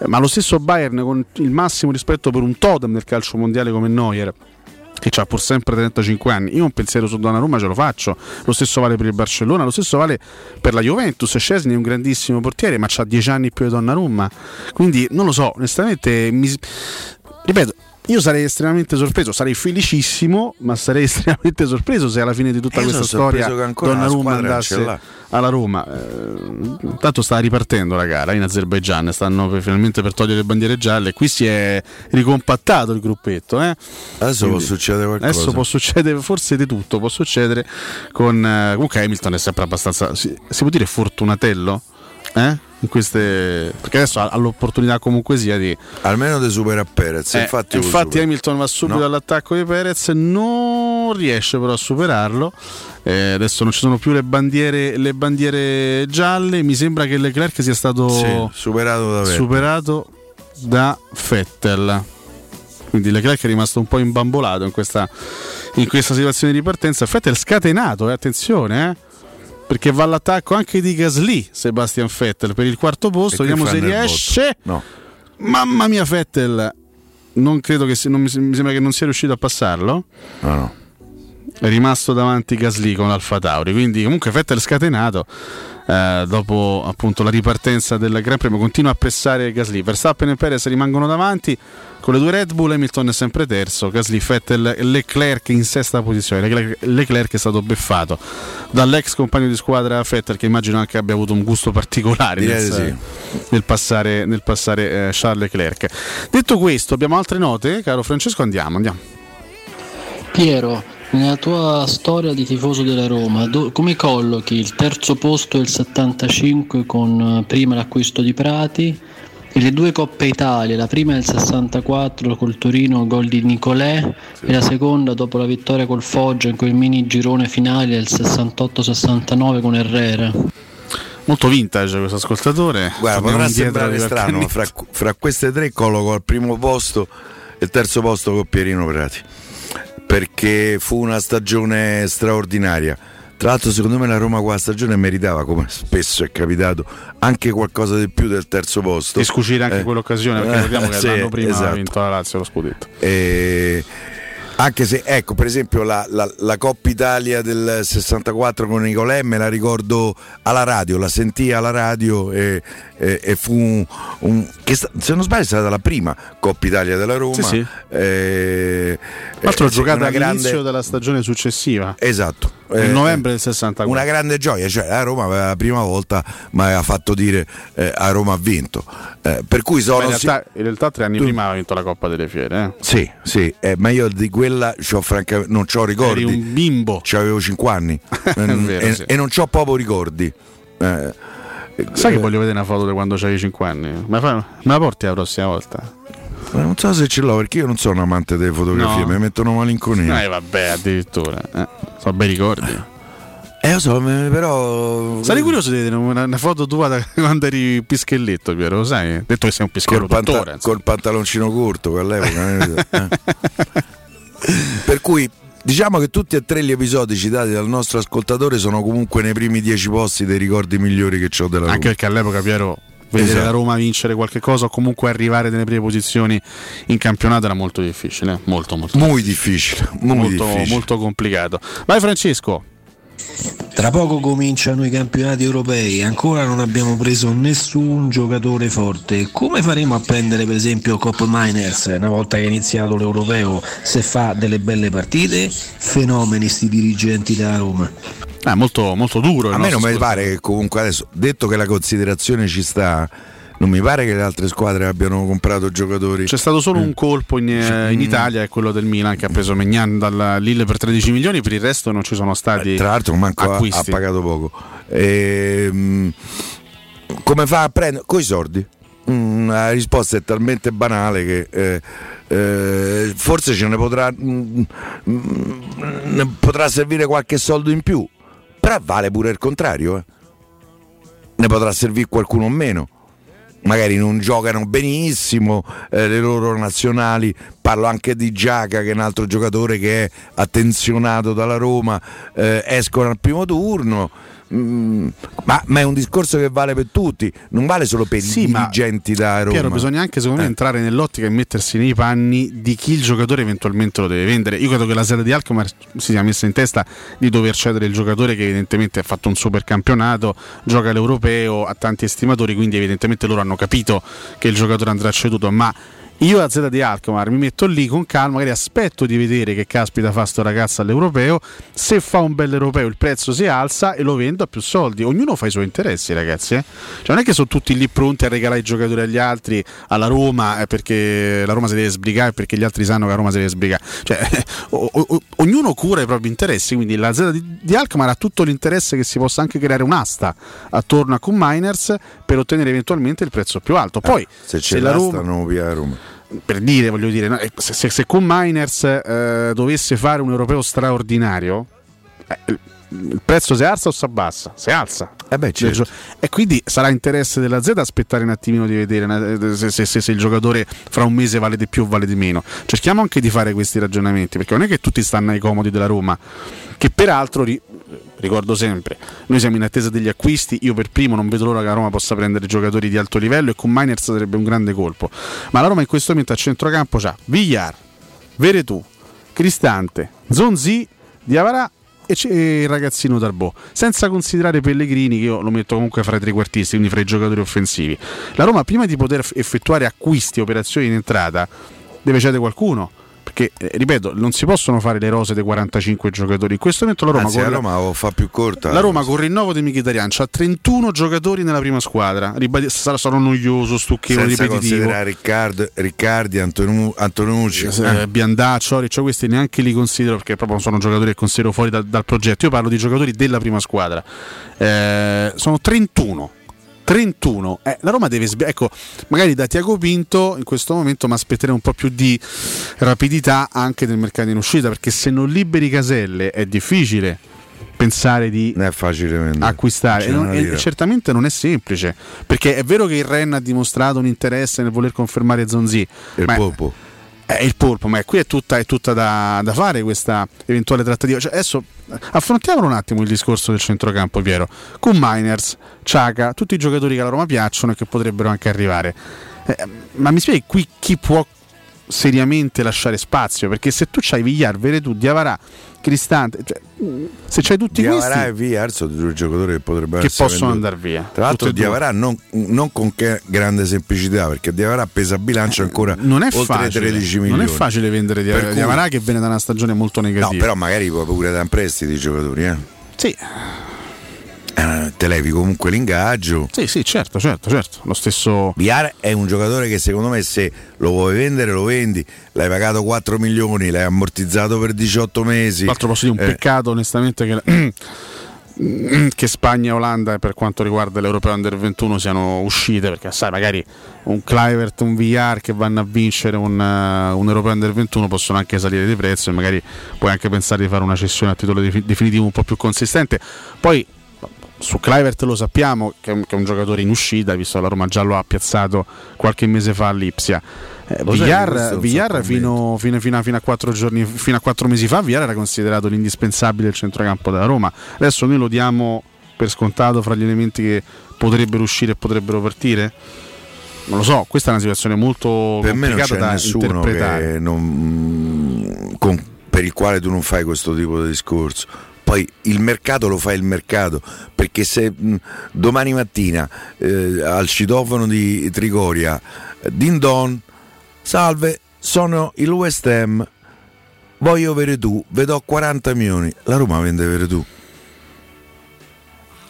Speaker 1: Eh, ma lo stesso Bayern, con il massimo rispetto per un totem del calcio mondiale come Neuer, che ha pur sempre 35 anni. Io un pensiero su Donnarumma ce lo faccio. Lo stesso vale per il Barcellona, lo stesso vale per la Juventus. Scesni è un grandissimo portiere, ma ha 10 anni più di Donnarumma. Quindi non lo so, onestamente mi... ripeto io sarei estremamente sorpreso, sarei felicissimo, ma sarei estremamente sorpreso se alla fine di tutta
Speaker 2: Io
Speaker 1: questa storia Donnarumma andasse alla Roma. Eh, tanto sta ripartendo la gara in Azerbaijan, stanno per- finalmente per togliere le bandiere gialle. Qui si è ricompattato il gruppetto. eh.
Speaker 2: Adesso può succedere qualcosa.
Speaker 1: Adesso può succedere forse di tutto, può succedere con... eh, comunque Hamilton è sempre abbastanza... Si, si può dire fortunatello? Eh? In queste... Perché adesso ha, l'opportunità comunque sia di...
Speaker 2: Almeno di superare Perez.
Speaker 1: Eh,
Speaker 2: infatti,
Speaker 1: infatti. Hamilton va subito
Speaker 2: No.
Speaker 1: all'attacco di Perez, non riesce però a superarlo. Eh, adesso non ci sono più le bandiere, le bandiere gialle. Mi sembra che Leclerc sia stato
Speaker 2: Sì, superato da Vettel.
Speaker 1: superato da Vettel. Quindi Leclerc è rimasto un po' imbambolato in questa, in questa situazione di partenza. Vettel scatenato, eh, attenzione, eh, perché va all'attacco anche di Gasly, Sebastian Vettel, per il quarto posto.
Speaker 2: E
Speaker 1: Vediamo se riesce.
Speaker 2: No.
Speaker 1: Mamma mia, Vettel. Non credo che sia- non mi, mi sembra che non sia riuscito a passarlo.
Speaker 2: No, no.
Speaker 1: È rimasto davanti Gasly con l'Alfa Tauri. Quindi, comunque, Vettel scatenato. Eh, dopo appunto la ripartenza del Gran Premio, continua a pressare Gasly. Verstappen e Perez rimangono davanti con le due Red Bull. Hamilton è sempre terzo. Gasly, Vettel e Leclerc in sesta posizione. Leclerc, è stato beffato dall'ex compagno di squadra Vettel, che immagino anche abbia avuto un gusto particolare nel,
Speaker 2: di
Speaker 1: nel passare, nel passare eh, Charles Leclerc. Detto questo, abbiamo altre note, caro Francesco. Andiamo, andiamo.
Speaker 14: Piero, nella tua storia di tifoso della Roma, do- come collochi il terzo posto del 75 con eh, prima l'acquisto di Prati e le due Coppe Italia, la prima del 64 col Torino, gol di Nicolè e la seconda dopo la vittoria col Foggia in quel mini girone finale del 68-69 con Herrera.
Speaker 1: Molto vintage questo ascoltatore.
Speaker 2: Guarda, potrà sembrare strano, fra, fra queste tre colloco al primo posto e il terzo posto con Pierino Prati. Perché fu una stagione straordinaria. Tra l'altro, secondo me la Roma quella stagione meritava, come spesso è capitato, anche qualcosa di più del terzo posto.
Speaker 1: Di scucire anche quell'occasione, perché ricordiamo che
Speaker 2: sì,
Speaker 1: l'anno prima
Speaker 2: esatto.
Speaker 1: ha vinto la Lazio lo scudetto.
Speaker 2: E anche se, ecco, per esempio la, la- la Coppa Italia del 64 con Nicolè me la ricordo alla radio, la sentii alla radio e, e- e fu un, un- che se non sbaglio è stata la prima Coppa Italia della Roma.
Speaker 1: Sì, sì.
Speaker 2: Eh,
Speaker 1: l'altro
Speaker 2: eh,
Speaker 1: giocata all'inizio
Speaker 2: grande-
Speaker 1: della stagione successiva.
Speaker 2: Esatto.
Speaker 1: Nel
Speaker 2: Eh,
Speaker 1: novembre del 64.
Speaker 2: Una grande gioia, cioè la Roma aveva la prima volta mi aveva fatto dire eh, a Roma ha vinto. Eh, per cui sono
Speaker 1: in, realtà, in realtà tre anni
Speaker 2: Tu-
Speaker 1: prima aveva vinto la Coppa delle Fiere. Eh.
Speaker 2: Sì, sì, eh, ma io di quella c'ho francamente, non ho ricordi.
Speaker 1: Eri un bimbo.
Speaker 2: Avevo 5 anni
Speaker 1: È vero,
Speaker 2: e,
Speaker 1: sì.
Speaker 2: e non ho proprio ricordi. Eh,
Speaker 1: Sai che
Speaker 2: eh,
Speaker 1: voglio vedere una foto di quando avevi 5 anni? Me la, fa- me la porti la prossima volta?
Speaker 2: Non so se ce l'ho perché io non sono un amante delle fotografie,
Speaker 1: No.
Speaker 2: mi mettono malinconia.
Speaker 1: Eh vabbè, addirittura. Eh. Sono bei ricordi.
Speaker 2: Eh, lo so, però.
Speaker 1: Sarei curioso di vedere una, una foto tua da quando eri pischelletto, Piero, lo sai? Detto che sei un pischello
Speaker 2: col, panta- col pantaloncino corto all'epoca. eh. per cui diciamo che tutti e tre gli episodi citati dal nostro ascoltatore sono comunque nei primi dieci posti dei ricordi migliori che ho della Roma.
Speaker 1: Anche perché all'epoca Piero vedere
Speaker 2: Esatto.
Speaker 1: la Roma vincere qualche cosa o comunque arrivare nelle prime posizioni in campionato era molto difficile. Molto, molto
Speaker 2: Muy difficile, muy
Speaker 1: molto,
Speaker 2: difficile.
Speaker 1: molto complicato. Vai Francesco.
Speaker 15: Tra poco cominciano i campionati europei, ancora non abbiamo preso nessun giocatore forte. Come faremo a prendere per esempio Cop Miners una volta che è iniziato l'europeo se fa delle belle partite? Fenomeni sti dirigenti della Roma.
Speaker 1: Ah, molto, molto duro.
Speaker 2: A me non mi pare che comunque adesso, detto che la considerazione ci sta, non mi pare che le altre squadre abbiano comprato giocatori.
Speaker 1: C'è stato solo un colpo in, eh, in Italia, è quello del Milan che ha preso Megnan dalla Lille per 13 milioni, per il resto non ci sono stati
Speaker 2: Tra l'altro manco ha,
Speaker 1: acquisti.
Speaker 2: ha pagato poco. Ehm, come fa a prendere? Coi soldi. Mm, La risposta è talmente banale che eh, eh, forse ce ne potrà, mm, mm, ne potrà servire qualche soldo in più, però vale pure il contrario. eh. Ne potrà servire qualcuno o meno. Magari non giocano benissimo eh, le loro nazionali, parlo anche di Giaca che è un altro giocatore che è attenzionato dalla Roma, eh, escono al primo turno. Mm, ma, ma è un discorso che vale per tutti, non vale solo per
Speaker 1: Sì,
Speaker 2: i dirigenti da Roma.
Speaker 1: Piero, bisogna anche secondo me
Speaker 2: Eh.
Speaker 1: entrare nell'ottica e mettersi nei panni di chi il giocatore eventualmente lo deve vendere. Io credo che la sede di Alcomar si sia messa in testa di dover cedere il giocatore che evidentemente ha fatto un super campionato, gioca l'europeo, ha tanti estimatori, quindi evidentemente loro hanno capito che il giocatore andrà ceduto, ma io a Z di Alcomar mi metto lì con calma, magari aspetto di vedere che caspita fa sto ragazzo all'europeo, se fa un bel europeo il prezzo si alza e lo vendo a più soldi, ognuno fa i suoi interessi ragazzi, eh? cioè non è che sono tutti lì pronti a regalare i giocatori agli altri, alla Roma, eh, perché la Roma si deve sbrigare perché gli altri sanno che la Roma si deve sbrigare, cioè o- o- ognuno cura i propri interessi, quindi la Z di, di Alcomar ha tutto l'interesse che si possa anche creare un'asta attorno a Q Miners per ottenere eventualmente il prezzo più alto. Poi
Speaker 2: se c'è
Speaker 1: la
Speaker 2: l'asta
Speaker 1: Roma
Speaker 2: via la Roma.
Speaker 1: Per dire, voglio dire, no, eh, se, se, se con Miners eh, dovesse fare un europeo straordinario, eh, il- prezzo si alza o si abbassa? Si alza.
Speaker 2: certo.
Speaker 1: E quindi sarà interesse della Z aspettare un attimino di vedere eh, se, se- se- se il giocatore fra un mese vale di più o vale di meno. Cerchiamo anche di fare questi ragionamenti, perché non è che tutti stanno ai comodi della Roma, che peraltro ri- ricordo sempre, noi siamo in attesa degli acquisti, io per primo non vedo l'ora che la Roma possa prendere giocatori di alto livello e con Miners sarebbe un grande colpo. Ma la Roma in questo momento a centrocampo c'ha Villar, Veretù, Cristante, Zonzi, Diavarà e il ragazzino Darbo, senza considerare Pellegrini che io lo metto comunque fra i trequartisti, quindi fra i giocatori offensivi. La Roma prima di poter eff- effettuare acquisti operazioni in entrata deve cedere qualcuno, perché eh, ripeto, non si possono fare le rose dei 45 giocatori. In questo momento la Roma,
Speaker 2: Anzi, la
Speaker 1: corre-
Speaker 2: Roma o fa più corta.
Speaker 1: la Roma con il rinnovo di Mkhitaryan ha 31 giocatori nella prima squadra. Ribadi- sarà noioso, stucchevole,
Speaker 2: senza
Speaker 1: ripetitivo.
Speaker 2: considerare Riccardo, Riccardi, Antonu- Antonucci.
Speaker 1: Eh, Biandaccio, Cioric, questi neanche li considero perché proprio sono giocatori che considero fuori dal, dal progetto. Io parlo di giocatori della prima squadra. Eh, sono 31. 31. Eh, la Roma deve sbi- ecco, magari da Tiago Pinto in questo momento mi aspetterei un po' più di rapidità anche nel mercato in uscita perché se non liberi caselle è difficile pensare di acquistare e, non- e certamente non è semplice perché è vero che il Ren ha dimostrato un interesse nel voler confermare Zonzi
Speaker 2: Il Polpo.
Speaker 1: È il polpo, ma qui è tutta, è tutta da, da fare questa eventuale trattativa. Cioè, adesso affrontiamo un attimo il discorso del centrocampo, Piero. Con Miners, Ciaca, tutti i giocatori che alla Roma piacciono e che potrebbero anche arrivare. Eh, ma mi spieghi qui chi può seriamente lasciare spazio? Perché se tu c'hai Vigliar, Veretù, Diavarà, Cristante, cioè, se c'hai tutti
Speaker 2: Diavarà
Speaker 1: questi
Speaker 2: e Villar sono due giocatori che potrebbero
Speaker 1: che possono andare via.
Speaker 2: Tra l'altro. Diavarà non, non con che grande semplicità perché Diavarà pesa bilancio ancora
Speaker 1: non è facile,
Speaker 2: 13 milioni.
Speaker 1: Non è facile vendere Diavarà,
Speaker 2: cui-
Speaker 1: Diavarà che viene da una stagione molto negativa.
Speaker 2: No, però magari puoi pure da prestiti i giocatori, eh.
Speaker 1: Sì.
Speaker 2: Eh, te levi comunque l'ingaggio.
Speaker 1: Sì, sì, certo, certo, certo. Lo stesso.
Speaker 2: Biar è un giocatore che secondo me se lo vuoi vendere lo vendi, l'hai pagato 4 milioni, l'hai ammortizzato per 18 mesi.
Speaker 1: Tra l'altro posso dire un
Speaker 2: Eh,
Speaker 1: peccato onestamente che, che Spagna e Olanda per quanto riguarda l'Europeo Under 21 siano uscite perché sai magari un Clivert, un VR che vanno a vincere un, eh, un Europeo Under 21 possono anche salire di prezzo e magari puoi anche pensare di fare una cessione a titolo defi- definitivo un po' più consistente. Poi su Clivert lo sappiamo che è, un, che è un giocatore in uscita, visto che la Roma già lo ha piazzato qualche mese fa all'Ipsia. Eh, Villar, fino, fino- fino a, fino a quattro giorni, fino a quattro mesi fa, Villar era considerato l'indispensabile del centrocampo della Roma. Adesso noi lo diamo per scontato fra gli elementi che potrebbero uscire e potrebbero partire. Non lo so, questa è una situazione molto
Speaker 2: per me
Speaker 1: complicata da interpretare.
Speaker 2: che non- con- per il quale tu non fai questo tipo di discorso. Poi il mercato lo fa il mercato, perché se mh, domani mattina eh, al citofono di Trigoria, eh, Din Don, salve, sono il West Ham, voglio Veretù, vedo 40 milioni, la Roma vende Veretù.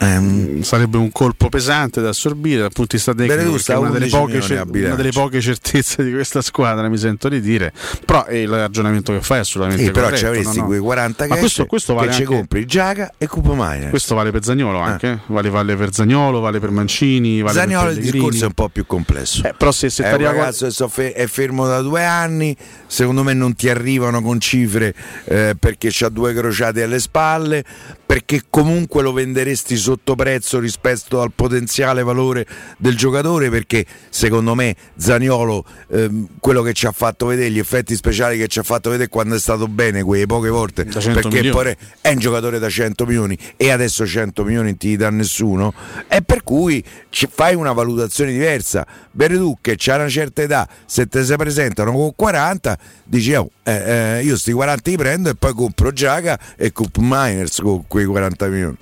Speaker 2: Ehm,
Speaker 1: Sarebbe un colpo pesante da assorbire dal punto di vista tecnico, è una delle,
Speaker 2: 11
Speaker 1: poche, una delle poche certezze di questa squadra, mi sento di dire. Però eh, il ragionamento che fai è assolutamente
Speaker 2: Sì, però
Speaker 1: corretto,
Speaker 2: ci avresti
Speaker 1: no,
Speaker 2: quei 40
Speaker 1: Ma
Speaker 2: cash
Speaker 1: questo, questo vale
Speaker 2: che ci compri Giaga e Cupo Miner.
Speaker 1: Questo vale per Zagnolo anche, eh? vale, vale per Zagnolo, vale per Mancini, vale
Speaker 2: Zaniolo
Speaker 1: per
Speaker 2: il discorso è un po' più complesso.
Speaker 1: Eh, però se, se
Speaker 2: è un ragazzo che fe- è fermo da due anni, secondo me non ti arrivano con cifre eh, perché c'ha due crociate alle spalle, perché comunque lo venderesti sotto prezzo rispetto al potenziale valore del giocatore, perché secondo me Zaniolo, ehm, quello che ci ha fatto vedere, gli effetti speciali che ci ha fatto vedere quando è stato bene quelle poche volte,
Speaker 1: Da 100
Speaker 2: perché
Speaker 1: milioni.
Speaker 2: poi è un giocatore da 100 milioni e adesso 100 milioni non ti dà nessuno e per cui fai una valutazione diversa Beredù che c'ha una certa età se te si presentano con 40 dici oh, eh, eh, io sti 40 li prendo e poi compro Giaga e Cup Miners con quei 40 milioni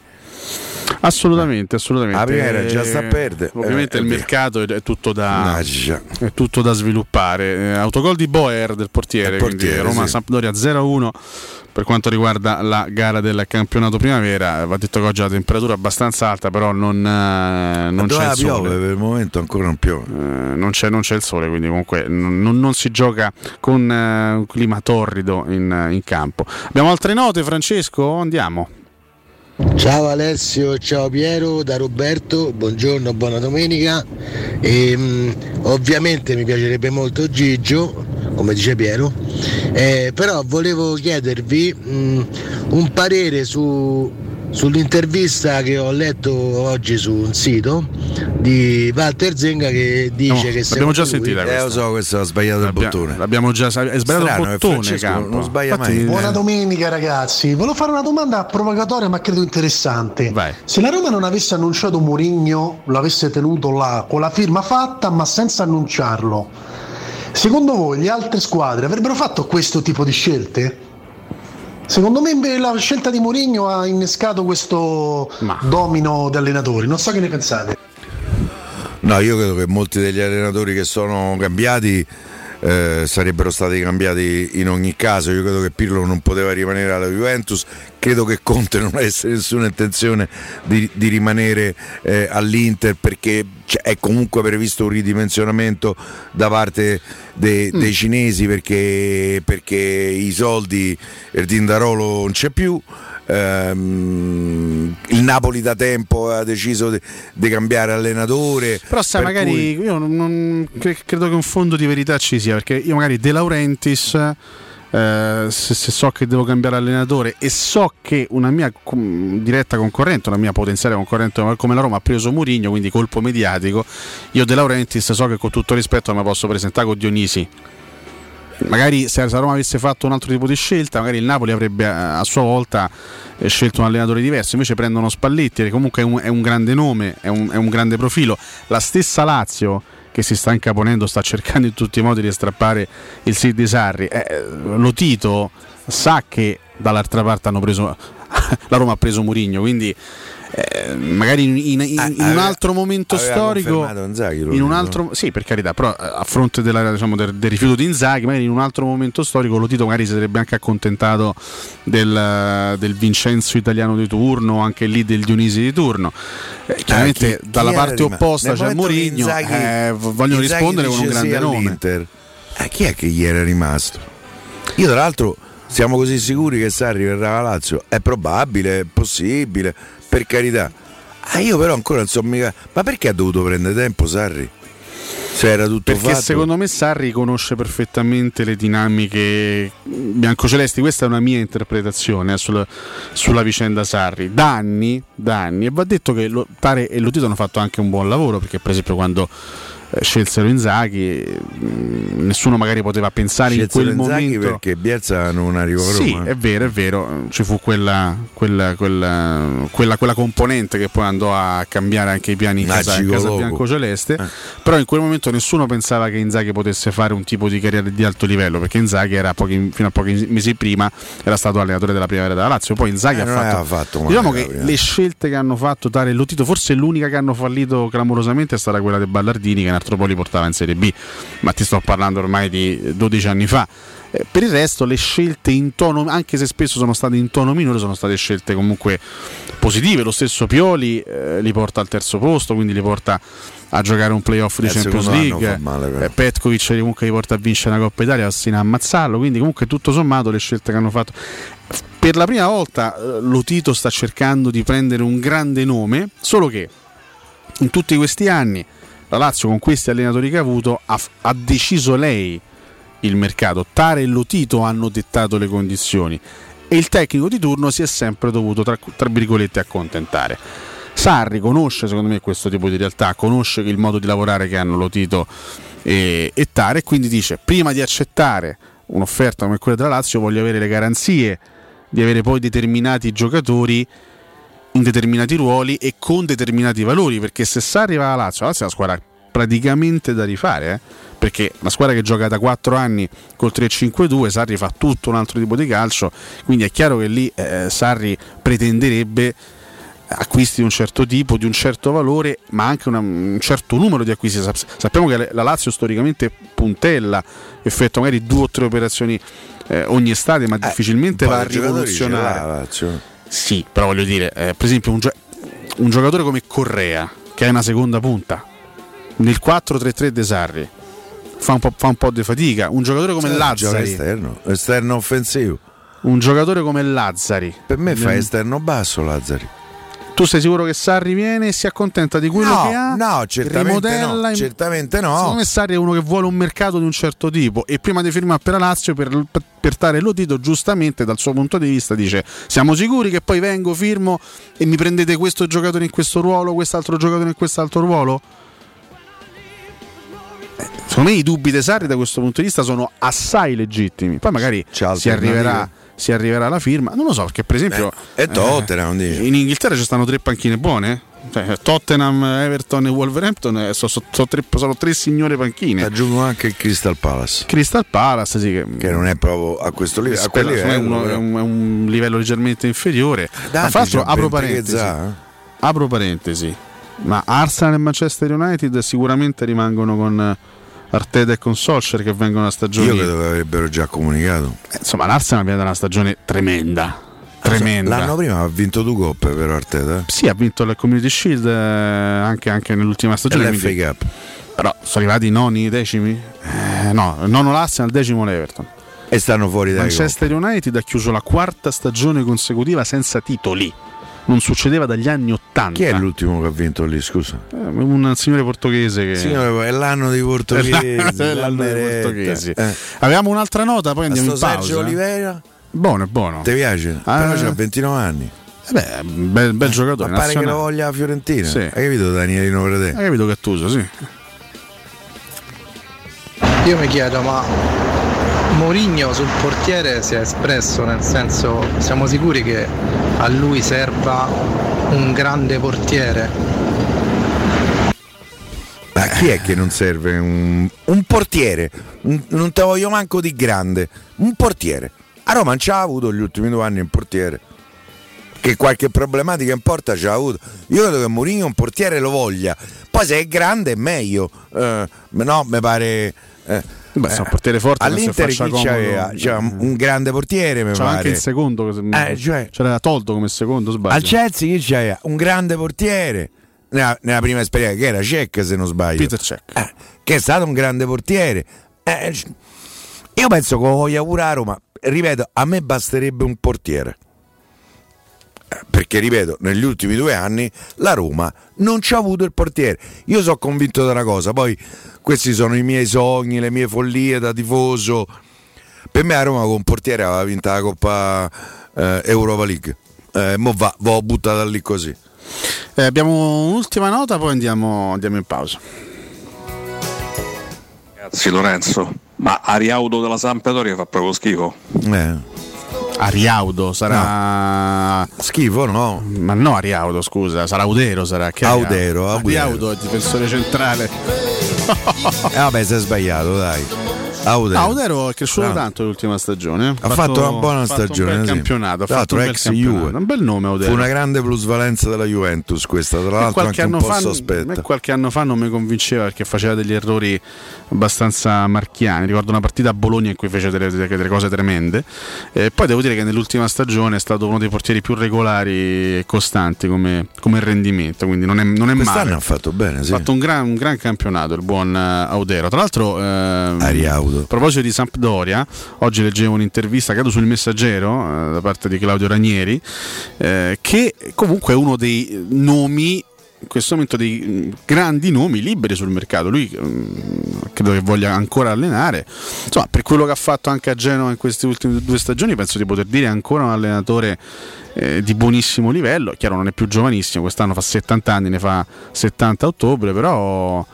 Speaker 1: Assolutamente, assolutamente.
Speaker 2: La
Speaker 1: Eh,
Speaker 2: già sta a perdere.
Speaker 1: Ovviamente
Speaker 2: Eh,
Speaker 1: il
Speaker 2: è vero.
Speaker 1: mercato è, tutto da, è tutto da sviluppare. Eh, autogol di Boer del portiere,
Speaker 2: portiere,
Speaker 1: quindi
Speaker 2: sì.
Speaker 1: Roma-Sampdoria 0-1 per quanto riguarda la gara del campionato primavera. Va detto che oggi la temperatura è abbastanza alta, però non, eh, non c'è il sole.
Speaker 2: piove per il momento ancora non piove
Speaker 1: Eh, non, c'è, non c'è il sole, quindi comunque non, non- non si gioca con eh, un clima torrido in, in campo. Abbiamo altre note, Francesco? Andiamo.
Speaker 13: Ciao Alessio, ciao Piero, da Roberto, buongiorno, buona domenica. Ehm, ovviamente mi piacerebbe molto Gigio, come dice Piero, eh, però volevo chiedervi mh, un parere su- sull'intervista che ho letto oggi su un sito di Walter Zenga che dice
Speaker 1: No,
Speaker 13: che
Speaker 1: l'abbiamo già
Speaker 13: secondo lui-
Speaker 1: sentita
Speaker 2: eh lo so questo ha sbagliato il bottone
Speaker 1: L'abbiamo già è sbagliato
Speaker 2: Strano,
Speaker 1: il
Speaker 2: eh,
Speaker 1: bottone. Campo.
Speaker 2: non sbaglia
Speaker 1: Infatti,
Speaker 2: mai.
Speaker 16: Buona domenica ragazzi, volevo fare una domanda provocatoria ma credo interessante. Se la Roma non avesse annunciato Mourinho, l'avesse tenuto là con la firma fatta ma senza annunciarlo, secondo voi le altre squadre avrebbero fatto questo tipo di scelte? Secondo me la scelta di Mourinho ha innescato questo domino di allenatori, non so che ne pensate.
Speaker 2: No, io credo che molti degli allenatori che sono cambiati eh, sarebbero stati cambiati in ogni caso. Io credo che Pirlo non poteva rimanere alla Juventus, credo che Conte non avesse nessuna intenzione di, di rimanere eh, all'Inter perché è comunque previsto un ridimensionamento da parte de, mm. dei cinesi perché, perché i soldi, il Dindarolo non c'è più. Um, il Napoli da tempo ha deciso di cambiare allenatore.
Speaker 1: Però sai, per magari cui... io non, non, credo che un fondo di verità ci sia, perché io magari De Laurentiis. Eh, se, se, so che devo cambiare allenatore e so che una mia com- diretta concorrente, una mia potenziale concorrente come la Roma ha preso Murigno, quindi colpo mediatico, io De Laurentiis so che con tutto rispetto mi posso presentare con Dionisi magari se la Roma avesse fatto un altro tipo di scelta, magari il Napoli avrebbe eh, a sua volta eh, scelto un allenatore diverso. Invece prendono Spalletti, che comunque è un, è un grande nome, è un, è un, grande profilo. La stessa Lazio che si sta incaponendo, sta cercando in tutti i modi di strappare il Sid di Sarri. Eh, lo Tito sa che dall'altra parte hanno preso la Roma ha preso Murigno, quindi eh, magari in, in, in, ah, in un altro momento storico
Speaker 2: Inzaghi,
Speaker 1: in un altro, sì per carità però eh, a fronte della, diciamo, del, del, rifiuto di Inzaghi magari in un altro momento storico Lotito magari si sarebbe anche accontentato del, del Vincenzo italiano di turno anche lì del Dionisi di turno. Eh, chiaramente ah, chi, dalla chi parte opposta c'è Mourinho eh, vogliono
Speaker 2: Inzaghi
Speaker 1: rispondere con un grande nome.
Speaker 2: eh, chi è che gli era rimasto? io tra l'altro siamo così sicuri che Sarri verrà a Lazio? È probabile, è possibile, per carità. Ah, io però ancora non so mica. Ma perché ha dovuto prendere tempo Sarri? Se era tutto
Speaker 1: Perché
Speaker 2: fatto.
Speaker 1: secondo me Sarri conosce perfettamente le dinamiche biancocelesti, questa è una mia interpretazione eh, sulla, sulla, vicenda Sarri. Da anni, da anni, e va detto che lo, Tare e Lotito hanno fatto anche un buon lavoro, perché per esempio quando scelsero Inzaghi, nessuno magari poteva pensare scelsero in quel Inzaghi momento
Speaker 2: perché Bielsa non arrivò a Roma.
Speaker 1: Sì, è vero, è vero, ci fu quella, quella, quella, quella, quella componente che poi andò a cambiare anche i piani in casa, in casa bianco-celeste, eh. però in quel momento nessuno pensava che Inzaghi potesse fare un tipo di carriera di alto livello, perché Inzaghi era pochi, fino a pochi mesi prima era stato allenatore della primavera della Lazio, poi Inzaghi
Speaker 2: eh,
Speaker 1: ha fatto,
Speaker 2: fatto
Speaker 1: diciamo che le scelte che hanno fatto Tare e Lotito, forse l'unica che hanno fallito clamorosamente è stata quella dei Ballardini che altro po' li portava in Serie B, ma ti sto parlando ormai di 12 anni fa. Eh, per il resto le scelte in tono, anche se spesso sono state in tono minore, sono state scelte comunque positive. Lo stesso Pioli eh, li porta al terzo posto, quindi li porta a giocare un playoff di eh, Champions League. Male, eh, Petkovic comunque li porta a vincere una Coppa Italia, Assina a ammazzarlo. Quindi comunque tutto sommato le scelte che hanno fatto. Per la prima volta eh, Lotito sta cercando di prendere un grande nome, solo che in tutti questi anni la Lazio con questi allenatori che ha avuto ha, ha deciso lei il mercato. Tare e Lotito hanno dettato le condizioni e il tecnico di turno si è sempre dovuto tra, tra virgolette accontentare. Sarri conosce secondo me questo tipo di realtà, conosce il modo di lavorare che hanno Lotito e, e Tare e quindi dice prima di accettare un'offerta come quella della Lazio voglio avere le garanzie di avere poi determinati giocatori determinati ruoli e con determinati valori, perché se Sarri va alla Lazio, la Lazio è una squadra praticamente da rifare, eh? perché una squadra che gioca da 4 anni col 3-5-2, Sarri fa tutto un altro tipo di calcio, quindi è chiaro che lì eh, Sarri pretenderebbe acquisti di un certo tipo, di un certo valore, ma anche una, un certo numero di acquisti. Sappiamo che la Lazio storicamente puntella, effettua magari due o tre operazioni eh, ogni estate, ma eh, difficilmente va a rivoluzionare. Sì, però voglio dire, eh, per esempio un, gio- un, giocatore come Correa, che è una seconda punta, nel 4-3-3 De Sarri, fa un po', fa un po di fatica. Un giocatore come cioè, Lazzari...
Speaker 2: Esterno, esterno offensivo.
Speaker 1: Un giocatore come Lazzari.
Speaker 2: Per me fa esterno basso Lazzari.
Speaker 1: Tu sei sicuro che Sarri viene e si accontenta di quello
Speaker 2: no,
Speaker 1: che ha?
Speaker 2: No, certamente no, certamente no.
Speaker 1: Secondo me Sarri è uno che vuole un mercato di un certo tipo e prima di firmare per la Lazio per, per Tare Lotito giustamente dal suo punto di vista dice siamo sicuri che poi vengo, firmo e mi prendete questo giocatore in questo ruolo, quest'altro giocatore in quest'altro ruolo? Eh, secondo me i dubbi di Sarri da questo punto di vista sono assai legittimi. Poi magari si arriverà si arriverà alla firma. Non lo so, perché per esempio...
Speaker 2: Beh, è Tottenham,
Speaker 1: eh, in Inghilterra ci stanno tre panchine buone. Cioè, Tottenham, Everton e Wolverhampton eh, sono, sono, sono, tre, sono, tre, signore panchine.
Speaker 2: Aggiungo anche il Crystal Palace.
Speaker 1: Crystal Palace, sì, che,
Speaker 2: che non è proprio a questo livello. A quel livello
Speaker 1: è, uno, è, un, è, un, livello leggermente inferiore. Dante, Ma fra l'altro, apro parentesi, apro parentesi. Ma Arsenal e Manchester United sicuramente rimangono con Arteta e con Solskjaer che vengono da stagioni.
Speaker 2: Io credo che avrebbero già comunicato.
Speaker 1: Eh, insomma, l'Arsenal viene da una stagione tremenda. Tremenda.
Speaker 2: L'anno prima ha vinto due coppe per Arteta. eh?
Speaker 1: Sì, ha vinto la Community Shield eh, anche, anche nell'ultima stagione.
Speaker 2: E l'FA
Speaker 1: quindi-
Speaker 2: Cup.
Speaker 1: Però sono arrivati i noni, i decimi? Eh, no, nono l'Arsenal, decimo l'Everton.
Speaker 2: E stanno fuori dai
Speaker 1: Manchester United ha chiuso la quarta stagione consecutiva senza titoli. Non succedeva dagli anni 80.
Speaker 2: Chi è l'ultimo che ha vinto lì, scusa?
Speaker 1: Eh, un signore portoghese che.
Speaker 2: Signore, è l'anno dei portoghesi.
Speaker 1: È l'anno dei portoghesi.
Speaker 2: Eh.
Speaker 1: Avevamo un'altra nota, poi andiamo
Speaker 2: sto
Speaker 1: in pausa.
Speaker 2: Sergio Oliveira?
Speaker 1: Buono, è buono.
Speaker 2: Ti piace?
Speaker 1: Ah.
Speaker 2: Però c'ha 29 anni.
Speaker 1: Eh beh, bel, bel giocatore.
Speaker 2: Ma pare che
Speaker 1: nazionale.
Speaker 2: lo voglia la Fiorentina.
Speaker 1: Sì.
Speaker 2: Hai capito Danielino Prete?
Speaker 1: Hai capito Gattuso, sì.
Speaker 17: Io mi chiedo, ma Mourinho sul portiere si è espresso, nel senso siamo sicuri che a lui serva un grande portiere?
Speaker 2: Ma chi è che non serve un, un portiere? Un- non te voglio manco di grande. Un portiere. A Roma non c'ha avuto gli ultimi due anni un portiere. Che qualche problematica in porta c'ha avuto. Io credo che Mourinho un portiere lo voglia. Poi se è grande è meglio. Eh, no, mi pare. eh,
Speaker 1: Beh, è un portiere forte,
Speaker 2: all'Inter chi c'aveva? C'era un grande portiere, mi
Speaker 1: C'era anche il secondo.
Speaker 2: Eh, cioè-
Speaker 1: C'era tolto come secondo, sbaglio.
Speaker 2: Al Chelsea chi c'aveva? Un grande portiere. Nella, nella prima esperienza, che era Cech se non sbaglio.
Speaker 1: Peter Cech.
Speaker 2: Eh, che è stato un grande portiere. Eh, io penso che lo voglia pure a Roma. Ripeto, a me basterebbe un portiere. Perché, ripeto, negli ultimi due anni la Roma non ci ha avuto il portiere. Io sono convinto di una cosa, poi questi sono i miei sogni, le mie follie da tifoso. Per me a Roma con un portiere aveva vinto la Coppa eh, Europa League. Eh, mo va, l'ho buttata lì così.
Speaker 1: Eh, abbiamo un'ultima nota, poi andiamo, andiamo in pausa.
Speaker 18: Ragazzi Lorenzo, ma Ariaudo della Sampdoria fa proprio schifo.
Speaker 2: Eh.
Speaker 1: Ariaudo sarà.
Speaker 2: Schifo, no?
Speaker 1: Ma no, Ariaudo, scusa, sarà Audero. Sarà che
Speaker 2: Audero, Audero.
Speaker 1: Ariaudo è difensore centrale.
Speaker 2: Eh, vabbè, si è sbagliato, dai. Audero.
Speaker 1: Audero è cresciuto
Speaker 2: Bravo.
Speaker 1: tanto l'ultima stagione.
Speaker 2: Ha fatto una buona
Speaker 1: fatto
Speaker 2: stagione.
Speaker 1: Un bel
Speaker 2: sì.
Speaker 1: campionato. Ha fatto un bel
Speaker 2: ex
Speaker 1: campionato.
Speaker 2: Juve.
Speaker 1: Un bel nome, Audero.
Speaker 2: Fu una grande plusvalenza della Juventus questa, tra l'altro
Speaker 1: qualche
Speaker 2: anche un po'
Speaker 1: fa,
Speaker 2: sospetta.
Speaker 1: qualche anno fa non mi convinceva perché faceva degli errori abbastanza marchiani. Ricordo una partita a Bologna in cui fece delle, delle cose tremende. E poi devo dire che nell'ultima stagione è stato uno dei portieri più regolari e costanti come, come rendimento. Quindi non è, non è
Speaker 2: Quest'anno
Speaker 1: male.
Speaker 2: ha fatto bene, sì.
Speaker 1: Ha fatto un gran, un gran campionato il buon eh, Audero. Tra l'altro, ehm,
Speaker 2: Ariaudo.
Speaker 1: A proposito di Sampdoria, oggi leggevo un'intervista, credo sul Messaggero, eh, da parte di Claudio Ranieri, eh, che comunque è uno dei nomi. In questo momento dei mm, grandi nomi liberi sul mercato. Lui mm, credo che voglia ancora allenare. Insomma, per quello che ha fatto anche a Genova in queste ultime due stagioni, penso di poter dire ancora un allenatore eh, di buonissimo livello. Chiaro, non è più giovanissimo, quest'anno fa 70 anni, ne fa 70 a ottobre, però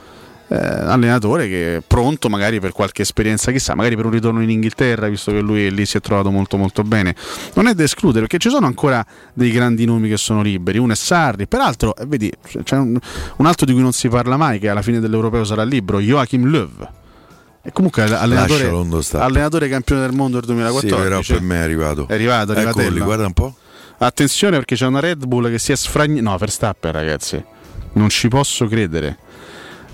Speaker 1: eh, allenatore che è pronto magari per qualche esperienza, chissà, magari per un ritorno in Inghilterra, visto che lui lì si è trovato molto molto bene. Non è da escludere perché ci sono ancora dei grandi nomi che sono liberi, uno è Sarri, peraltro, eh, vedi, c'è un, un altro di cui non si parla mai che alla fine dell'Europeo sarà libero, Joachim Löw. E comunque allenatore, allenatore campione del mondo del
Speaker 2: Sì,
Speaker 1: 2014.
Speaker 2: però per me è arrivato.
Speaker 1: È arrivato, è
Speaker 2: Eccoli,
Speaker 1: arrivatello.
Speaker 2: guarda un po'.
Speaker 1: Attenzione perché c'è una Red Bull che si è sfragnata. No, Verstappen, ragazzi. Non ci posso credere.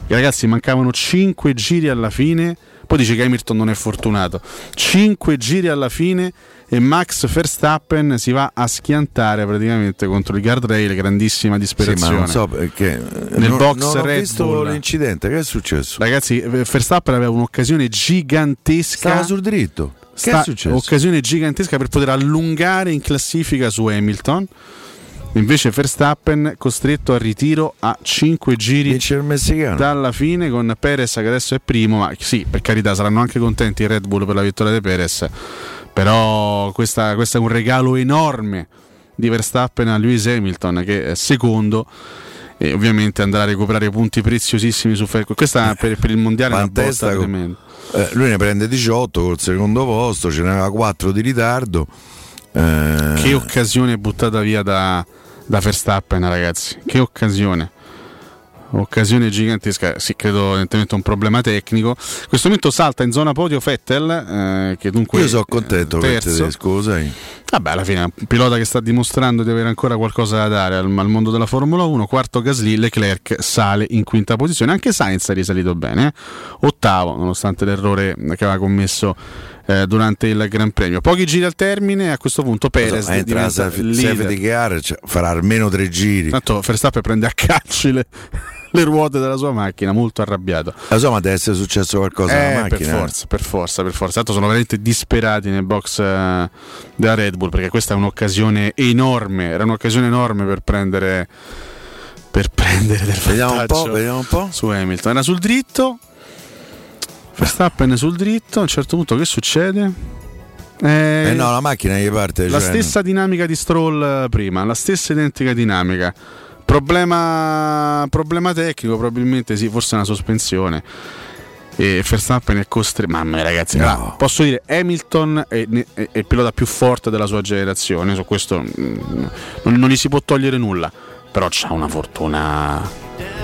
Speaker 1: Ragazzi mancavano 5 giri alla fine. Poi dice che Hamilton non è fortunato. 5 giri alla fine e Max Verstappen si va a schiantare praticamente contro il guardrail. Grandissima
Speaker 2: Sì,
Speaker 1: disperazione.
Speaker 2: ma non so perché.
Speaker 1: Nel
Speaker 2: non,
Speaker 1: box
Speaker 2: non ho
Speaker 1: Red
Speaker 2: visto
Speaker 1: Bull.
Speaker 2: l'incidente, che è successo?
Speaker 1: Ragazzi, Verstappen aveva un'occasione gigantesca.
Speaker 2: Stava sul dritto. Che
Speaker 1: Sta-
Speaker 2: è successo?
Speaker 1: Occasione gigantesca per poter allungare in classifica su Hamilton. Invece Verstappen costretto al ritiro a 5 giri dalla fine con Perez che adesso è primo, ma sì, per carità saranno anche contenti i Red Bull per la vittoria di Perez, però questa, questo è un regalo enorme di Verstappen a Lewis Hamilton che è secondo e ovviamente andrà a recuperare punti preziosissimi su Ferrari. Questa per, per il mondiale è una botta
Speaker 2: con-. Eh, lui ne prende 18 col secondo posto, ce n'aveva 4 di ritardo. Eh,
Speaker 1: Che occasione buttata via da, da Verstappen, ragazzi. Che occasione. Occasione gigantesca, sì, credo evidentemente un problema tecnico. In questo momento salta in zona podio Vettel, eh, che dunque
Speaker 2: Io sono contento per lo sai.
Speaker 1: Vabbè, alla fine un pilota che sta dimostrando di avere ancora qualcosa da dare al, al mondo della Formula 1. Quarto Gasly, Leclerc sale in quinta posizione. Anche Sainz è risalito bene, eh? ottavo, nonostante l'errore che aveva commesso eh, durante il Gran Premio. Pochi giri al termine, a questo punto Perez
Speaker 2: Insomma, entra la safety car, cioè, farà almeno tre giri.
Speaker 1: Tanto Verstappen prende a calci le, le ruote della sua macchina, molto arrabbiato.
Speaker 2: La sua, ma deve essere successo qualcosa
Speaker 1: eh,
Speaker 2: alla macchina.
Speaker 1: Per forza, per forza, per forza. Tanto sono veramente disperati nel box eh, della Red Bull perché questa è un'occasione enorme, era un'occasione enorme per prendere per prendere del
Speaker 2: vediamo un, po', vediamo un po'.
Speaker 1: su Hamilton. Era sul dritto. Verstappen sul dritto, a un certo punto che succede?
Speaker 2: Eh, no, la macchina gli parte.
Speaker 1: La
Speaker 2: cioè,
Speaker 1: stessa dinamica di Stroll eh, prima, la stessa identica dinamica. Problema, problema tecnico, probabilmente sì, forse una sospensione. E Verstappen è costretto. Mamma mia, ragazzi,
Speaker 2: No.
Speaker 1: allora, posso dire Hamilton è, è- è il pilota più forte della sua generazione. Su questo mm, non, non gli si può togliere nulla. Però c'ha una fortuna.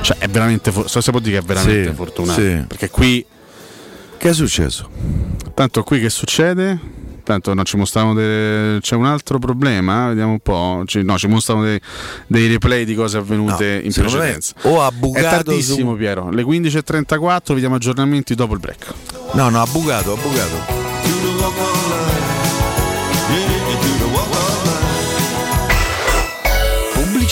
Speaker 1: Cioè, è veramente. for- Se può dire che è veramente
Speaker 2: Sì,
Speaker 1: fortunato.
Speaker 2: sì.
Speaker 1: Perché qui.
Speaker 2: Che è successo?
Speaker 1: Tanto qui che succede? Tanto non ci mostravano de- c'è un altro problema, vediamo un po'. Ci, no, ci mostrano dei, dei replay di cose avvenute in
Speaker 2: secondo me
Speaker 1: precedenza.
Speaker 2: o ha
Speaker 1: È
Speaker 2: bucato
Speaker 1: tardissimo,
Speaker 2: su-
Speaker 1: Piero. Le 15.34, vediamo aggiornamenti dopo il break.
Speaker 2: No, no, ha bucato, ha bucato.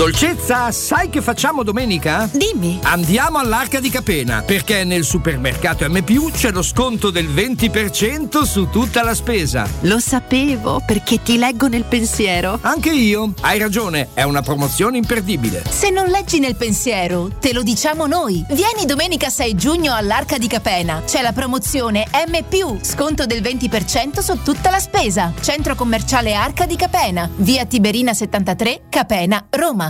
Speaker 19: Dolcezza, sai che facciamo domenica?
Speaker 5: Dimmi.
Speaker 19: Andiamo all'Arca di Capena, perché nel supermercato M c'è lo sconto del 20% su tutta la spesa.
Speaker 5: Lo sapevo perché ti leggo nel pensiero.
Speaker 19: Anche io. Hai ragione, è una promozione imperdibile.
Speaker 5: Se non leggi nel pensiero, te lo diciamo noi. Vieni domenica 6 giugno all'Arca di Capena. C'è la promozione M, sconto del 20% su tutta la spesa. Centro commerciale Arca di Capena, via Tiberina 73, Capena, Roma.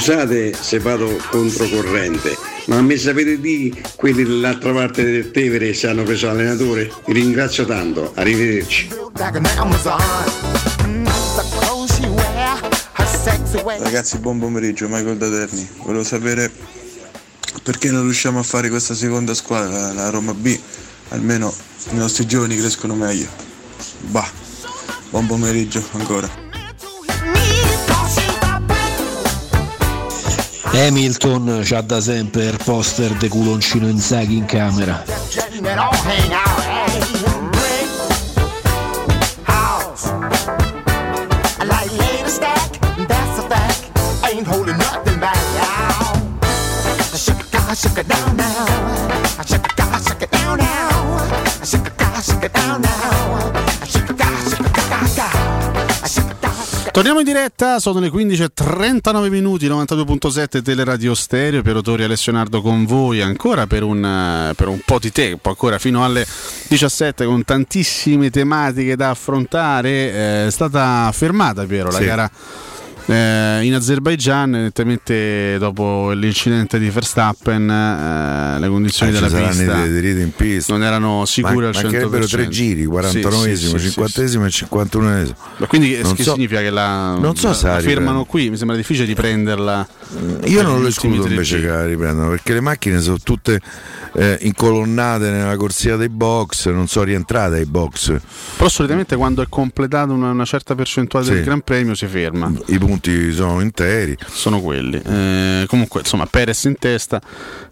Speaker 20: Scusate se vado controcorrente, ma mi sapete di quelli dall'altra parte del Tevere se hanno preso allenatore? Vi ringrazio tanto, arrivederci.
Speaker 21: Ragazzi, buon pomeriggio, Michael Daterni. Volevo sapere perché non riusciamo a fare questa seconda squadra, la Roma B. Almeno i nostri giovani crescono meglio. Bah, buon pomeriggio ancora.
Speaker 15: Hamilton c'ha da sempre il poster de culoncino Inzaghi in camera.
Speaker 1: Torniamo in diretta, sono le 15.39 minuti, 92.7 Teleradio Stereo, per Otori Alessio Nardo con voi ancora per un, per un po' di tempo, ancora fino alle 17 con tantissime tematiche da affrontare. Eh, È stata fermata Piero la
Speaker 2: Sì.
Speaker 1: gara eh, in Azerbaijan, evidentemente dopo l'incidente di Verstappen eh, le condizioni
Speaker 2: Eh,
Speaker 1: della pista
Speaker 2: in pista.
Speaker 1: non erano sicure al 100%.
Speaker 2: Mancherebbero tre giri, 49esimo,
Speaker 1: Sì, sì, sì,
Speaker 2: 51esimo e 51esimo.
Speaker 1: Ma quindi
Speaker 2: Non
Speaker 1: che
Speaker 2: so-
Speaker 1: significa che la,
Speaker 2: non so
Speaker 1: la-
Speaker 2: la
Speaker 1: fermano qui? Mi sembra difficile riprenderla.
Speaker 2: Io non lo escludo invece che la riprendano perché le macchine sono tutte eh, incolonnate nella corsia dei box, non sono rientrate ai box.
Speaker 1: Però solitamente quando è completata una, una certa percentuale del
Speaker 2: Sì.
Speaker 1: Gran Premio si ferma.
Speaker 2: I punti sono interi.
Speaker 1: Sono quelli. Eh, comunque, insomma, Perez in testa,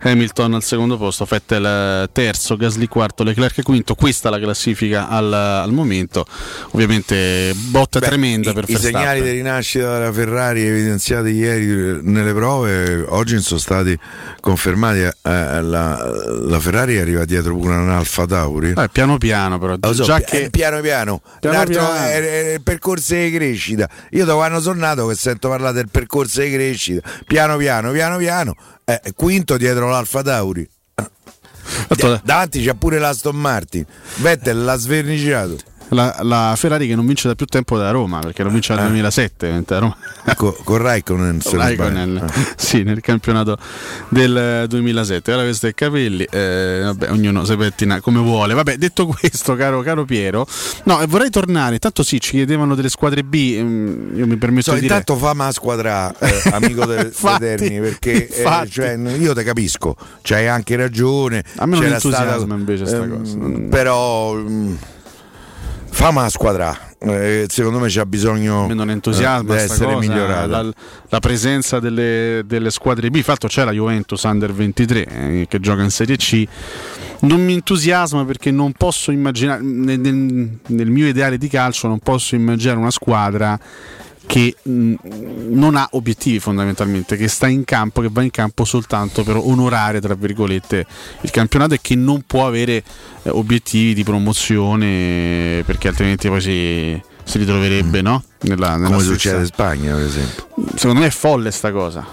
Speaker 1: Hamilton al secondo posto, Vettel terzo, Gasly quarto, Leclerc quinto. Questa è la classifica al, al momento. Ovviamente botta
Speaker 2: Beh,
Speaker 1: tremenda
Speaker 2: i,
Speaker 1: per
Speaker 2: I
Speaker 1: Verstappen.
Speaker 2: segnali di rinascita della Ferrari evidenziati ieri nelle prove oggi sono stati confermati. Eh, la, la Ferrari arriva dietro pure un Alfa Tauri.
Speaker 1: Eh, piano piano, però.
Speaker 2: So,
Speaker 1: già
Speaker 2: pi-
Speaker 1: che
Speaker 2: eh, piano piano,
Speaker 1: Piano piano.
Speaker 2: È, è- è percorso di crescita. Io da quando sono nato sento parlare del percorso di crescita, piano piano, piano piano, eh, quinto dietro l'Alfa Tauri. Da- davanti c'è pure l'Aston Martin. Vettel l'ha sverniciato.
Speaker 1: La, la Ferrari che non vince da più tempo da Roma, perché non vince dal 2007. ovviamente, da Roma.
Speaker 2: Co- con Raikkonen, se
Speaker 1: Raikkonen,
Speaker 2: sbaglio.
Speaker 1: sì, nel campionato del eh, 2007. Ora questo è capelli, eh, vabbè, ognuno si pettina come vuole. Vabbè, detto questo, caro, caro Piero, no, eh, vorrei tornare. Tanto sì, ci chiedevano delle squadre B. ehm, io mi permetto
Speaker 2: So,
Speaker 1: di dire.
Speaker 2: intanto fa ma squadra, eh, amico de-
Speaker 1: Infatti,
Speaker 2: Eterni, perché eh, cioè, io te capisco, c'hai anche ragione.
Speaker 1: A me non
Speaker 2: c'era stata-
Speaker 1: invece sta
Speaker 2: ehm,
Speaker 1: cosa.
Speaker 2: Però mm, fa ma squadra, eh, secondo me c'ha bisogno
Speaker 1: me non
Speaker 2: eh,
Speaker 1: entusiasma
Speaker 2: di
Speaker 1: sta
Speaker 2: essere
Speaker 1: cosa,
Speaker 2: migliorata.
Speaker 1: la, la presenza delle, delle squadre B. Infatti c'è la Juventus Under 23 eh, che gioca in Serie C. Non mi entusiasma perché non posso immaginare, nel, nel- nel mio ideale di calcio, non posso immaginare una squadra che mh, non ha obiettivi fondamentalmente, che sta in campo, che va in campo soltanto per onorare, tra virgolette, il campionato e che non può avere eh, obiettivi di promozione perché altrimenti poi si, si ritroverebbe no? nella, nella
Speaker 2: Come
Speaker 1: stessa-
Speaker 2: succede in Spagna, per esempio.
Speaker 1: Secondo me è folle sta cosa.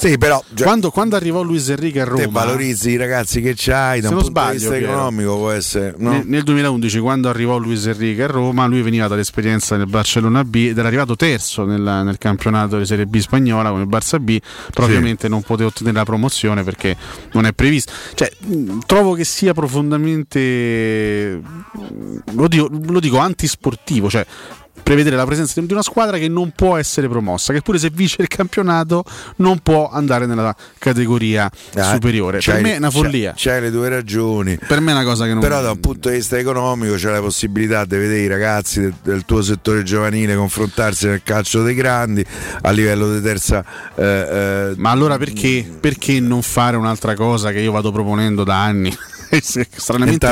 Speaker 2: Sì, però cioè,
Speaker 1: Quando, quando arrivò Luis Enrique a Roma,
Speaker 2: te valorizzi i ragazzi che c'hai da un punto
Speaker 1: sbaglio,
Speaker 2: di vista economico può essere no?
Speaker 1: nel, nel 2011 quando arrivò Luis Enrique a Roma lui veniva dall'esperienza nel Barcellona B ed era arrivato terzo nel, nel campionato di Serie B spagnola con il Barça B però
Speaker 2: Sì.
Speaker 1: ovviamente non poteva ottenere la promozione perché non è previsto cioè, trovo che sia profondamente lo dico, lo dico antisportivo cioè prevedere la presenza di una squadra che non può essere promossa, che pure se vince il campionato non può andare nella categoria
Speaker 2: Ah,
Speaker 1: superiore. Per me è una follia.
Speaker 2: C'hai, le tue ragioni.
Speaker 1: Per me è una cosa che non
Speaker 2: Però da un punto di vista economico c'è la possibilità di vedere i ragazzi del, del tuo settore giovanile confrontarsi nel calcio dei grandi a livello di terza. eh, eh,
Speaker 1: Ma allora perché, perché non fare un'altra cosa che io vado proponendo da anni? stranamente,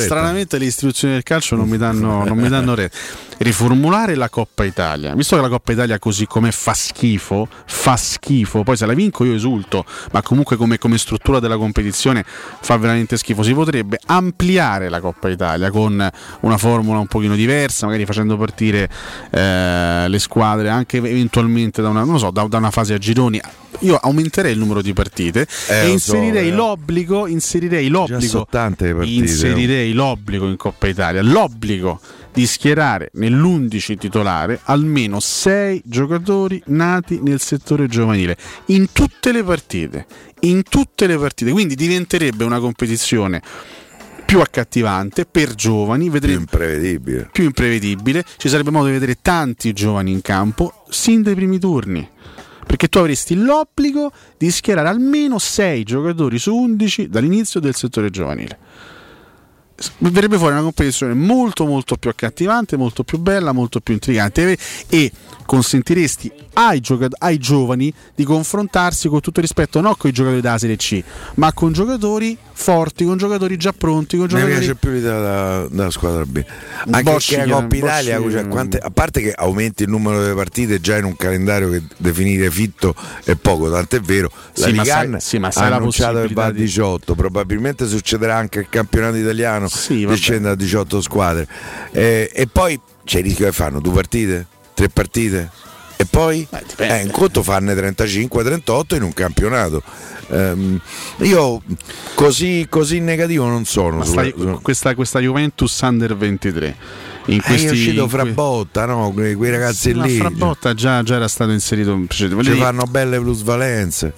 Speaker 1: stranamente le istituzioni del calcio non mi danno, non mi danno rete. Riformulare la Coppa Italia, visto che la Coppa Italia così come fa schifo, fa schifo, poi se la vinco io esulto, ma comunque come, come struttura della competizione fa veramente schifo. Si potrebbe ampliare la Coppa Italia con una formula un pochino diversa, magari facendo partire eh, le squadre anche eventualmente da una, non lo so, da, da una fase a gironi. Io aumenterei il numero di partite
Speaker 2: Eh,
Speaker 1: e
Speaker 2: lo so,
Speaker 1: inserirei
Speaker 2: eh.
Speaker 1: l'obbligo, inserirei l'obbligo,
Speaker 2: partite,
Speaker 1: inserirei l'obbligo in Coppa Italia, l'obbligo di schierare nell'11 titolare almeno 6 giocatori nati nel settore giovanile in tutte le partite, in tutte le partite, quindi diventerebbe una competizione più accattivante per giovani, vedremo
Speaker 2: imprevedibile.
Speaker 1: più imprevedibile, ci sarebbe modo di vedere tanti giovani in campo sin dai primi turni. Perché tu avresti l'obbligo di schierare almeno 6 giocatori su 11 dall'inizio del settore giovanile. Verrebbe fuori una competizione molto molto più accattivante, molto più bella, molto più intrigante. E consentiresti ai, gioca- ai giovani di confrontarsi con tutto rispetto non con i giocatori della Serie C, ma con giocatori forti, con giocatori già pronti, con
Speaker 2: Mi
Speaker 1: giocatori
Speaker 2: piace più l'idea della, della squadra B. Anche
Speaker 1: Bosci,
Speaker 2: che la Coppa Italia, cioè, quante- a parte che aumenti il numero delle partite già in un calendario che definire fitto è poco, tant'è vero. La
Speaker 1: Sì, ma
Speaker 2: Ligan
Speaker 1: sai- sì, ma
Speaker 2: ha
Speaker 1: sai la
Speaker 2: annunciato che va a
Speaker 1: possibilità di-
Speaker 2: 18, probabilmente succederà anche il campionato italiano, che scende a 18 squadre. Eh, e poi c'è il rischio che fanno due partite, tre partite. E poi eh, un conto farne 35-38 in un campionato. Ehm, io così, così negativo non sono. Sulla-
Speaker 1: stai- questa, questa Juventus Under 23 in
Speaker 2: Eh,
Speaker 1: questi
Speaker 2: è uscito Frabotta, no? quei, quei ragazzi
Speaker 1: Ma
Speaker 2: lì.
Speaker 1: Frabotta già, già era stato inserito in precedente.
Speaker 2: Ci fanno belle plusvalenze.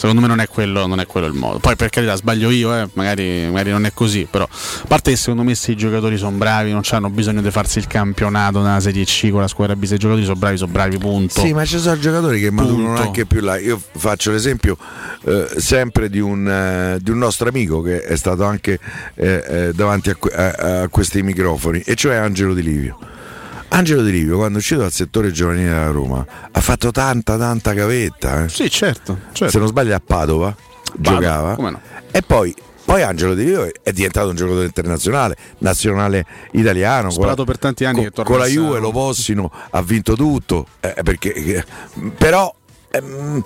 Speaker 1: Secondo me non è, quello, non è quello il modo. Poi per carità sbaglio io, eh, magari, magari non è così, però a parte che secondo me se i giocatori sono bravi non hanno bisogno di farsi il campionato nella Serie C con la squadra B, se i giocatori sono bravi sono bravi, punto.
Speaker 2: Sì, ma ci sono giocatori che maturano
Speaker 1: Punto.
Speaker 2: anche più là. Io faccio l'esempio eh, sempre di un, eh, di un nostro amico che è stato anche eh, eh, davanti a, a- a questi microfoni, e cioè Angelo Di Livio. Angelo Di Livio, quando è uscito dal settore giovanile della Roma, ha fatto tanta, tanta gavetta. eh.
Speaker 1: Sì, certo. certo.
Speaker 2: Se non sbaglio a Padova, giocava.
Speaker 1: come no.
Speaker 2: E poi, poi Angelo Di Livio è diventato un giocatore internazionale, nazionale italiano.
Speaker 1: Sperato per tanti anni
Speaker 2: con, con la Juve lo Possino ha vinto tutto eh, perché, eh, però ehm,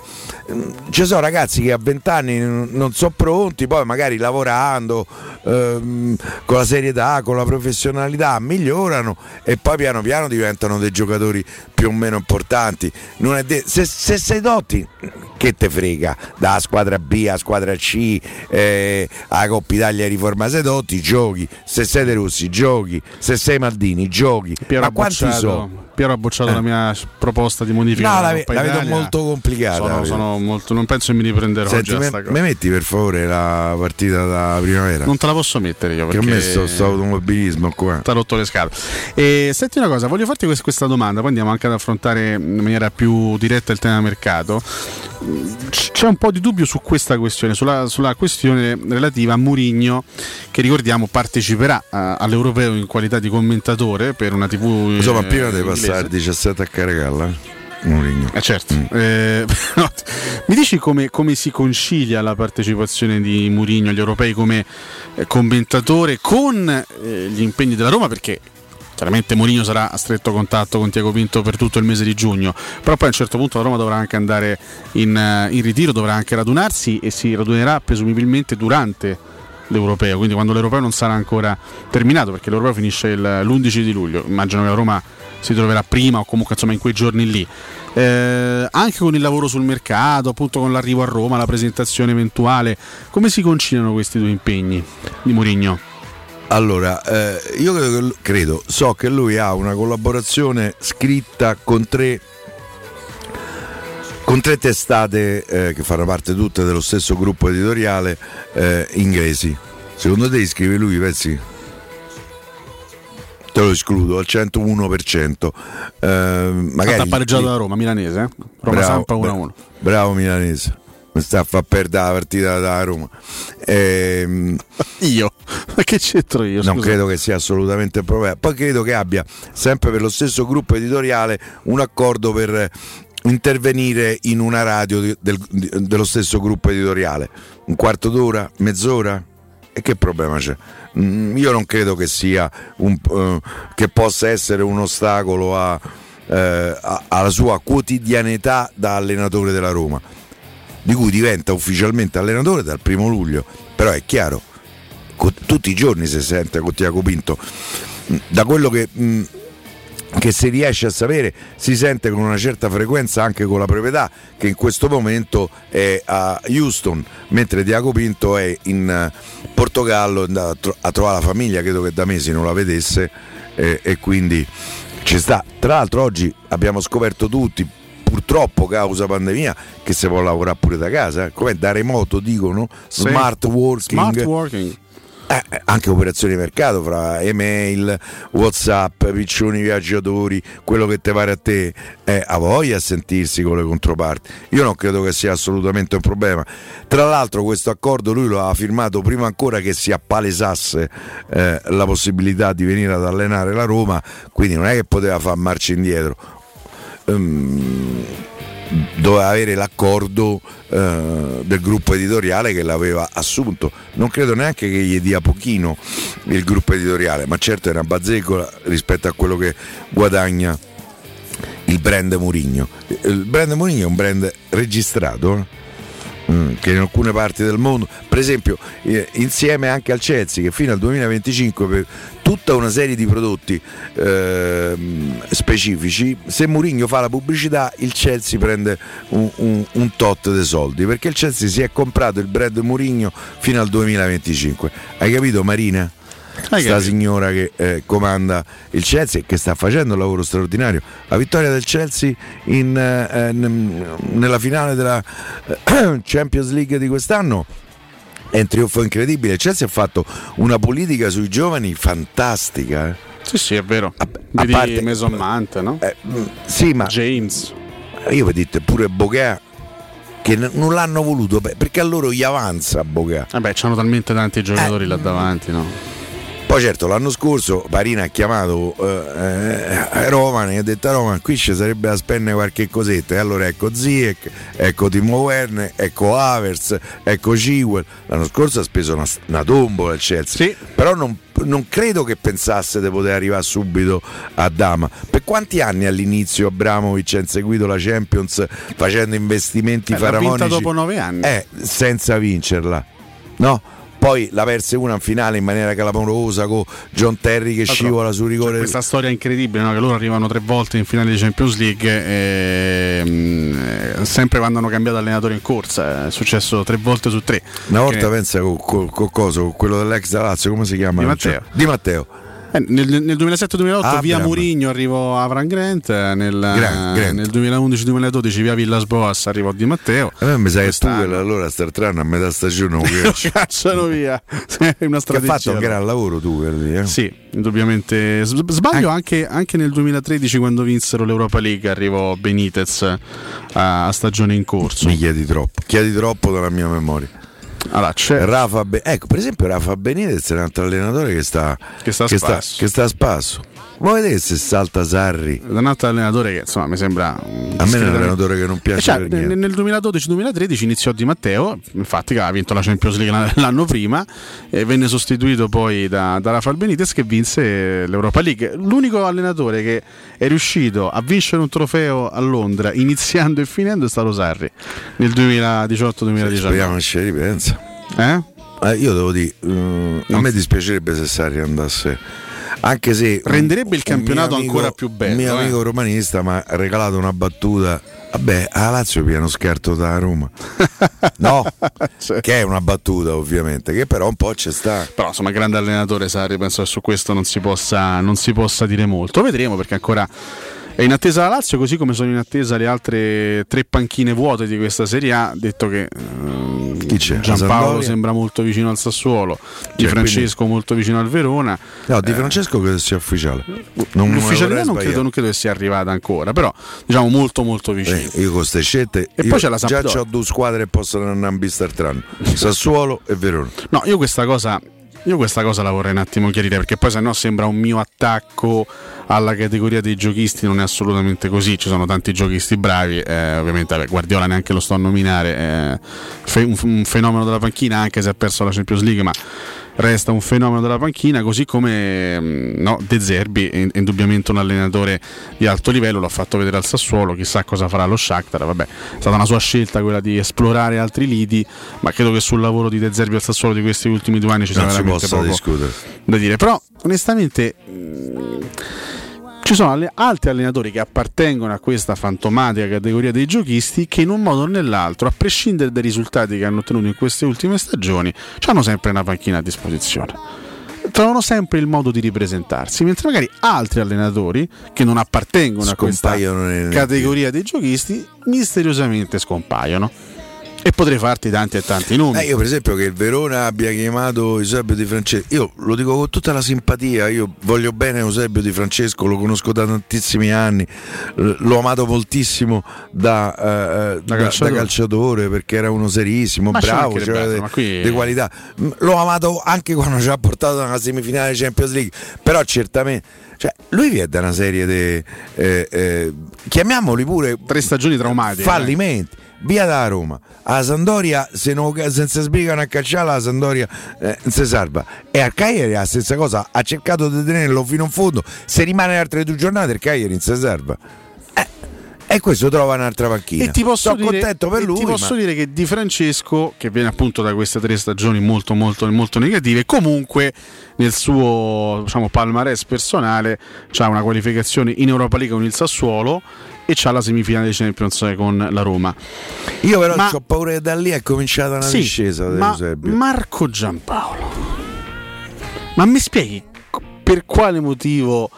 Speaker 2: ehm, ci sono ragazzi che a 20 anni non sono pronti poi magari lavorando ehm, con la serietà con la professionalità migliorano e poi piano piano diventano dei giocatori più o meno importanti. Non è de- se, se sei dotti che te frega? Dalla squadra B alla squadra C eh, alla Coppa Italia riforma sei dotti giochi. Se sei De Rossi giochi. Se sei Maldini giochi.
Speaker 1: Piero
Speaker 2: ma quanti sono?
Speaker 1: Piero ha bocciato
Speaker 2: Eh.
Speaker 1: la mia proposta di modifica.
Speaker 2: No, la ve- la vedo molto complicata,
Speaker 1: Sono, sono molto, non penso che mi riprenderò
Speaker 2: Senti,
Speaker 1: già
Speaker 2: me, metti per favore la partita da primavera?
Speaker 1: Non te la posso mettere io
Speaker 2: che
Speaker 1: perché
Speaker 2: ho messo questo automobilismo qua.
Speaker 1: ti ha rotto le scatole. E senti una cosa, voglio farti quest- questa domanda, poi andiamo anche ad affrontare in maniera più diretta il tema mercato. C'è un po' di dubbio su questa questione, sulla, sulla questione relativa a Murigno, che ricordiamo parteciperà eh, all'Europeo in qualità di commentatore per una TV.
Speaker 2: Insomma,
Speaker 1: eh,
Speaker 2: prima devi
Speaker 1: inglese.
Speaker 2: passare il 17 a. Eh? Mourinho.
Speaker 1: Eh certo. Eh, no, mi dici come, come si concilia la partecipazione di Mourinho agli europei come eh, commentatore con eh, gli impegni della Roma? Perché chiaramente Mourinho sarà a stretto contatto con Tiago Pinto per tutto il mese di giugno, però poi a un certo punto la Roma dovrà anche andare in, eh, in ritiro, dovrà anche radunarsi e si radunerà presumibilmente durante l'europeo, quindi quando l'europeo non sarà ancora terminato, perché l'europeo finisce il- l'11 di luglio, immagino che la Roma si troverà prima o comunque insomma in quei giorni lì. Eh, anche con il lavoro sul mercato, appunto con l'arrivo a Roma, la presentazione eventuale, come si conciliano questi due impegni di Mourinho?
Speaker 2: Allora, eh, io credo, credo, so che lui ha una collaborazione scritta con tre, con tre testate eh, che fanno parte tutte dello stesso gruppo editoriale eh, inglesi. Secondo te scrive lui i pezzi? Te lo escludo al 101%. Eh, magari
Speaker 1: ha pareggiato da Roma, milanese, eh? Roma
Speaker 2: Bravo,
Speaker 1: Sampa
Speaker 2: bra-
Speaker 1: 1-1.
Speaker 2: Bravo milanese. Mi sta a far perdere la partita da Roma. Ehm,
Speaker 1: io? Ma che c'entro io?
Speaker 2: Non
Speaker 1: scusa?
Speaker 2: credo che sia assolutamente il problema. Poi credo che abbia sempre per lo stesso gruppo editoriale un accordo per intervenire in una radio di- del- di- dello stesso gruppo editoriale. Un quarto d'ora, mezz'ora? e che problema c'è? Mm, io non credo che sia un, eh, che possa essere un ostacolo a, eh, a- alla sua quotidianità da allenatore della Roma, di cui diventa ufficialmente allenatore dal primo luglio. Però è chiaro, co- tutti i giorni si sente con Tiago Pinto. Mm, Da quello che, mm, che si riesce a sapere si sente con una certa frequenza anche con la proprietà che in questo momento è a Houston mentre Tiago Pinto è in eh, Portogallo è andato a trovare la famiglia credo che da mesi non la vedesse eh, e quindi ci sta tra l'altro oggi abbiamo scoperto tutti purtroppo causa pandemia che si può lavorare pure da casa eh. come da remoto dicono
Speaker 1: Sì.
Speaker 2: smart working
Speaker 1: Smart working.
Speaker 2: Eh, eh, anche operazioni di mercato fra email, whatsapp, piccioni viaggiatori, quello che te pare a te, eh, ha voglia a sentirsi con le controparti. Io non credo che sia assolutamente un problema. Tra l'altro questo accordo lui lo ha firmato prima ancora che si appalesasse eh, la possibilità di venire ad allenare la Roma, quindi non è che poteva fare marcia indietro. Ehm, doveva avere l'accordo eh, del gruppo editoriale che l'aveva assunto. Non credo neanche che gli dia pochino il gruppo editoriale, ma certo è una bazzecola rispetto a quello che guadagna il brand Murigno. Il brand Murigno è un brand registrato. eh? Mm, che in alcune parti del mondo, per esempio eh, insieme anche al Chelsea che fino al 2025 per tutta una serie di prodotti ehm, specifici, se Mourinho fa la pubblicità il Chelsea prende un, un- un tot dei soldi perché il Chelsea si è comprato il brand Mourinho fino al 2025. Hai capito Marina?
Speaker 1: Hai
Speaker 2: Sta
Speaker 1: capito.
Speaker 2: signora che eh, comanda il Chelsea e che sta facendo un lavoro straordinario. La vittoria del Chelsea in, eh, n- nella finale della eh, Champions League di quest'anno è un trionfo incredibile. Il Chelsea ha fatto una politica sui giovani fantastica. eh.
Speaker 1: Sì, sì, è vero.
Speaker 2: a
Speaker 1: Vedi
Speaker 2: parte-
Speaker 1: Mason Mount, no?
Speaker 2: Sì, ma
Speaker 1: James.
Speaker 2: io vi dite pure Boga che non l'hanno voluto perché a loro gli avanza Boga.
Speaker 1: Vabbè, c'hanno talmente tanti giocatori là davanti, no?
Speaker 2: Poi certo l'anno scorso Parina ha chiamato eh, eh, Roman e ha detto a Roman qui ci sarebbe da spendere qualche cosetta e allora ecco Ziek, ecco Timo Werner, ecco Avers, ecco Ciwell. L'anno scorso ha speso una, una tombola il Chelsea, però non, non credo che pensasse di poter arrivare subito a Dama. Per quanti anni all'inizio Abramovic ha inseguito la Champions facendo investimenti
Speaker 1: Eh,
Speaker 2: faraonici?
Speaker 1: dopo nove anni.
Speaker 2: Eh, senza vincerla. No? Poi la perse una in finale in maniera clamorosa con John Terry che
Speaker 1: l'altro,
Speaker 2: scivola su rigore.
Speaker 1: Questa storia incredibile, no? che loro arrivano tre volte in finale di Champions League e mm, eh, sempre quando hanno cambiato allenatore in corsa, è successo tre volte su tre.
Speaker 2: Una volta pensa con, con, con quello dell'ex da Lazio, come si chiama?
Speaker 1: Di Matteo.
Speaker 2: Di Matteo.
Speaker 1: Eh, nel, nel 2007-2008 via
Speaker 2: Abram.
Speaker 1: Mourinho arrivò Avram Grant, eh, nel,
Speaker 2: Grant.
Speaker 1: nel 2011-2012 via Villas Boas arrivò Di Matteo.
Speaker 2: Me mi sa che tu allora Startran a metà stagione lo
Speaker 1: cacciano via. È una
Speaker 2: Che ha
Speaker 1: strategia.
Speaker 2: fatto un gran lavoro tu per lì, eh?
Speaker 1: Sì, indubbiamente. Sbaglio anche, anche nel 2013 quando vinsero l'Europa League arrivò Benitez a, a stagione in corso.
Speaker 2: Mi chiedi troppo, chiedi troppo dalla mia memoria.
Speaker 1: Allora,
Speaker 2: Rafa ecco, per esempio Rafa Benitez è un altro allenatore che sta,
Speaker 1: Che sta
Speaker 2: che sta, che sta a spasso. Vuoi vedere se salta Sarri?
Speaker 1: un altro allenatore che insomma mi sembra
Speaker 2: A me è un allenatore che non piace
Speaker 1: cioè, nel nel 2012-2013 iniziò Di Matteo, infatti che aveva vinto la Champions League l'an- l'anno prima e venne sostituito poi da, da Rafael Benitez che vinse l'Europa League. L'unico allenatore che è riuscito a vincere un trofeo a Londra iniziando e finendo è stato Sarri nel 2018-2019.
Speaker 2: Speriamo che ci ripensa.
Speaker 1: Eh?
Speaker 2: Eh, io devo dire, eh, a me dispiacerebbe se Sarri andasse. Anche se
Speaker 1: Renderebbe il campionato
Speaker 2: amico-
Speaker 1: ancora più bello,
Speaker 2: mio
Speaker 1: eh.
Speaker 2: amico romanista mi ha regalato una battuta. Vabbè, a Lazio pieno scarto da Roma. No, che è una battuta ovviamente, che però un po' c'è sta.
Speaker 1: Però insomma grande allenatore Sarri, penso che su questo non si possa, non si possa dire molto. Vedremo perché ancora è in attesa la Lazio, così come sono in attesa le altre tre panchine vuote di questa Serie A. Detto che ehm,
Speaker 2: Chi c'è?
Speaker 1: Giampaolo sembra molto vicino al Sassuolo, Di
Speaker 2: Cioè,
Speaker 1: Francesco molto vicino al Verona.
Speaker 2: No, Di
Speaker 1: Eh,
Speaker 2: Francesco credo sia ufficiale. Non
Speaker 1: L'ufficialità non credo, non credo che sia arrivata ancora, però diciamo molto molto vicino.
Speaker 2: Eh, io con queste scelte
Speaker 1: E poi c'è la
Speaker 2: già
Speaker 1: Sampdoria.
Speaker 2: ho due squadre che possono andare a Bistart Sassuolo e Verona.
Speaker 1: No, io questa cosa. Io questa cosa la vorrei un attimo chiarire perché poi sennò sembra un mio attacco alla categoria dei giochisti, non è assolutamente così, ci sono tanti giochisti bravi, eh, ovviamente vabbè, Guardiola neanche lo sto a nominare, eh, un fenomeno della panchina anche se ha perso la Champions League, ma resta un fenomeno della panchina, così come mm, no, De Zerbi è indubbiamente un allenatore di alto livello, l'ha fatto vedere al Sassuolo, chissà cosa farà lo Shakhtar, vabbè, è stata una sua scelta quella di esplorare altri lidi, ma credo che sul lavoro di De Zerbi al Sassuolo di questi ultimi due anni ci sia
Speaker 2: Non
Speaker 1: veramente poco
Speaker 2: discutere.
Speaker 1: da dire, però onestamente mh, ci sono altri allenatori che appartengono a questa fantomatica categoria dei giochisti che in un modo o nell'altro, a prescindere dai risultati che hanno ottenuto in queste ultime stagioni, hanno sempre una panchina a disposizione. Trovano sempre il modo di ripresentarsi, mentre magari altri allenatori che non appartengono a questa categoria dei giochisti misteriosamente scompaiono. E potrei farti tanti e tanti nomi.
Speaker 2: Eh, io per esempio che il Verona abbia chiamato Eusebio Di Francesco, io lo dico con tutta la simpatia, io voglio bene Eusebio Di Francesco, lo conosco da tantissimi anni, l'ho amato moltissimo da, eh, da-
Speaker 1: calciatore.
Speaker 2: da calciatore perché era uno serissimo,
Speaker 1: Ma
Speaker 2: bravo, de-
Speaker 1: ma qui-
Speaker 2: de qualità. L'ho amato anche quando ci ha portato alla semifinale di Champions League, però certamente... Cioè, lui viene da una serie di... chiamiamoli pure...
Speaker 1: Tre stagioni traumatiche. eh.
Speaker 2: Fallimenti. Via da Roma. A Sandoria, se non se sbrigano a cacciare, la Sandoria eh, non si salva. E al Cagliari la stessa cosa. Ha cercato di tenerlo fino in fondo. Se rimane altre due giornate, il Cagliari non si salva. Eh, e questo trova un'altra panchina.
Speaker 1: E ti posso,
Speaker 2: Sono
Speaker 1: dire,
Speaker 2: contento per
Speaker 1: e
Speaker 2: lui.
Speaker 1: ti posso
Speaker 2: ma-
Speaker 1: dire che Di Francesco, che viene appunto da queste tre stagioni molto, molto, molto negative, comunque nel suo diciamo, palmarès personale ha una qualificazione in Europa League con il Sassuolo e c'ha la semifinale di Champions con la Roma.
Speaker 2: Io però
Speaker 1: Ma-
Speaker 2: ho paura che da lì è cominciata una
Speaker 1: Sì,
Speaker 2: discesa di
Speaker 1: ma. Marco Giampaolo, ma mi spieghi per quale motivo?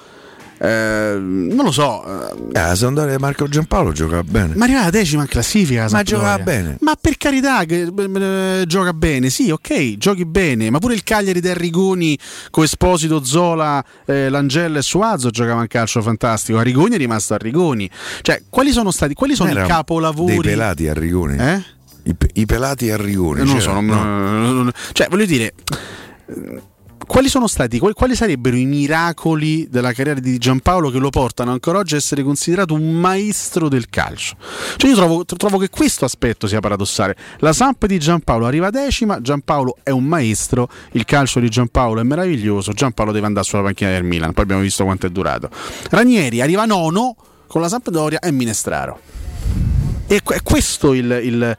Speaker 1: Eh, non lo so.
Speaker 2: Eh, la Sandoria Marco Giampaolo giocava bene.
Speaker 1: Ma arriva decima in classifica. la
Speaker 2: Ma giocava bene.
Speaker 1: Ma per carità, eh, gioca bene, sì, ok, giochi bene. Ma pure il Cagliari del Rigoni con Esposito, Zola, eh, Langella e Suazo giocava un calcio fantastico. Arrigoni è rimasto a Rigoni. Cioè, quali sono stati? Quali sono
Speaker 2: Era
Speaker 1: i capolavori?
Speaker 2: Dei pelati a Rigoni.
Speaker 1: Eh?
Speaker 2: I, i pelati a Rigoni.
Speaker 1: Eh, non lo so, non-
Speaker 2: no?
Speaker 1: non- cioè, voglio dire. Quali sono stati, quali, sarebbero i miracoli della carriera di Giampaolo che lo portano ancora oggi a essere considerato un maestro del calcio? Cioè io trovo, trovo che questo aspetto sia paradossale. La Samp di Giampaolo arriva decima, Giampaolo è un maestro, il calcio di Giampaolo è meraviglioso, Giampaolo deve andare sulla panchina del Milan, poi abbiamo visto quanto è durato. Ranieri arriva nono, con la Sampdoria è Minestraro. E que- è questo il, il,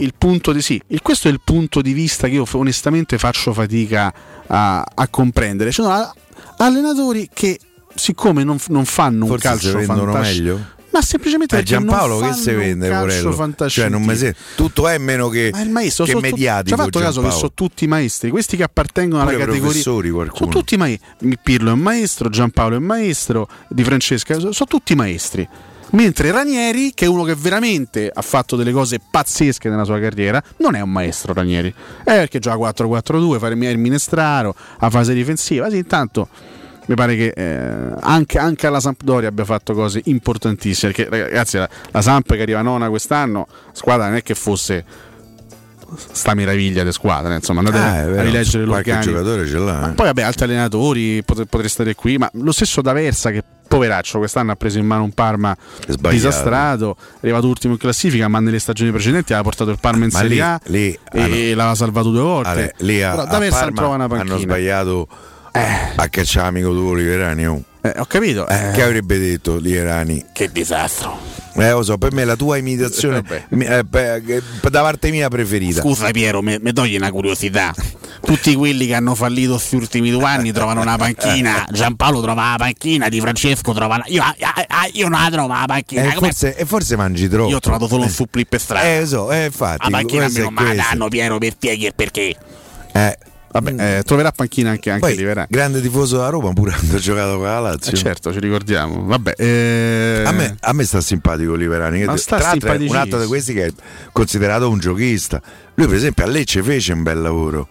Speaker 1: il punto di sì, il- questo è il punto di vista che io onestamente faccio fatica a, a comprendere. Ci sono a- allenatori che, siccome non, non fanno
Speaker 2: Forse
Speaker 1: un calcio
Speaker 2: meglio?
Speaker 1: ma semplicemente
Speaker 2: Eh,
Speaker 1: non
Speaker 2: Giampaolo che si vende? Cioè, non mi se- tutto è meno che,
Speaker 1: Ma il maestro
Speaker 2: che mediatico.
Speaker 1: ci ha fatto caso che sono tutti maestri, questi che appartengono
Speaker 2: Pure
Speaker 1: alla categoria. Sono tutti maestri. Pirlo è un maestro, Giampaolo è un maestro, Di Francesca, so- sono tutti maestri. Mentre Ranieri, che è uno che veramente ha fatto delle cose pazzesche nella sua carriera, non è un maestro Ranieri. È perché gioca 4-4-2, fa il minestraro, a fase difensiva. Sì, intanto mi pare che eh, anche, anche alla Sampdoria abbia fatto cose importantissime. Perché ragazzi, la, la Samp che arriva nona quest'anno, squadra non è che fosse sta meraviglia di squadra, insomma, andate
Speaker 2: Eh,
Speaker 1: a-
Speaker 2: è
Speaker 1: a
Speaker 2: vero,
Speaker 1: rileggere l'organico.
Speaker 2: giocatore ce l'ha.
Speaker 1: Ma
Speaker 2: eh.
Speaker 1: poi vabbè, altri allenatori potre- potrei stare qui, ma lo stesso D'Aversa che poveraccio quest'anno ha preso in mano un Parma
Speaker 2: Sbagliato.
Speaker 1: disastrato, è arrivato ultimo in classifica, ma nelle stagioni precedenti aveva portato il Parma in
Speaker 2: Ma
Speaker 1: Serie
Speaker 2: lì-
Speaker 1: A
Speaker 2: lì
Speaker 1: e
Speaker 2: hanno-
Speaker 1: l'aveva salvato due volte.
Speaker 2: Ale, lì a,
Speaker 1: D'Aversa trova una
Speaker 2: hanno
Speaker 1: panchina.
Speaker 2: sbagliato a cacciare amico tuo Oliverani. oh.
Speaker 1: Eh, ho capito.
Speaker 2: Eh, che avrebbe detto Oliverani?
Speaker 1: Che disastro.
Speaker 2: Eh, lo so, per me la tua imitazione mi- eh, beh, che- da parte mia preferita.
Speaker 1: Scusa Piero, mi togli una curiosità. Tutti quelli che hanno fallito questi ultimi due anni trovano una panchina. Giampaolo trova la panchina, Di Francesco trova la. Io, ah, ah, io non la trovo la panchina.
Speaker 2: Eh,
Speaker 1: Come-
Speaker 2: forse, e forse mangi troppo.
Speaker 1: Io ho trovato solo un supplì per strada.
Speaker 2: Eh, so, eh, infatti.
Speaker 1: la panchina me non me la danno, Piero, per spieghi il perché.
Speaker 2: Eh,
Speaker 1: Vabbè, eh, troverà panchina anche, anche
Speaker 2: Poi,
Speaker 1: Liverani.
Speaker 2: grande tifoso della Roma, pure quando ha giocato con la Lazio.
Speaker 1: Eh, certo, ci ricordiamo. Vabbè, eh,
Speaker 2: A, me, a me sta simpatico Liverani. che tra
Speaker 1: sta
Speaker 2: l'altro è un altro di questi che è considerato un giochista. Lui, per esempio, a Lecce fece un bel lavoro.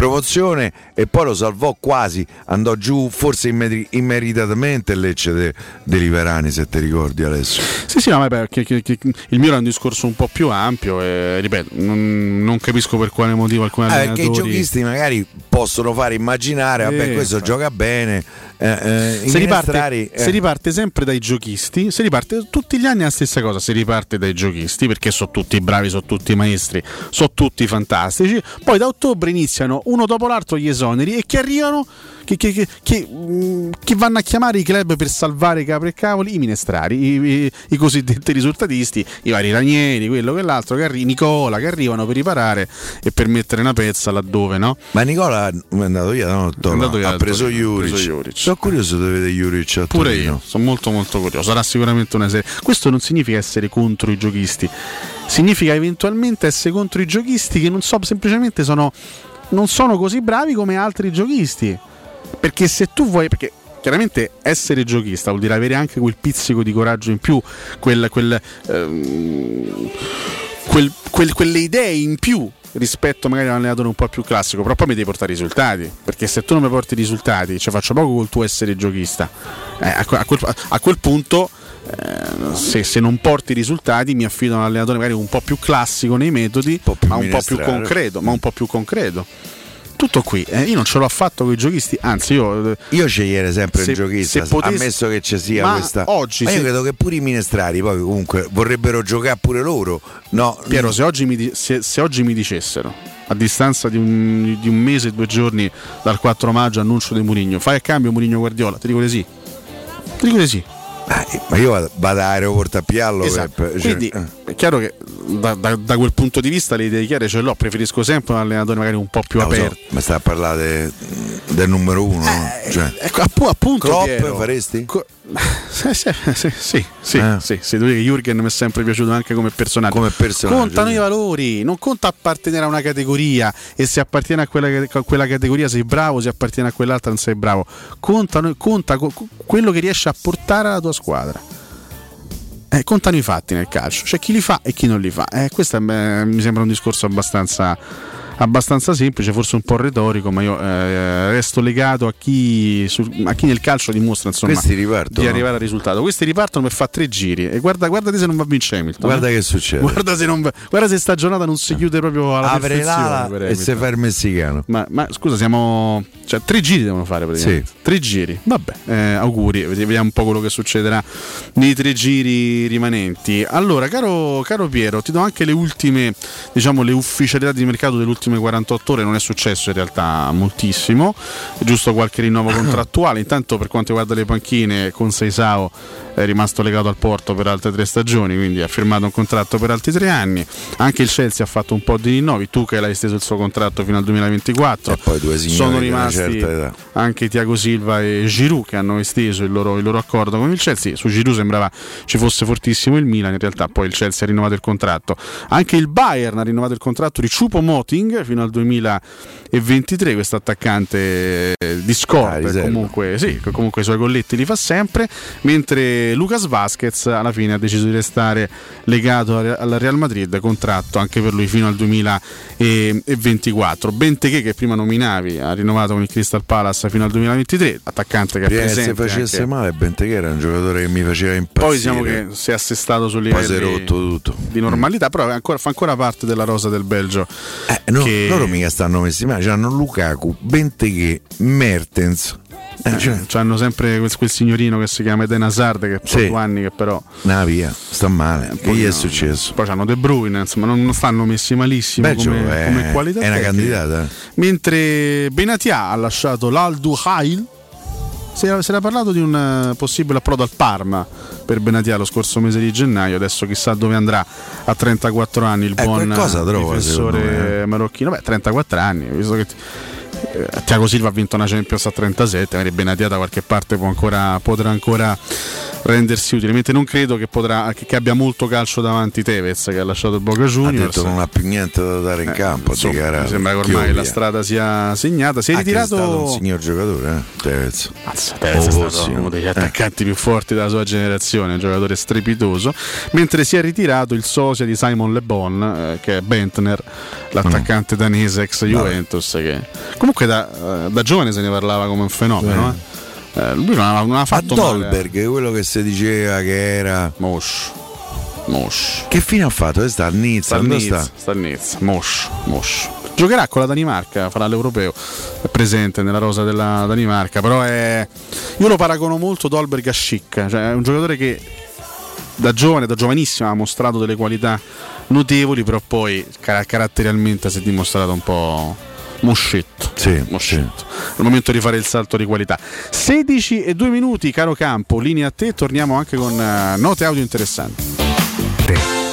Speaker 2: Promozione e poi lo salvò quasi, andò giù forse immeri- immeritatamente Lecce de, de Liverani, se ti ricordi adesso.
Speaker 1: Sì, sì, no, vabbè, che- che- che- il mio era un discorso un po' più ampio e ripeto, non, non capisco per quale motivo alcuni
Speaker 2: Ah, perché i
Speaker 1: allenatori
Speaker 2: giochisti magari possono fare immaginare, vabbè,
Speaker 1: Eh,
Speaker 2: questo
Speaker 1: infatti.
Speaker 2: gioca bene. eh, eh,
Speaker 1: si riparte,
Speaker 2: eh.
Speaker 1: si riparte sempre dai giochisti, si riparte tutti gli anni la stessa cosa, si riparte dai giochisti perché sono tutti bravi, sono tutti maestri, sono tutti fantastici. Poi da ottobre iniziano uno dopo l'altro gli esoneri e che arrivano che, che, che, che, che vanno a chiamare i club per salvare capri e cavoli i minestrari, i, i, i cosiddetti risultatisti, i vari Ranieri, quello che l'altro, arri- Nicola che arrivano per riparare e per mettere una pezza laddove no?
Speaker 2: Ma Nicola è andato via, no?
Speaker 1: Andato via
Speaker 2: ha preso Juric. Sono curioso di vedere Juric a
Speaker 1: Pure
Speaker 2: Torino.
Speaker 1: io, sono molto molto curioso. Sarà sicuramente una serie. Questo non significa essere contro i giochisti, significa eventualmente essere contro i giochisti che non so, semplicemente sono, non sono così bravi come altri giochisti. Perché se tu vuoi. Perché chiaramente essere giochista vuol dire avere anche quel pizzico di coraggio in più, quel, quel, ehm, quel- quel- quelle idee in più rispetto magari a un allenatore un po' più classico, però poi mi devi portare i risultati, perché se tu non mi porti i risultati, ci faccio poco col tuo essere giochista. Eh, a quel, a quel punto, eh, se, se non porti i risultati, mi affido a un allenatore magari un po' più classico nei metodi, ma un po' più concreto, ma un po' più concreto. Tutto qui, eh, io non ce l'ho affatto con i giochisti, anzi io... eh,
Speaker 2: Io scegliere sempre
Speaker 1: Se-
Speaker 2: il giochista,
Speaker 1: se potessi-
Speaker 2: ammesso che ci sia
Speaker 1: Ma
Speaker 2: questa.
Speaker 1: oggi
Speaker 2: Ma io
Speaker 1: se-
Speaker 2: credo che pure i minestrari poi comunque vorrebbero giocare pure loro. No,
Speaker 1: Piero, se oggi, mi, se- se oggi mi dicessero, a distanza di un, di un mese e due giorni dal 4 maggio, annuncio di Murigno, fai a cambio Murigno Guardiola, ti dico di sì. Ti dico di sì.
Speaker 2: Eh, ma io vado, vado all'aeroporto a Piallo
Speaker 1: Esatto.
Speaker 2: per- cioè,
Speaker 1: Quindi
Speaker 2: eh.
Speaker 1: È chiaro che da, da- da quel punto di vista le idee chiare ce l'ho, preferisco sempre un allenatore magari un po' più
Speaker 2: lo so,
Speaker 1: aperto.
Speaker 2: ma sta a parlare de- del numero uno, no? Cioè,
Speaker 1: Ecco, appu- appunto
Speaker 2: Klopp
Speaker 1: Piero.
Speaker 2: faresti?
Speaker 1: Co- sì, sì, sì, sì, sì,
Speaker 2: Eh.
Speaker 1: sì, sì, devo dire che Jürgen mi è sempre piaciuto anche come personaggio.
Speaker 2: Come personaggio,
Speaker 1: Contano
Speaker 2: sì.
Speaker 1: i valori, non conta appartenere a una categoria e se appartieni a quella, a quella categoria sei bravo, se appartieni a quell'altra non sei bravo. Contano- conta co- quello che riesci a portare alla tua squadra. Eh, contano i fatti nel calcio, c'è chi li fa e chi non li fa. Eh, questo è, beh, mi sembra un discorso abbastanza, abbastanza semplice, forse un po' retorico, ma io eh, resto legato a chi, su- a chi nel calcio dimostra insomma, di arrivare al risultato. Questi ripartono per fare tre giri e guarda, guardate se non va a vincere Hamilton.
Speaker 2: Guarda
Speaker 1: eh.
Speaker 2: che succede.
Speaker 1: Guarda se, non va- guarda se sta giornata non si chiude proprio alla
Speaker 2: Apre l'ala e se fa il messicano.
Speaker 1: Ma, ma scusa, siamo. Cioè, tre giri devono fare praticamente. Tre giri. Vabbè, eh, auguri. Vedi- Vediamo un po' quello che succederà nei tre giri rimanenti. Allora, caro, caro Piero, ti do anche le ultime, diciamo, le ufficialità di mercato delle ultime 48 ore. Non è successo in realtà moltissimo. Giusto qualche rinnovo contrattuale. Intanto, per quanto riguarda le panchine, con Seisao è rimasto legato al Porto per altre tre stagioni, quindi ha firmato un contratto per altri tre anni. Anche il Chelsea ha fatto un po' di rinnovi. Tu che l'hai esteso il suo contratto fino al 2024.
Speaker 2: E poi due
Speaker 1: Sono rimasti anche Tiago Silva e Giroud che hanno esteso il loro, il loro accordo con il Chelsea. Su Giroud sembrava ci fosse fortissimo il Milan, in realtà poi il Chelsea ha rinnovato il contratto. Anche il Bayern ha rinnovato il contratto di Chupo Moting fino al 2023, questo attaccante eh, di scorta,
Speaker 2: riserva.
Speaker 1: comunque, sì, comunque i suoi colletti li fa sempre, mentre Lucas Vasquez alla fine ha deciso di restare legato al al Real Madrid, contratto anche per lui fino al 2024. Benteke che prima nominavi ha rinnovato con il Crystal Palace fino al 2023, attaccante che
Speaker 2: si
Speaker 1: presente
Speaker 2: facesse
Speaker 1: anche-
Speaker 2: male, Benteke era un giocatore che mi faceva impazzire.
Speaker 1: poi diciamo che si è assestato
Speaker 2: rotto tutto.
Speaker 1: di normalità, però è ancora- fa ancora parte della rosa del Belgio.
Speaker 2: Eh, no,
Speaker 1: che-
Speaker 2: Loro mica stanno messi male, hanno Lukaku, Benteke, Mertens. Eh, cioè,
Speaker 1: hanno sempre quel, quel signorino che si chiama Eden Hazard che ha
Speaker 2: Sì.
Speaker 1: 8 anni che però
Speaker 2: una via, sta male. che gli è
Speaker 1: no.
Speaker 2: successo?
Speaker 1: poi hanno De Bruyne insomma non non stanno messi malissimo
Speaker 2: Belgio
Speaker 1: come,
Speaker 2: è,
Speaker 1: come qualità
Speaker 2: è una
Speaker 1: tecnica.
Speaker 2: candidata. eh.
Speaker 1: mentre Benatia ha lasciato l'Aldu Hail si era, si era parlato di un eh, possibile approdo al Parma per Benatia lo scorso mese di gennaio adesso chissà dove andrà a 34 anni il
Speaker 2: Eh,
Speaker 1: buon
Speaker 2: trova,
Speaker 1: difensore marocchino beh 34 anni visto che eh, Tiago Silva ha vinto una Champions a 37 magari Benatia da qualche parte può ancora, potrà ancora rendersi utile mentre non credo che, potrà, che, abbia molto calcio davanti Tevez che ha lasciato il Boca
Speaker 2: Ha
Speaker 1: Juniors
Speaker 2: detto non ha più niente da dare in campo.
Speaker 1: Eh, Insomma,
Speaker 2: dichiarato.
Speaker 1: mi sembra che ormai la strada sia segnata si è ritirato
Speaker 2: stato un signor giocatore, eh? Tevez.
Speaker 1: Tevez è
Speaker 2: Oh,
Speaker 1: stato
Speaker 2: sì.
Speaker 1: uno degli
Speaker 2: Eh.
Speaker 1: attaccanti più forti della sua generazione, un giocatore strepitoso. Mentre si è ritirato il socio di Simon Le Bon, eh, che è Bentner, l'attaccante
Speaker 2: Mm.
Speaker 1: danese ex Juventus. Che comunque da, eh, da giovane se ne parlava come un fenomeno. eh. Eh, lui non ha, non ha
Speaker 2: A
Speaker 1: fatto male.
Speaker 2: Dolberg, quello che si diceva che era.
Speaker 1: Mosh. Mosh.
Speaker 2: Che fine ha fatto? Sta? A Nizza?
Speaker 1: Sta a Nizza, a. Mosh, Mosh. Giocherà con la Danimarca, farà l'europeo, è presente nella rosa della Danimarca, però è... io lo paragono molto Dolberg a Schick, cioè è un giocatore che da giovane, da giovanissimo ha mostrato delle qualità notevoli, però poi car- caratterialmente si è dimostrato un po', Moscetto.
Speaker 2: Sì,
Speaker 1: Moscetto. È il momento di fare il salto di qualità. 16 e 2 minuti, caro Campo, linea a te, torniamo anche con eh, note audio interessanti.
Speaker 22: is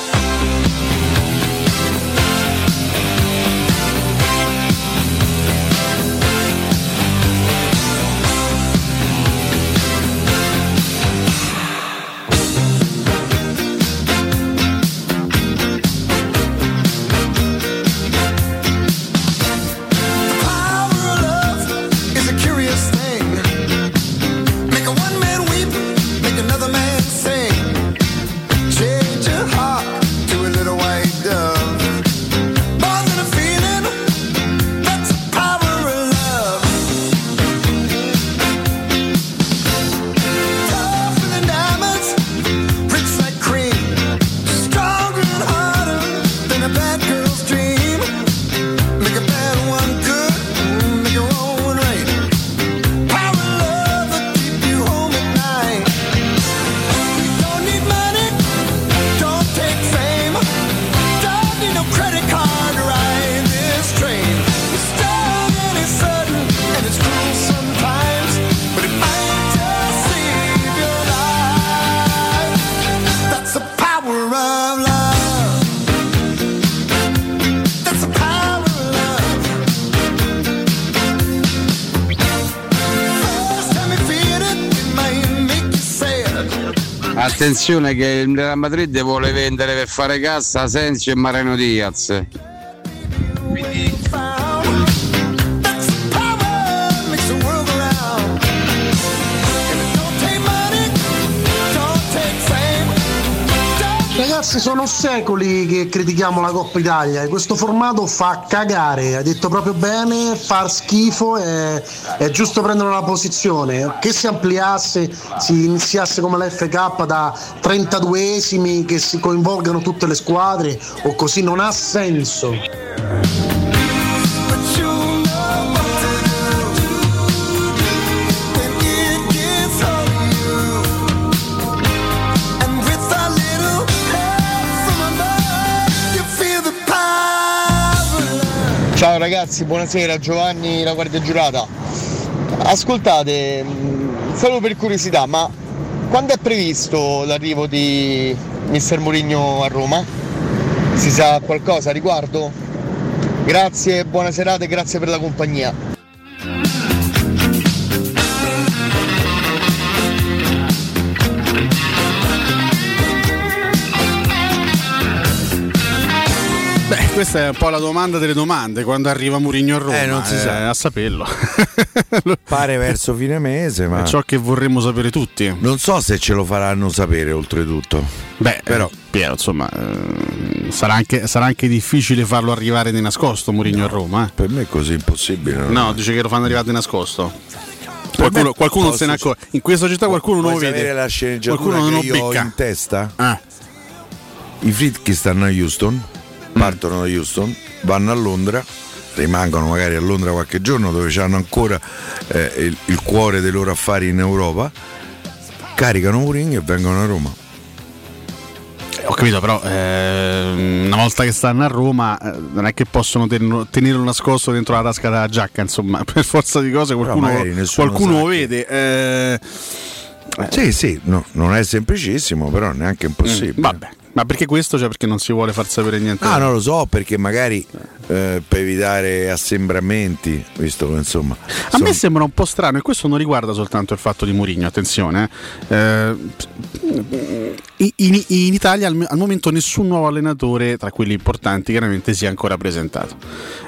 Speaker 23: Attenzione che il Real Madrid vuole vendere per fare cassa Asensio e Marino Diaz.
Speaker 16: Ragazzi, sono secoli che critichiamo la Coppa Italia e questo formato fa cagare. Hai detto proprio bene, far schifo è, è giusto prendere una posizione. Che si ampliasse, si iniziasse come la FK da 32esimi, che si coinvolgano tutte le squadre o così non ha senso.
Speaker 24: Ragazzi, buonasera, Giovanni, la guardia giurata. Ascoltate, mh, solo per curiosità, ma quando è previsto l'arrivo di Mister Mourinho a Roma? Si sa qualcosa a riguardo? Grazie, buona serata e grazie per la compagnia.
Speaker 1: Questa è un po' la domanda delle domande quando arriva Murigno a Roma.
Speaker 2: Eh, non si sa.
Speaker 1: a saperlo.
Speaker 2: Pare verso fine mese, ma
Speaker 1: È ciò che vorremmo sapere tutti.
Speaker 2: non so se ce lo faranno sapere oltretutto.
Speaker 1: Beh,
Speaker 2: Però-
Speaker 1: Piero, insomma, eh, sarà, anche, sarà anche difficile farlo arrivare di nascosto Murigno a Roma. eh.
Speaker 2: Per me è così impossibile.
Speaker 1: No, dice che lo fanno arrivare di nascosto. Qualcuno, qualcuno non se ne accorge. In questa città qualcuno non lo vede.
Speaker 2: la sceneggiatura
Speaker 1: Qualcuno non lo
Speaker 2: io
Speaker 1: becca.
Speaker 2: in testa?
Speaker 1: Ah.
Speaker 2: I Fritchi stanno a Houston, partono da Houston, vanno a Londra, rimangono magari a Londra qualche giorno dove hanno ancora eh, il, il cuore dei loro affari in Europa, caricano Mourinho e vengono a Roma.
Speaker 1: Eh, Ho capito, però eh, una volta che stanno a Roma eh, non è che possono tenerlo, tenerlo nascosto dentro la tasca della giacca, insomma, per forza di cose qualcuno, qualcuno lo vede. eh,
Speaker 2: Sì, sì, no, non è semplicissimo, però neanche impossibile.
Speaker 1: Mm, vabbè, ma perché questo? Cioè perché non si vuole far sapere niente?
Speaker 2: Ah, non lo so, perché magari eh, per evitare assembramenti, visto che insomma.
Speaker 1: A me sembra un po' strano, e questo non riguarda soltanto il fatto di Mourinho, attenzione. eh, in, in- in Italia al, al momento nessun nuovo allenatore, tra quelli importanti, chiaramente si è ancora presentato.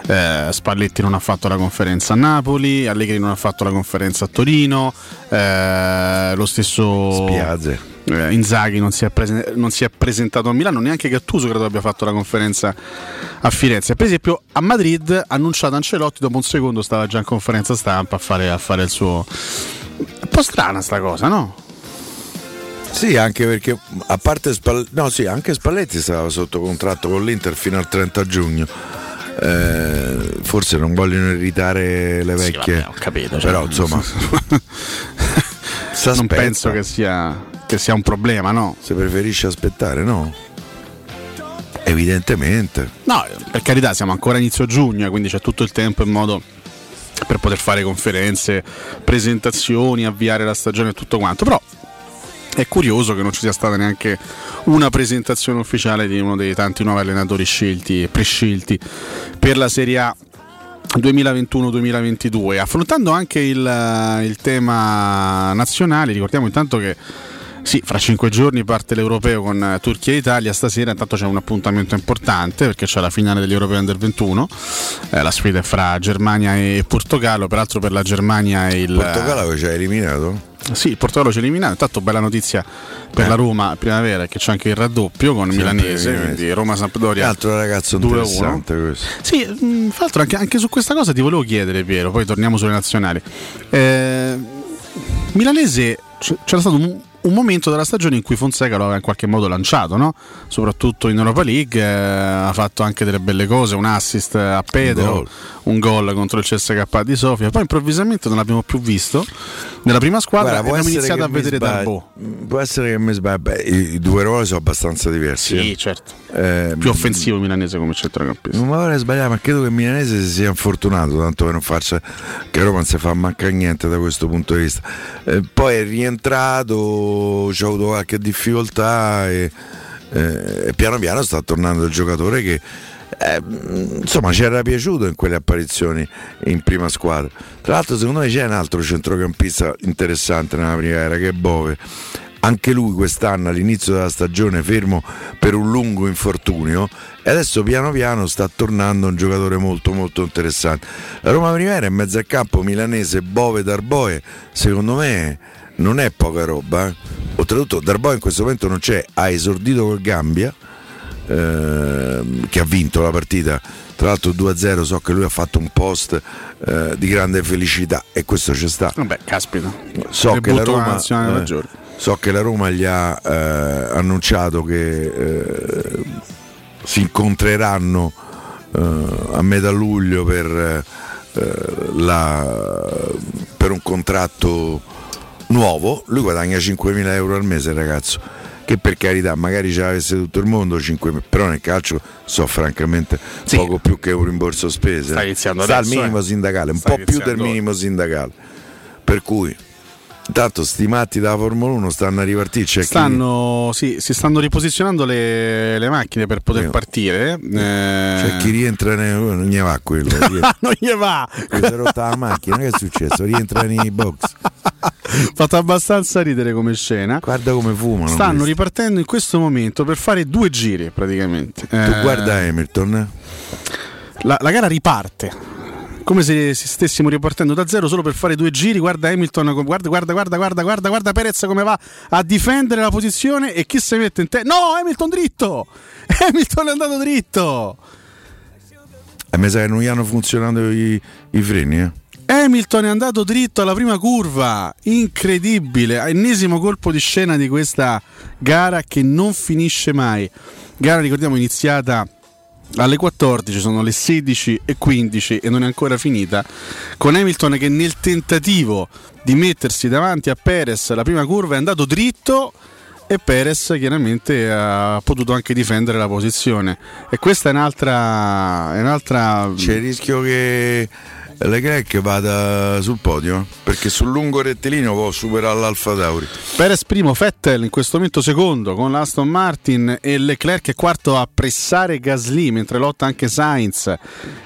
Speaker 1: Eh, Spalletti non ha fatto la conferenza a Napoli, Allegri non ha fatto la conferenza a Torino, eh, lo stesso
Speaker 2: Spiazze.
Speaker 1: Eh, Inzaghi non si, è presen- non si è presentato a Milano, neanche Gattuso credo abbia fatto la conferenza a Firenze. Per esempio a Madrid ha annunciato Ancelotti, dopo un secondo stava già in conferenza stampa a fare, a fare il suo... Un po' strana sta cosa, no?
Speaker 2: Sì, anche perché a parte Spalletti, no, sì, anche Spalletti stava sotto contratto con l'Inter fino al 30 giugno. Eh, forse non vogliono irritare le
Speaker 1: Sì,
Speaker 2: vecchie.
Speaker 1: vabbè, ho capito,
Speaker 2: Però
Speaker 1: cioè,
Speaker 2: insomma,
Speaker 1: non penso che sia, che sia un problema, no?
Speaker 2: Se preferisce aspettare, no? Evidentemente.
Speaker 1: No, per carità, siamo ancora a inizio giugno, quindi c'è tutto il tempo in modo per poter fare conferenze, presentazioni, avviare la stagione e tutto quanto. Però è curioso che non ci sia stata neanche una presentazione ufficiale di uno dei tanti nuovi allenatori scelti e prescelti per la Serie A 2021-2022. Affrontando anche il, il tema nazionale, ricordiamo intanto che sì, fra cinque giorni parte l'Europeo con eh, Turchia e Italia, stasera intanto c'è un appuntamento importante perché c'è la finale degli Europei Under 21, eh, la sfida è fra Germania e Portogallo, peraltro per la Germania il...
Speaker 2: Portogallo ci ha eliminato?
Speaker 1: Sì, il Portogallo ci ha eliminato, intanto bella notizia per
Speaker 2: Eh.
Speaker 1: la Roma primavera che c'è anche il raddoppio con
Speaker 2: Sempre
Speaker 1: Milanese, quindi Roma-Sampdoria.
Speaker 2: Altro ragazzo
Speaker 1: 2-1.
Speaker 2: interessante questo.
Speaker 1: Sì, mh, fra l'altro anche, anche su questa cosa ti volevo chiedere Piero, poi torniamo sulle nazionali. Eh, Milanese c'era stato un, un momento della stagione in cui Fonseca lo aveva in qualche modo lanciato, no? soprattutto in Europa League, eh, ha fatto anche delle belle cose, un assist a Pedro. Un gol contro il CSK di Sofia, poi improvvisamente non l'abbiamo più visto nella prima squadra
Speaker 2: Guarda,
Speaker 1: abbiamo iniziato a vedere
Speaker 2: sbaglio.
Speaker 1: Darbo.
Speaker 2: Può essere che mi sbaglio. I, due ruoli sono abbastanza diversi.
Speaker 1: Sì,
Speaker 2: eh.
Speaker 1: certo.
Speaker 2: Eh,
Speaker 1: Più offensivo milanese come centrocampista.
Speaker 2: Non mi vorrei sbagliare, ma credo che il Milanese si sia infortunato, tanto che non faccia che Roma non si fa mancare niente da questo punto di vista. Eh, poi è rientrato, c'ha avuto qualche difficoltà e, eh, e piano piano sta tornando il giocatore che eh, insomma ci era piaciuto in quelle apparizioni in prima squadra. Tra l'altro secondo me c'è un altro centrocampista interessante nella primavera che è Bove anche lui quest'anno all'inizio della stagione fermo per un lungo infortunio e adesso piano piano sta tornando un giocatore molto molto interessante. La Roma Primera in mezzo al campo milanese Bove Darboe secondo me non è poca roba. eh. Oltretutto Darboe in questo momento non c'è, ha esordito col Gambia ehm, che ha vinto la partita. Tra l'altro 2-0 so che lui ha fatto un post eh, di grande felicità e questo ci sta.
Speaker 1: Vabbè, caspita.
Speaker 2: So che, la Roma, eh, so che la Roma gli ha eh, annunciato che eh, si incontreranno eh, a metà luglio per, eh, la- per un contratto nuovo. Lui guadagna 5.000 euro al mese, ragazzo. Che per carità, magari ce l'avesse tutto il mondo, 5.000, però nel calcio so francamente poco più che un rimborso spese.
Speaker 1: Sta iniziando
Speaker 2: Sta
Speaker 1: adesso,
Speaker 2: al minimo
Speaker 1: eh.
Speaker 2: sindacale, un
Speaker 1: Sta
Speaker 2: po' più del minimo sindacale. Per cui, intanto sti matti dalla Formula 1 stanno a ripartire. c'è chi-
Speaker 1: Stanno, sì, si stanno riposizionando le, le macchine per poter partire. eh.
Speaker 2: C'è chi rientra nei... Non gli va quello.
Speaker 1: non gli va.
Speaker 2: Si è rotta la macchina, che è successo? Rientra nei box.
Speaker 1: Fatto abbastanza ridere come scena.
Speaker 2: Guarda come fumano.
Speaker 1: Stanno
Speaker 2: questi.
Speaker 1: ripartendo in questo momento per fare due giri praticamente.
Speaker 2: Tu
Speaker 1: Eh,
Speaker 2: guarda Hamilton. eh.
Speaker 1: la, la gara riparte. Come se se stessimo ripartendo da zero solo per fare due giri. Guarda Hamilton, guarda, guarda, guarda, guarda, guarda, guarda Perez come va a difendere la posizione e chi si mette in te. No, Hamilton dritto! Hamilton è andato dritto!
Speaker 2: E mi sa che non gli hanno funzionato i, i freni, eh?
Speaker 1: Hamilton è andato dritto alla prima curva, incredibile, ennesimo colpo di scena di questa gara che non finisce mai. Gara, ricordiamo, iniziata alle 14, sono le 16 e 15 e non è ancora finita, con Hamilton che nel tentativo di mettersi davanti a Perez la prima curva è andato dritto e Perez chiaramente ha potuto anche difendere la posizione. E questa è un'altra... È un'altra
Speaker 2: C'è il rischio che Leclerc vada sul podio, eh? perché sul lungo rettilineo può superare l'Alfa Tauri.
Speaker 1: Perez primo, Vettel in questo momento secondo con l'Aston Martin e Leclerc è quarto a pressare Gasly mentre lotta anche Sainz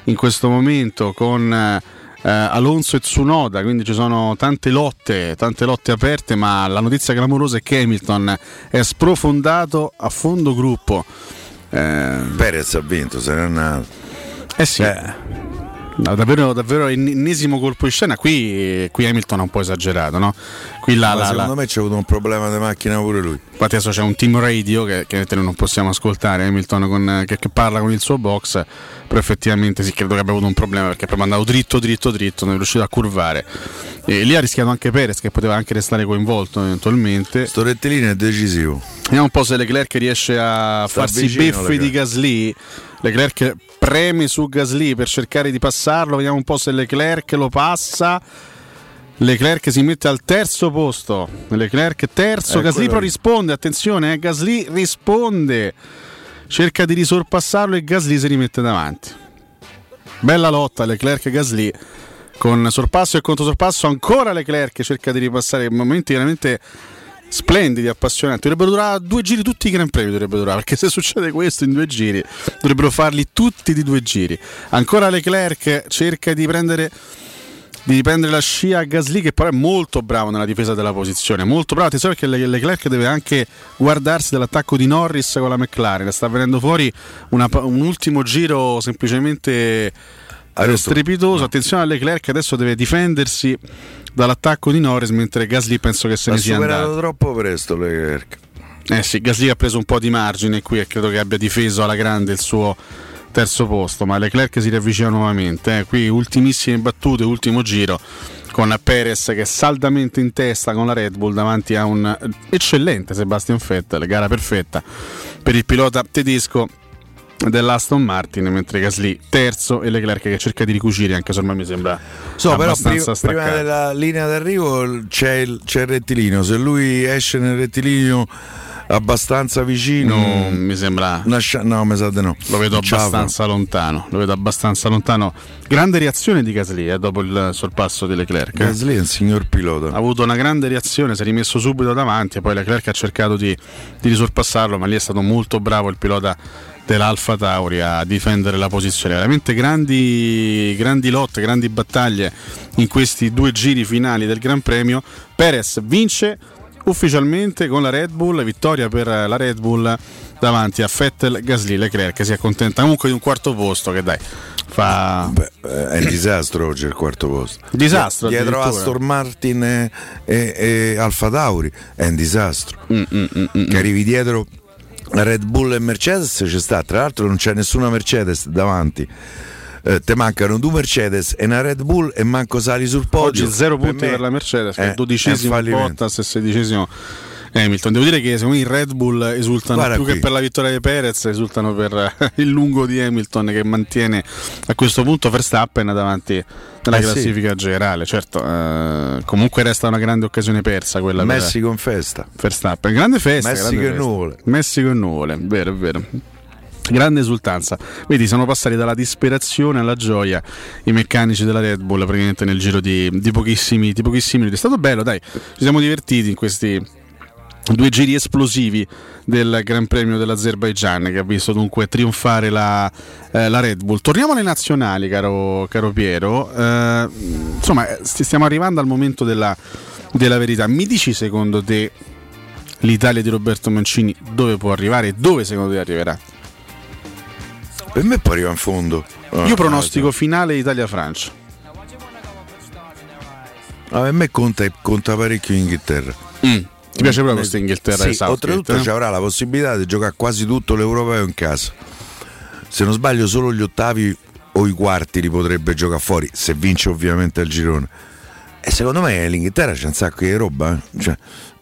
Speaker 1: in questo momento con eh, Alonso e Tsunoda, quindi ci sono tante lotte, tante lotte aperte, ma la notizia clamorosa è che Hamilton è sprofondato a fondo gruppo. Eh,
Speaker 2: Perez ha vinto, se n'è andato.
Speaker 1: eh sì. No, davvero, davvero ennesimo colpo di scena. Qui, qui Hamilton è un po' esagerato, no? Qui la,
Speaker 2: Ma
Speaker 1: la-
Speaker 2: secondo
Speaker 1: la-
Speaker 2: me c'è avuto un problema di macchina pure lui.
Speaker 1: Infatti adesso c'è un team radio che, che noi non possiamo ascoltare, Hamilton con- che, che parla con il suo box, però effettivamente sì, credo che abbia avuto un problema perché è proprio andato dritto, dritto, dritto, non è riuscito a curvare. E lì ha rischiato anche Perez che poteva anche restare coinvolto eventualmente.
Speaker 2: Sto rettilineo è decisivo.
Speaker 1: Vediamo un po' se Leclerc riesce a
Speaker 2: Sta
Speaker 1: farsi
Speaker 2: Leclerc.
Speaker 1: di Gasly. Leclerc preme su Gasly per cercare di passarlo, vediamo un po' se Leclerc lo passa. Leclerc si mette al terzo posto. Leclerc terzo,
Speaker 2: Eh,
Speaker 1: Gasly però risponde, attenzione, eh, Gasly risponde. cerca di risorpassarlo e Gasly si rimette davanti. Bella lotta Leclerc e Gasly con sorpasso e controsorpasso ancora Leclerc cerca di ripassare momenti veramente splendidi, appassionanti. Dovrebbero durare due giri tutti i Gran Premi, dovrebbero durare, perché se succede questo in due giri, dovrebbero farli tutti di due giri. Ancora Leclerc cerca di prendere di prendere la scia a Gasly che però è molto bravo nella difesa della posizione molto bravo, attenzione perché Le- Leclerc deve anche guardarsi dall'attacco di Norris con la McLaren sta venendo fuori una un ultimo giro semplicemente eh, strepitoso attenzione a Leclerc che adesso deve difendersi dall'attacco di Norris mentre Gasly penso che se
Speaker 2: Ha
Speaker 1: ne sia
Speaker 2: superato
Speaker 1: andato
Speaker 2: troppo presto Leclerc.
Speaker 1: eh sì, Gasly ha preso un po' di margine qui e credo che abbia difeso alla grande il suo terzo posto, ma Leclerc si riavvicina nuovamente. eh. Qui ultimissime battute, ultimo giro con Perez che è saldamente in testa con la Red Bull davanti a un eccellente Sebastian Vettel, gara perfetta per il pilota tedesco dell'Aston Martin, mentre Gasly terzo e Leclerc che cerca di ricucire, anche se ormai mi sembra
Speaker 2: So, però
Speaker 1: abbastanza
Speaker 2: prima, prima della linea d'arrivo c'è il, c'è il rettilineo. Se lui esce nel rettilineo abbastanza vicino,
Speaker 1: Mm, mi sembra.
Speaker 2: scia- no, mi sa di no.
Speaker 1: Lo vedo
Speaker 2: Ciao.
Speaker 1: abbastanza lontano. Lo vedo abbastanza lontano. Grande reazione di Gasly eh, dopo il sorpasso di Leclerc.
Speaker 2: Gasly è un signor pilota.
Speaker 1: Ha avuto una grande reazione, si è rimesso subito davanti. e Poi Leclerc ha cercato di, di risorpassarlo, ma lì è stato molto bravo il pilota dell'Alfa Tauri a difendere la posizione. Veramente grandi, grandi lotte, grandi battaglie in questi due giri finali del Gran Premio. Perez vince ufficialmente con la Red Bull, vittoria per la Red Bull davanti a Vettel, Gasly, Leclerc che si accontenta comunque di un quarto posto che dai fa
Speaker 2: Eh, È un disastro oggi il quarto posto.
Speaker 1: Disastro,
Speaker 2: Dietro. Aston Martin e, e, e Alfa Tauri è un disastro.
Speaker 1: Mm,
Speaker 2: che arrivi dietro Red Bull e Mercedes ci sta, tra l'altro non c'è nessuna Mercedes davanti. Eh, te mancano due Mercedes e una Red Bull e manco sali sul podio.
Speaker 1: Oggi zero punti
Speaker 2: me
Speaker 1: per la Mercedes, che
Speaker 2: è-
Speaker 1: è dodicesimo. Bottas e sedicesimo Hamilton. Devo dire che secondo me i Red Bull esultano
Speaker 2: Guarda
Speaker 1: più
Speaker 2: qui.
Speaker 1: che per la vittoria di Perez, esultano per eh, il lungo di Hamilton che mantiene a questo punto Verstappen davanti nella
Speaker 2: Eh sì.
Speaker 1: classifica generale. Certo, eh, comunque resta una grande occasione persa quella per
Speaker 2: Messi con festa.
Speaker 1: Verstappen. Grande festa.
Speaker 2: Messi
Speaker 1: grande
Speaker 2: che
Speaker 1: festa.
Speaker 2: nuvole.
Speaker 1: Messi che nuvole, vero, vero. Grande esultanza. Vedi, sono passati dalla disperazione alla gioia i meccanici della Red Bull praticamente nel giro di, di pochissimi, di pochissimi minuti. È stato bello, dai. Ci siamo divertiti in questi due giri esplosivi del Gran Premio dell'Azerbaigian che ha visto dunque trionfare la, eh, la Red Bull. Torniamo alle nazionali, caro, caro Piero. Eh, insomma, eh, sti- stiamo arrivando al momento della, della verità. Mi dici secondo te l'Italia di Roberto Mancini dove può arrivare e dove secondo te arriverà?
Speaker 2: Per me poi arriva in fondo. Ah,
Speaker 1: Io pronostico finale Italia-Francia.
Speaker 2: Ah, per me conta, conta parecchio Inghilterra.
Speaker 1: Ti piace proprio questa Inghilterra
Speaker 2: Sì, oltretutto
Speaker 1: eh?
Speaker 2: ci avrà la possibilità di giocare quasi tutto l'europeo in casa. Se non sbaglio solo gli ottavi o i quarti li potrebbe giocare fuori, se vince ovviamente il girone. E secondo me l'Inghilterra c'è un sacco di roba, eh. cioè,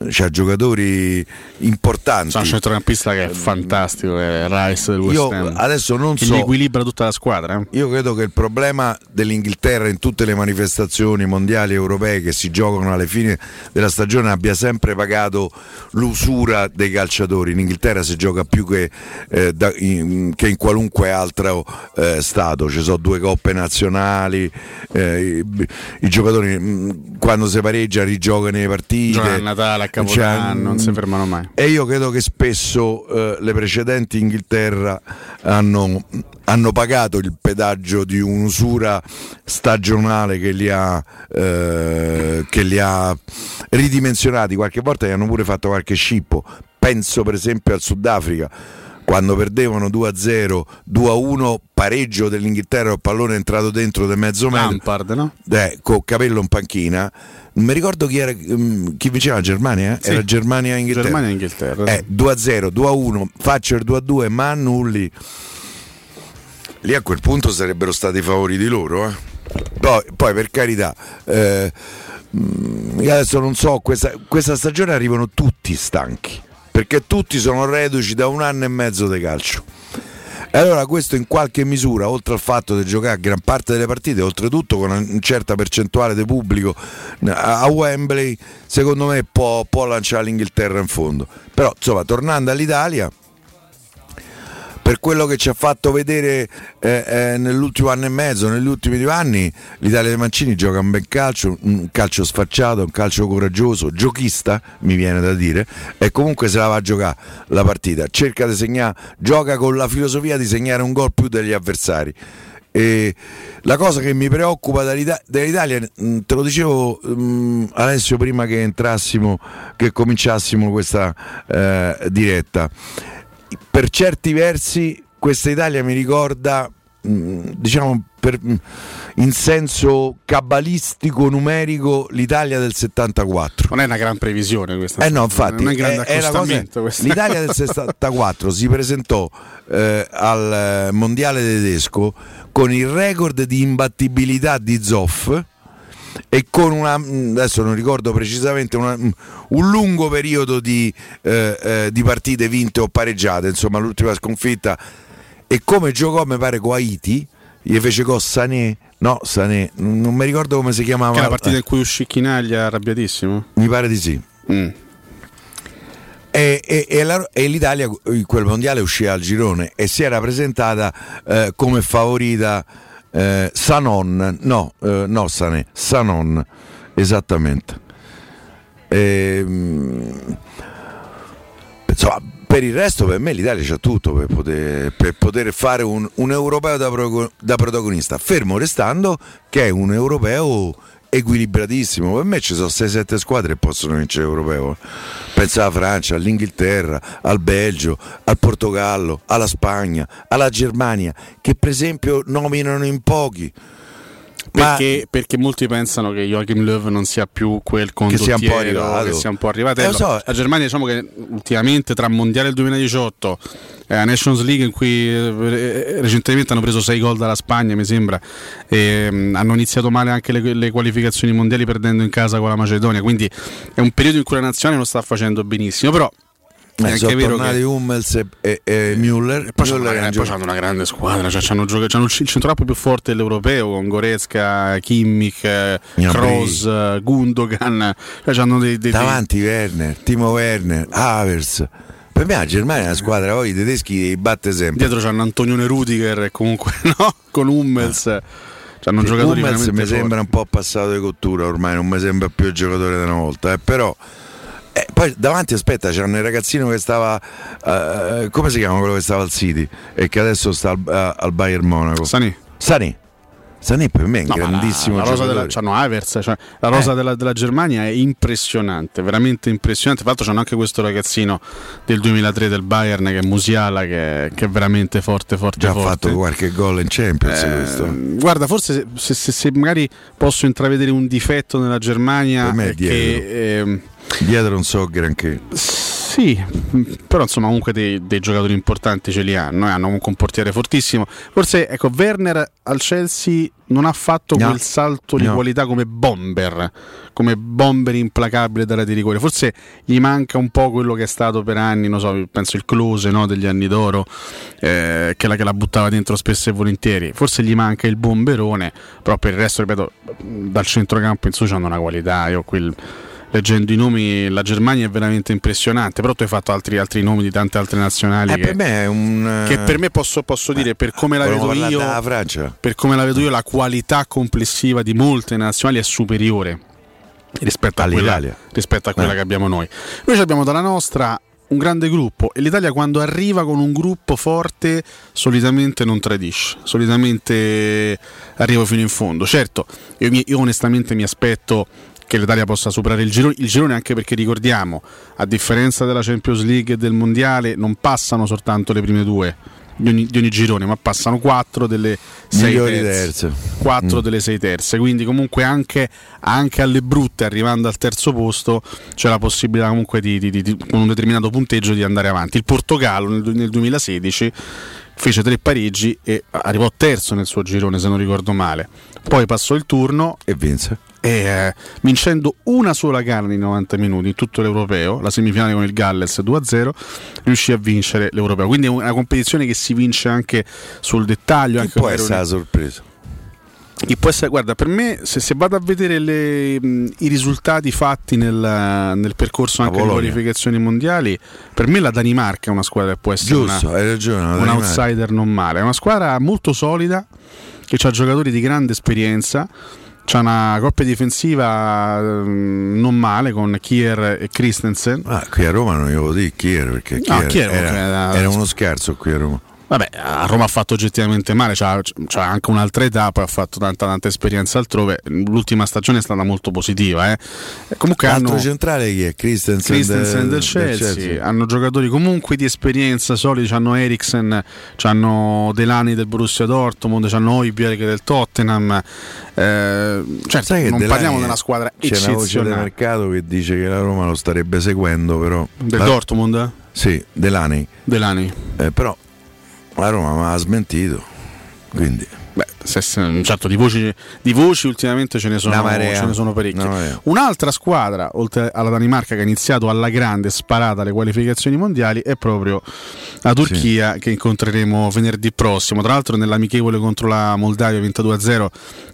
Speaker 2: c'ha giocatori importanti.
Speaker 1: C'è un centrocampista che è fantastico, è Rice del West Ham.
Speaker 2: adesso non
Speaker 1: che
Speaker 2: so-
Speaker 1: gli equilibra tutta la squadra. eh?
Speaker 2: Io credo che il problema dell'Inghilterra in tutte le manifestazioni mondiali e europee che si giocano alla fine della stagione abbia sempre pagato l'usura dei calciatori. In Inghilterra si gioca più che, eh, da- in, che in qualunque altro eh, stato. Ci sono due coppe nazionali, eh, i, i giocatori mh, quando si pareggia rigiocano le partite.
Speaker 1: Giocano a Natale, a Capodanno,
Speaker 2: Cioè,
Speaker 1: non si fermano mai.
Speaker 2: e io credo che spesso eh, le precedenti Inghilterra hanno, hanno pagato il pedaggio di un'usura stagionale che li ha, eh, che li ha ridimensionati. Qualche volta gli hanno pure fatto qualche scippo. Penso per esempio al Sudafrica. Quando perdevano 2-0, 2-1, pareggio dell'Inghilterra, il pallone è entrato dentro del mezzo metro.
Speaker 1: Lampard, no?
Speaker 2: Eh, con capello in panchina. Non mi ricordo chi, era, mm, chi vinceva la Germania, eh?
Speaker 1: Sì.
Speaker 2: era Germania-Inghilterra.
Speaker 1: Germania-Inghilterra,
Speaker 2: Eh, 2-0, 2-1, faccio il 2-2, ma annulli. Lì a quel punto sarebbero stati i favori di loro. eh. Poi, poi, per carità, eh, mm, adesso non so, questa, questa stagione arrivano tutti stanchi, perché tutti sono reduci da un anno e mezzo di calcio. E allora questo in qualche misura, oltre al fatto di giocare gran parte delle partite, oltretutto con una certa percentuale di pubblico a Wembley, secondo me può, può lanciare l'Inghilterra in fondo. Però insomma, tornando all'Italia, per quello che ci ha fatto vedere eh, eh, nell'ultimo anno e mezzo, negli ultimi due anni, l'Italia dei Mancini gioca un bel calcio, un calcio sfacciato, un calcio coraggioso, giochista, mi viene da dire, e comunque se la va a giocare la partita. Cerca di segnare, gioca con la filosofia di segnare un gol più degli avversari. E la cosa che mi preoccupa dell'Italia, mh, te lo dicevo mh, Alessio prima che entrassimo, che cominciassimo questa eh, diretta, per certi versi questa Italia mi ricorda, mh, diciamo per- mh, in senso cabalistico, numerico, l'Italia del 74.
Speaker 1: Non è una gran previsione questa.
Speaker 2: Eh no, infatti,
Speaker 1: non è
Speaker 2: è- è la cosa- l'Italia del 64 si presentò eh, al eh, mondiale tedesco con il record di imbattibilità di Zoff e con una, mh, adesso non ricordo precisamente, una- mh, un lungo periodo di, eh, eh, di partite vinte o pareggiate, insomma l'ultima sconfitta, e come giocò mi pare con Haiti, gli fece con Sané, no Sané, non mi ricordo come si chiamava.
Speaker 1: Che la partita in cui uscì Chinaglia arrabbiatissimo?
Speaker 2: Mi pare di sì.
Speaker 1: Mm.
Speaker 2: E, e- e la- e l'Italia in quel mondiale uscì al girone e si era presentata eh, come favorita eh, Sanon, no, eh, no Sané, Sanon, esattamente. Ehm, insomma, per il resto per me l'Italia c'ha tutto per poter, per poter fare un, un europeo da, progo- da protagonista, fermo restando che è un europeo equilibratissimo. Per me ci sono 6-7 squadre che possono vincere l'europeo. Pensa alla Francia, all'Inghilterra, al Belgio, al Portogallo, alla Spagna, alla Germania, che per esempio nominano in pochi. Ma-
Speaker 1: Perché, perché molti pensano che Joachim Löw non sia più quel
Speaker 2: Che sia
Speaker 1: condottiero
Speaker 2: un po' arrivato.
Speaker 1: che sia un po' arrivato.
Speaker 2: Eh, lo so.
Speaker 1: La Germania diciamo che ultimamente tra Mondiale del 2018 e la Nations League in cui eh, recentemente hanno preso 6 gol dalla Spagna mi sembra e, mm, hanno iniziato male anche le, le qualificazioni mondiali perdendo in casa con la Macedonia quindi è un periodo in cui la nazionale non sta facendo benissimo però
Speaker 2: Eh,
Speaker 1: anche
Speaker 2: sono
Speaker 1: vero
Speaker 2: tornati
Speaker 1: che
Speaker 2: Hummels e, e, e Müller.
Speaker 1: e poi
Speaker 2: Müller
Speaker 1: una, grande squadra, cioè c'hanno, gioca- c'hanno il centrocampo più forte dell'europeo con Goretzka, Kimmich, eh. Kroos, Gundogan, cioè c'hanno dei, dei-
Speaker 2: davanti Werner, Timo Werner, Havers. Per me la Germania è una squadra, poi i tedeschi li batte sempre.
Speaker 1: dietro c'hanno Antonione Rudiger e comunque no, con Hummels, c'hanno
Speaker 2: Sì,
Speaker 1: giocatori
Speaker 2: Hummels mi sembra un po' passato di cottura ormai, non mi sembra più il giocatore di una volta, eh, però eh, poi davanti aspetta c'era un ragazzino che stava eh, come si chiama quello che stava al City e che adesso sta al, eh, al Bayern Monaco.
Speaker 1: Sani.
Speaker 2: Sani. Sani per me è un
Speaker 1: No, ma la-
Speaker 2: grandissimo
Speaker 1: la, rosa
Speaker 2: giocatore.
Speaker 1: della, Havertz, cioè, la rosa
Speaker 2: Eh.
Speaker 1: della, della Germania è impressionante, veramente impressionante. Tra l'altro c'hanno anche questo ragazzino del 2003 del Bayern che è Musiala che, che è veramente forte, forte,
Speaker 2: Già ha fatto qualche gol in Champions
Speaker 1: Eh,
Speaker 2: questo.
Speaker 1: Guarda, forse se, se- se- magari posso intravedere un difetto nella Germania
Speaker 2: Per me è
Speaker 1: che ehm,
Speaker 2: Dietro non so granché.
Speaker 1: sì, però insomma comunque dei, dei giocatori importanti ce li hanno, eh, hanno comunque un portiere fortissimo. Forse ecco, Werner al Chelsea non ha fatto
Speaker 2: No.
Speaker 1: quel salto di
Speaker 2: No.
Speaker 1: qualità come bomber, come bomber implacabile dalla di rigore. Forse gli manca un po' quello che è stato per anni, non so, penso il close no, degli anni d'oro, eh, che, la, che la buttava dentro spesso e volentieri. Forse gli manca il bomberone, però per il resto, ripeto, dal centrocampo in su hanno una qualità. Io qui leggendo i nomi, la Germania è veramente impressionante. Però tu hai fatto altri, altri nomi di tante altre nazionali.
Speaker 2: Eh,
Speaker 1: che,
Speaker 2: per me è un
Speaker 1: che per me posso, posso dire, per come la vedo io, per come la vedo io, la qualità complessiva di molte nazionali è superiore rispetto a quella,
Speaker 2: All'Italia.
Speaker 1: rispetto a quella
Speaker 2: Eh.
Speaker 1: che abbiamo noi. Noi abbiamo dalla nostra un grande gruppo e l'Italia quando arriva con un gruppo forte solitamente non tradisce, solitamente arriva fino in fondo. Certo, io, io onestamente mi aspetto che l'Italia possa superare il girone, il girone anche perché ricordiamo, a differenza della Champions League e del Mondiale, non passano soltanto le prime due di ogni, di ogni girone, ma passano quattro delle sei
Speaker 2: Migliori
Speaker 1: terze.
Speaker 2: Mm.
Speaker 1: delle sei terze, quindi comunque anche, anche alle brutte, arrivando al terzo posto, c'è la possibilità comunque di- di- con un determinato punteggio di andare avanti. Il Portogallo nel, nel 2016 fece tre pareggi e arrivò terzo nel suo girone, se non ricordo male. Poi passò il turno
Speaker 2: e vinse.
Speaker 1: Eh, vincendo una sola gara nei 90 minuti in tutto l'europeo, la semifinale con il Galles 2-0, riuscì a vincere l'europeo. Quindi è una competizione che si vince anche sul dettaglio.
Speaker 2: Chi
Speaker 1: Anche
Speaker 2: può essere
Speaker 1: errori-
Speaker 2: sorpresa?
Speaker 1: Chi può essere, guarda, per me, se, se vado a vedere le, mh, i risultati fatti nel, nel percorso anche
Speaker 2: Polonia.
Speaker 1: qualificazioni mondiali, per me la Danimarca è una squadra che può essere
Speaker 2: Giusto,
Speaker 1: una-
Speaker 2: hai ragione.
Speaker 1: un outsider non male. È una squadra molto solida che ha giocatori di grande esperienza. C'ha una coppia difensiva ehm, non male con Kier e Christensen.
Speaker 2: Ah, qui a Roma non glielo dico chi era perché chi
Speaker 1: No, Kier,
Speaker 2: era-
Speaker 1: era
Speaker 2: uno scherzo qui a Roma.
Speaker 1: Vabbè, a Roma ha fatto oggettivamente male, c'ha, c'ha anche un'altra età, poi ha fatto tanta tanta esperienza altrove. L'ultima stagione è stata molto positiva. Eh. Comunque
Speaker 2: Altro
Speaker 1: hanno
Speaker 2: centrale chi è? Christensen,
Speaker 1: Christensen
Speaker 2: del-
Speaker 1: del Chelsea, hanno giocatori comunque di esperienza solidi, hanno Eriksen, hanno Delani del Borussia Dortmund, hanno Oibjerg del Tottenham. Eh, certo,
Speaker 2: Sai che
Speaker 1: non
Speaker 2: Delani
Speaker 1: parliamo una squadra
Speaker 2: C'è una voce del
Speaker 1: eccezionale.
Speaker 2: mercato che dice che la Roma lo starebbe seguendo, però.
Speaker 1: Del
Speaker 2: La-
Speaker 1: Dortmund?
Speaker 2: Sì, Delani.
Speaker 1: Delani.
Speaker 2: Eh, però la Roma mi ha smentito. Quindi.
Speaker 1: Beh, se- certo, di voci, di voci ultimamente ce ne sono,
Speaker 2: marea.
Speaker 1: ce ne sono parecchie. Un'altra squadra, oltre alla Danimarca, che ha iniziato alla grande sparata alle qualificazioni mondiali, è proprio la Turchia che incontreremo venerdì prossimo. Tra l'altro, nell'amichevole contro la Moldavia 22-0,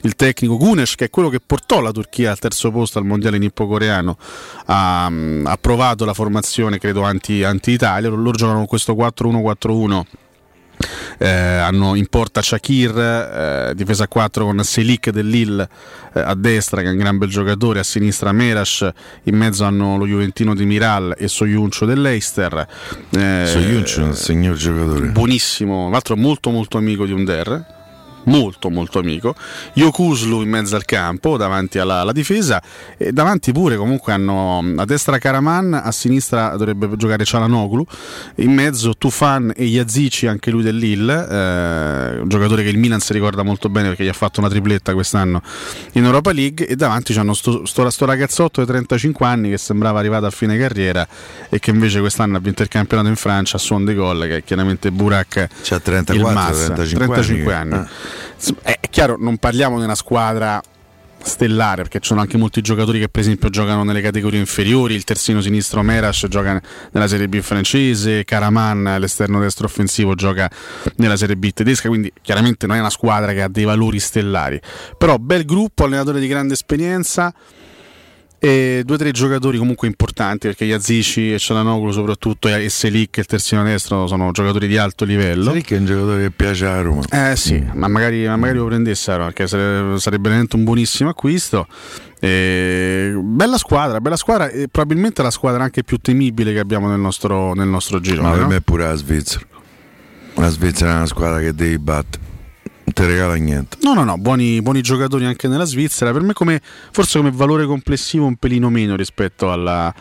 Speaker 1: il tecnico Gunes, che è quello che portò la Turchia al terzo posto al mondiale nippo-coreano, ha, ha provato la formazione, credo, anti- anti-Italia. Loro giocano con questo 4-1-4-1 eh, hanno in porta Shakir, eh, difesa a 4 con Selic del Lille eh, a destra che è un gran bel giocatore, a sinistra Merash, in mezzo hanno lo Juventino di Miral e Soyuncio dell'Eister. Eh,
Speaker 2: Soyuncu è un signor giocatore.
Speaker 1: buonissimo, l'altro molto molto amico di Under. Molto molto amico Yokuslu in mezzo al campo davanti alla, alla difesa e davanti pure comunque hanno a destra Karaman a sinistra dovrebbe giocare Cialanoglu in mezzo Tufan e Yazici anche lui del Lille eh, un giocatore che il Milan si ricorda molto bene perché gli ha fatto una tripletta quest'anno in Europa League e davanti c'hanno sto, sto, sto ragazzotto di 35 anni che sembrava arrivato a fine carriera e che invece quest'anno ha vinto il campionato in Francia a suon di gol che è chiaramente Burak
Speaker 2: C'ha 34,
Speaker 1: il Massa,
Speaker 2: 35
Speaker 1: 35
Speaker 2: anni.
Speaker 1: anni.
Speaker 2: Ah.
Speaker 1: È chiaro, non parliamo di una squadra stellare perché ci sono anche molti giocatori che per esempio giocano nelle categorie inferiori. Il terzino sinistro Merash gioca nella Serie B francese Karaman l'esterno destro offensivo gioca nella Serie B tedesca quindi chiaramente non è una squadra che ha dei valori stellari. Però bel gruppo allenatore di grande esperienza e due o tre giocatori comunque importanti perché Yazici e Cialanoglu soprattutto e Selic il terzino destro sono giocatori di alto livello
Speaker 2: Selic è un giocatore che piace a Roma.
Speaker 1: eh sì, ma magari, ma magari lo prendessero perché sarebbe, sarebbe veramente un buonissimo acquisto. E bella squadra, bella squadra e probabilmente la squadra anche più temibile che abbiamo nel nostro, nel nostro girone.
Speaker 2: Ma per
Speaker 1: no?
Speaker 2: me è pure la Svizzera. La Svizzera è una squadra che devi battere. Ti regala niente.
Speaker 1: No, no, no, buoni, buoni giocatori anche nella Svizzera. Per me, come, forse come valore complessivo, un pelino meno rispetto alla,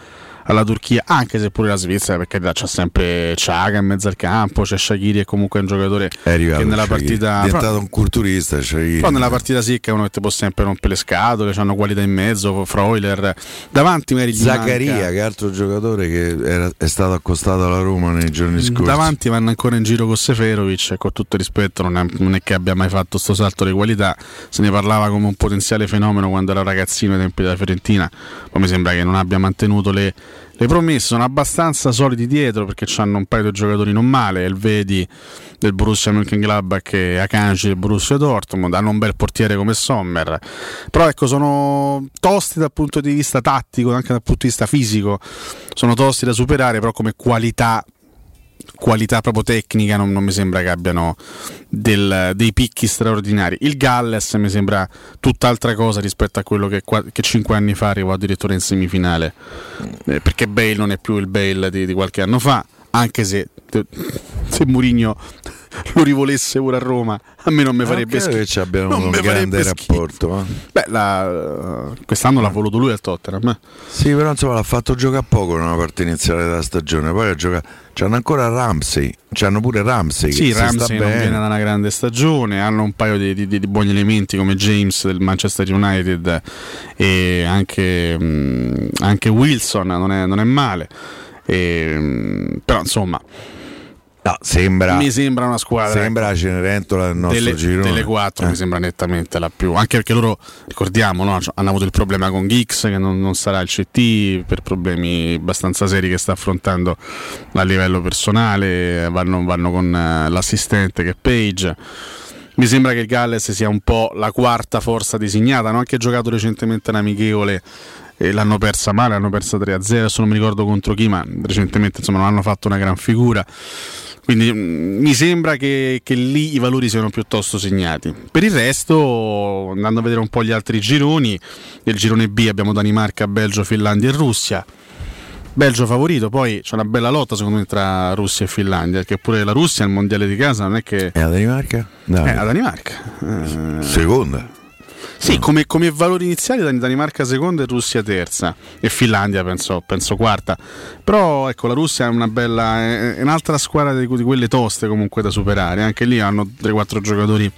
Speaker 1: alla Turchia, anche se pure la Svizzera, perché c'è sempre Ciaga in mezzo al campo, c'è Shakiri, è comunque un giocatore
Speaker 2: È
Speaker 1: che nella partita.
Speaker 2: è diventato un culturista. Shaqiri.
Speaker 1: Però nella partita secca è uno che ti può sempre rompere le scatole, hanno qualità in mezzo, Freuler. Davanti magari
Speaker 2: Zaccaria,
Speaker 1: manca-
Speaker 2: che altro giocatore che era- è stato accostato alla Roma nei giorni scorsi.
Speaker 1: Davanti vanno ancora in giro con Seferovic e con tutto rispetto non è, non è che abbia mai fatto sto salto di qualità, se ne parlava come un potenziale fenomeno quando era ragazzino ai tempi della Fiorentina, poi mi sembra che non abbia mantenuto le, le promesse, sono abbastanza solidi dietro perché hanno un paio di giocatori non male, il Vedi del Borussia Mönchengladbach e Akanji del Borussia Dortmund, hanno un bel portiere come Sommer, però ecco sono tosti dal punto di vista tattico, anche dal punto di vista fisico, sono tosti da superare, però come qualità qualità proprio tecnica non, non mi sembra che abbiano del- dei picchi straordinari. Il Galles mi sembra tutt'altra cosa rispetto a quello che, che cinque anni fa arrivò addirittura in semifinale, Eh, perché Bale non è più il Bale di, di qualche anno fa, anche se, se Mourinho lo rivolesse ora a Roma, a me non mi
Speaker 2: Non
Speaker 1: farebbe
Speaker 2: credo
Speaker 1: schifo.
Speaker 2: che ci abbiano
Speaker 1: Non
Speaker 2: un grande rapporto. eh.
Speaker 1: Beh, la- quest'anno l'ha voluto lui al Tottenham. eh.
Speaker 2: Sì, però insomma l'ha fatto giocare poco nella parte iniziale della stagione. Poi ha giocato. C'hanno ancora Ramsey. C'hanno pure Ramsey.
Speaker 1: Sì, Ramsey non
Speaker 2: bene.
Speaker 1: viene da una grande stagione, hanno un paio di, di- di buoni elementi come James del Manchester United e anche, mm, anche Wilson non è, non è male. E, mm, però insomma,
Speaker 2: No, sembra,
Speaker 1: mi sembra una squadra
Speaker 2: sembra la Cenerentola del nostro
Speaker 1: delle,
Speaker 2: girone.
Speaker 1: delle quattro
Speaker 2: Eh.
Speaker 1: mi sembra nettamente la più anche perché loro ricordiamo no, hanno avuto il problema con Giggs che non, non sarà il CT per problemi abbastanza seri che sta affrontando a livello personale vanno, vanno con eh, l'assistente che è Page Mi sembra che il Galles sia un po' la quarta forza designata. Hanno anche giocato recentemente un amichevole e l'hanno persa male, l'hanno persa 3-0. Adesso non mi ricordo contro chi, ma recentemente insomma, non hanno fatto una gran figura. Quindi mh, mi sembra che, che lì i valori siano piuttosto segnati. Per il resto, andando a vedere un po' gli altri gironi, nel girone B abbiamo Danimarca, Belgio, Finlandia e Russia. Belgio favorito, poi c'è una bella lotta secondo me tra Russia e Finlandia, perché pure la Russia al mondiale di casa non è che...
Speaker 2: E la Danimarca? No.
Speaker 1: Eh, la Danimarca. Eh,
Speaker 2: Seconda.
Speaker 1: Sì, come, come valori iniziali Dan- Danimarca seconda e Russia terza e Finlandia penso, penso quarta. Però ecco, la Russia è una bella, è, è un'altra squadra di, di quelle toste comunque da superare. Anche lì hanno 3-4 giocatori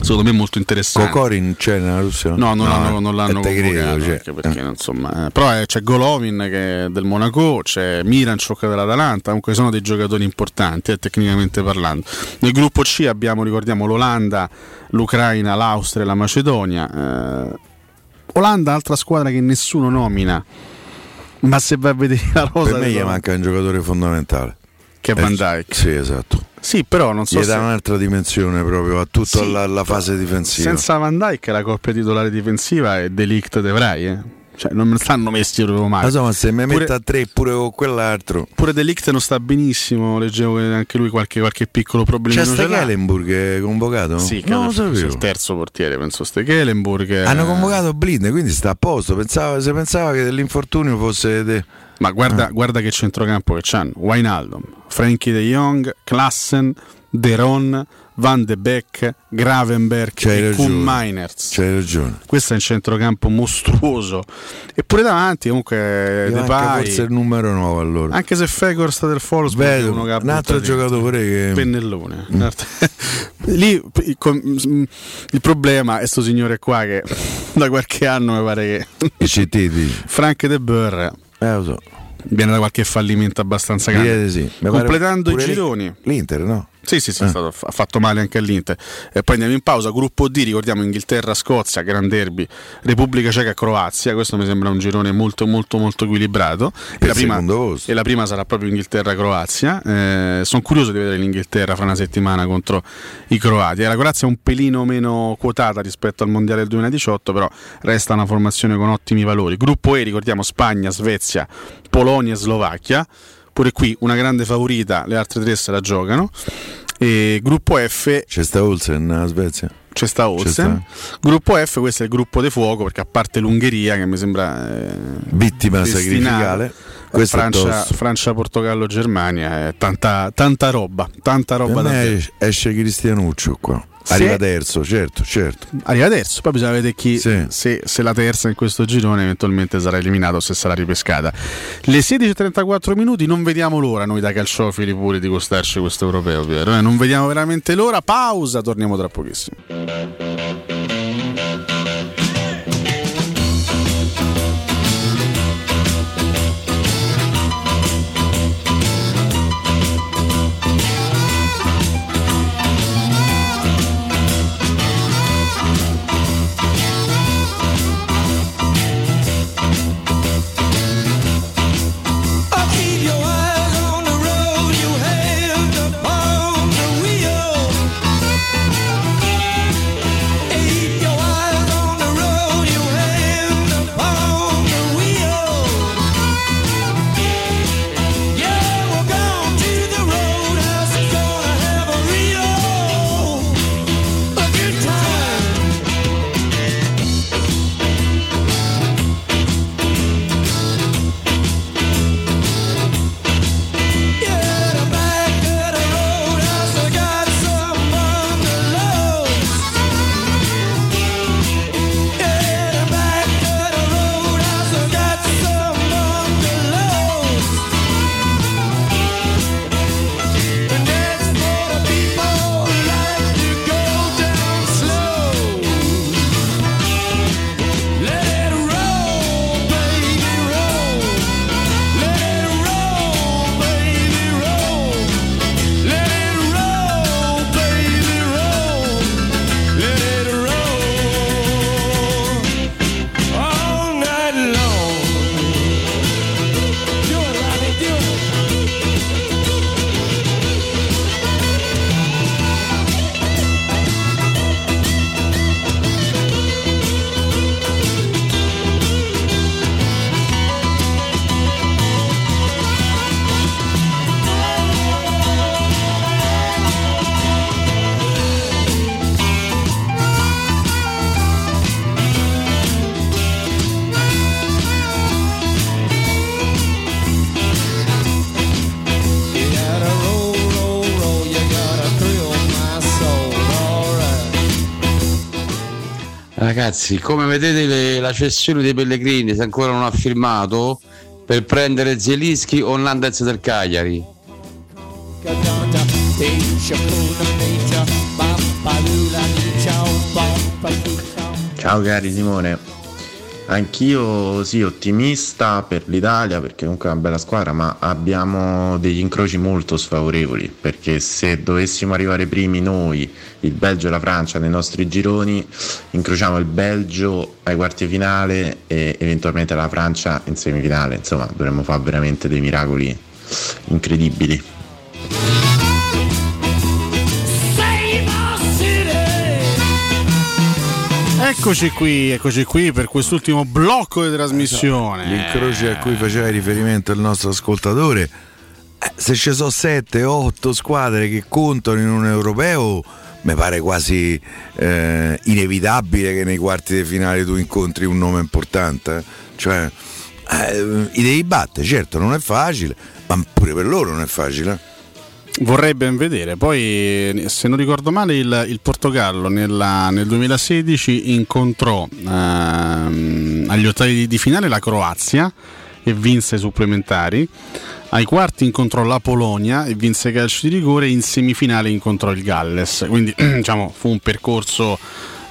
Speaker 1: secondo me molto interessanti.
Speaker 2: Kokorin c'è nella Russia?
Speaker 1: No, non l'hanno, non l'hanno
Speaker 2: eh, te credo,
Speaker 1: convocato,
Speaker 2: cioè.
Speaker 1: anche perché, insomma, eh, però eh, c'è Golovin che è del Monaco, c'è Miranchuk dell'Atalanta, comunque sono dei giocatori importanti eh, tecnicamente parlando. Nel gruppo C abbiamo, ricordiamo, l'Olanda, l'Ucraina, l'Austria e la Macedonia. Eh, Olanda, altra squadra che nessuno nomina, ma se vai a vedere la rosa...
Speaker 2: Per me gli manca un giocatore fondamentale.
Speaker 1: Che è Van
Speaker 2: Eh,
Speaker 1: Dijk.
Speaker 2: Sì, esatto.
Speaker 1: Sì, però non so
Speaker 2: Gli
Speaker 1: se...
Speaker 2: dà un'altra dimensione proprio a tutta
Speaker 1: Sì,
Speaker 2: la, la fase difensiva.
Speaker 1: Senza Van Dijk la coppia titolare difensiva è Delict De Vrij, eh. Cioè, non me stanno messi proprio male.
Speaker 2: Ma insomma, se mi
Speaker 1: Pure-
Speaker 2: mette a tre pure con quell'altro.
Speaker 1: Pure Delict non sta benissimo, leggevo che anche lui qualche, qualche piccolo problema
Speaker 2: C'è Stekelenburg è convocato?
Speaker 1: Sì,
Speaker 2: non lo sapevo.
Speaker 1: il terzo portiere, penso Stekelenburg. eh.
Speaker 2: Hanno convocato Blind, quindi sta a posto. Pensava, se pensava che l'infortunio fosse. de-
Speaker 1: Ma guarda,
Speaker 2: Ah.
Speaker 1: guarda che centrocampo che c'hanno. Wijnaldum, Frankie de Jong, Klassen, De Ron, Van de Beek, Gravenberg
Speaker 2: C'hai
Speaker 1: e
Speaker 2: ragione.
Speaker 1: Kuhn Meinerz.
Speaker 2: C'hai ragione.
Speaker 1: Questo è un centrocampo mostruoso. Eppure davanti comunque
Speaker 2: manca
Speaker 1: Depay.
Speaker 2: forse il numero 9 allora.
Speaker 1: Anche se Fegor sta del Wolfsburg
Speaker 2: Vedo,
Speaker 1: uno che
Speaker 2: un altro giocatore che.
Speaker 1: Pennellone. Lì il, problema è sto signore qua che da qualche anno mi pare che
Speaker 2: I CT
Speaker 1: Frank De Boer
Speaker 2: Eh, lo so.
Speaker 1: viene da qualche fallimento abbastanza grande.
Speaker 2: Sì. Pare
Speaker 1: Completando i gironi.
Speaker 2: L'Inter, no?
Speaker 1: Sì, sì, sì,
Speaker 2: Eh.
Speaker 1: stato- ha fatto male anche all'Inter. E poi andiamo in pausa. Gruppo D, ricordiamo Inghilterra-Scozia, Gran Derby, Repubblica Ceca-Croazia. Questo mi sembra un girone molto, molto, molto equilibrato. E la, prima, e la prima sarà proprio Inghilterra-Croazia. Eh, sono curioso di vedere l'Inghilterra fra una settimana contro i croati. Eh, La Croazia è un pelino meno quotata rispetto al mondiale del 2018, però resta una formazione con ottimi valori. Gruppo E, ricordiamo Spagna, Svezia, Polonia e Slovacchia. Pure qui una grande favorita, le altre tre se la giocano. E gruppo F
Speaker 2: C'è sta Olsen a Svezia.
Speaker 1: c'è sta Olsen. Gruppo F, questo è il gruppo di fuoco perché a parte l'Ungheria che mi sembra eh,
Speaker 2: Vittima sacrificale. È
Speaker 1: Francia. Francia, Portogallo, Germania, è tanta, tanta roba, tanta roba
Speaker 2: esce- esce Cristianuccio qua. Arriva terzo, certo, certo.
Speaker 1: Arriva terzo, poi bisogna vedere chi, se, se la terza in questo girone eventualmente sarà eliminato o se sarà ripescata. Le 16.34 minuti, non vediamo l'ora noi da calciofili pure di costarci questo europeo, Piero, eh? non vediamo veramente l'ora. Pausa, torniamo tra pochissimo.
Speaker 23: Ragazzi, come vedete le- la cessione dei Pellegrini, se ancora non ha firmato, per prendere Zielinski o Nandez del Cagliari.
Speaker 25: Ciao cari Simone, anch'io sì ottimista per l'Italia perché comunque è una bella squadra ma abbiamo degli incroci molto sfavorevoli perché se dovessimo arrivare primi noi, il Belgio e la Francia nei nostri gironi, incrociamo il Belgio ai quarti finale e eventualmente la Francia in semifinale, insomma dovremmo fare veramente dei miracoli incredibili.
Speaker 1: Eccoci qui, eccoci qui per quest'ultimo blocco di trasmissione.
Speaker 2: Gli incroci a cui faceva riferimento il nostro ascoltatore, eh, se ci sono 7, 8 squadre che contano in un europeo, mi pare quasi eh, inevitabile che nei quarti di finale tu incontri un nome importante. eh. Cioè, eh, i devi battere, certo, non è facile, ma pure per loro non è facile.
Speaker 1: Vorrei ben vedere. Poi, se non ricordo male, il, il Portogallo nella- nel 2016 incontrò ehm, agli ottavi di, di finale la Croazia e vinse i supplementari. Ai quarti incontrò la Polonia e vinse i calci di rigore. In semifinale incontrò il Galles. Quindi, diciamo, fu un percorso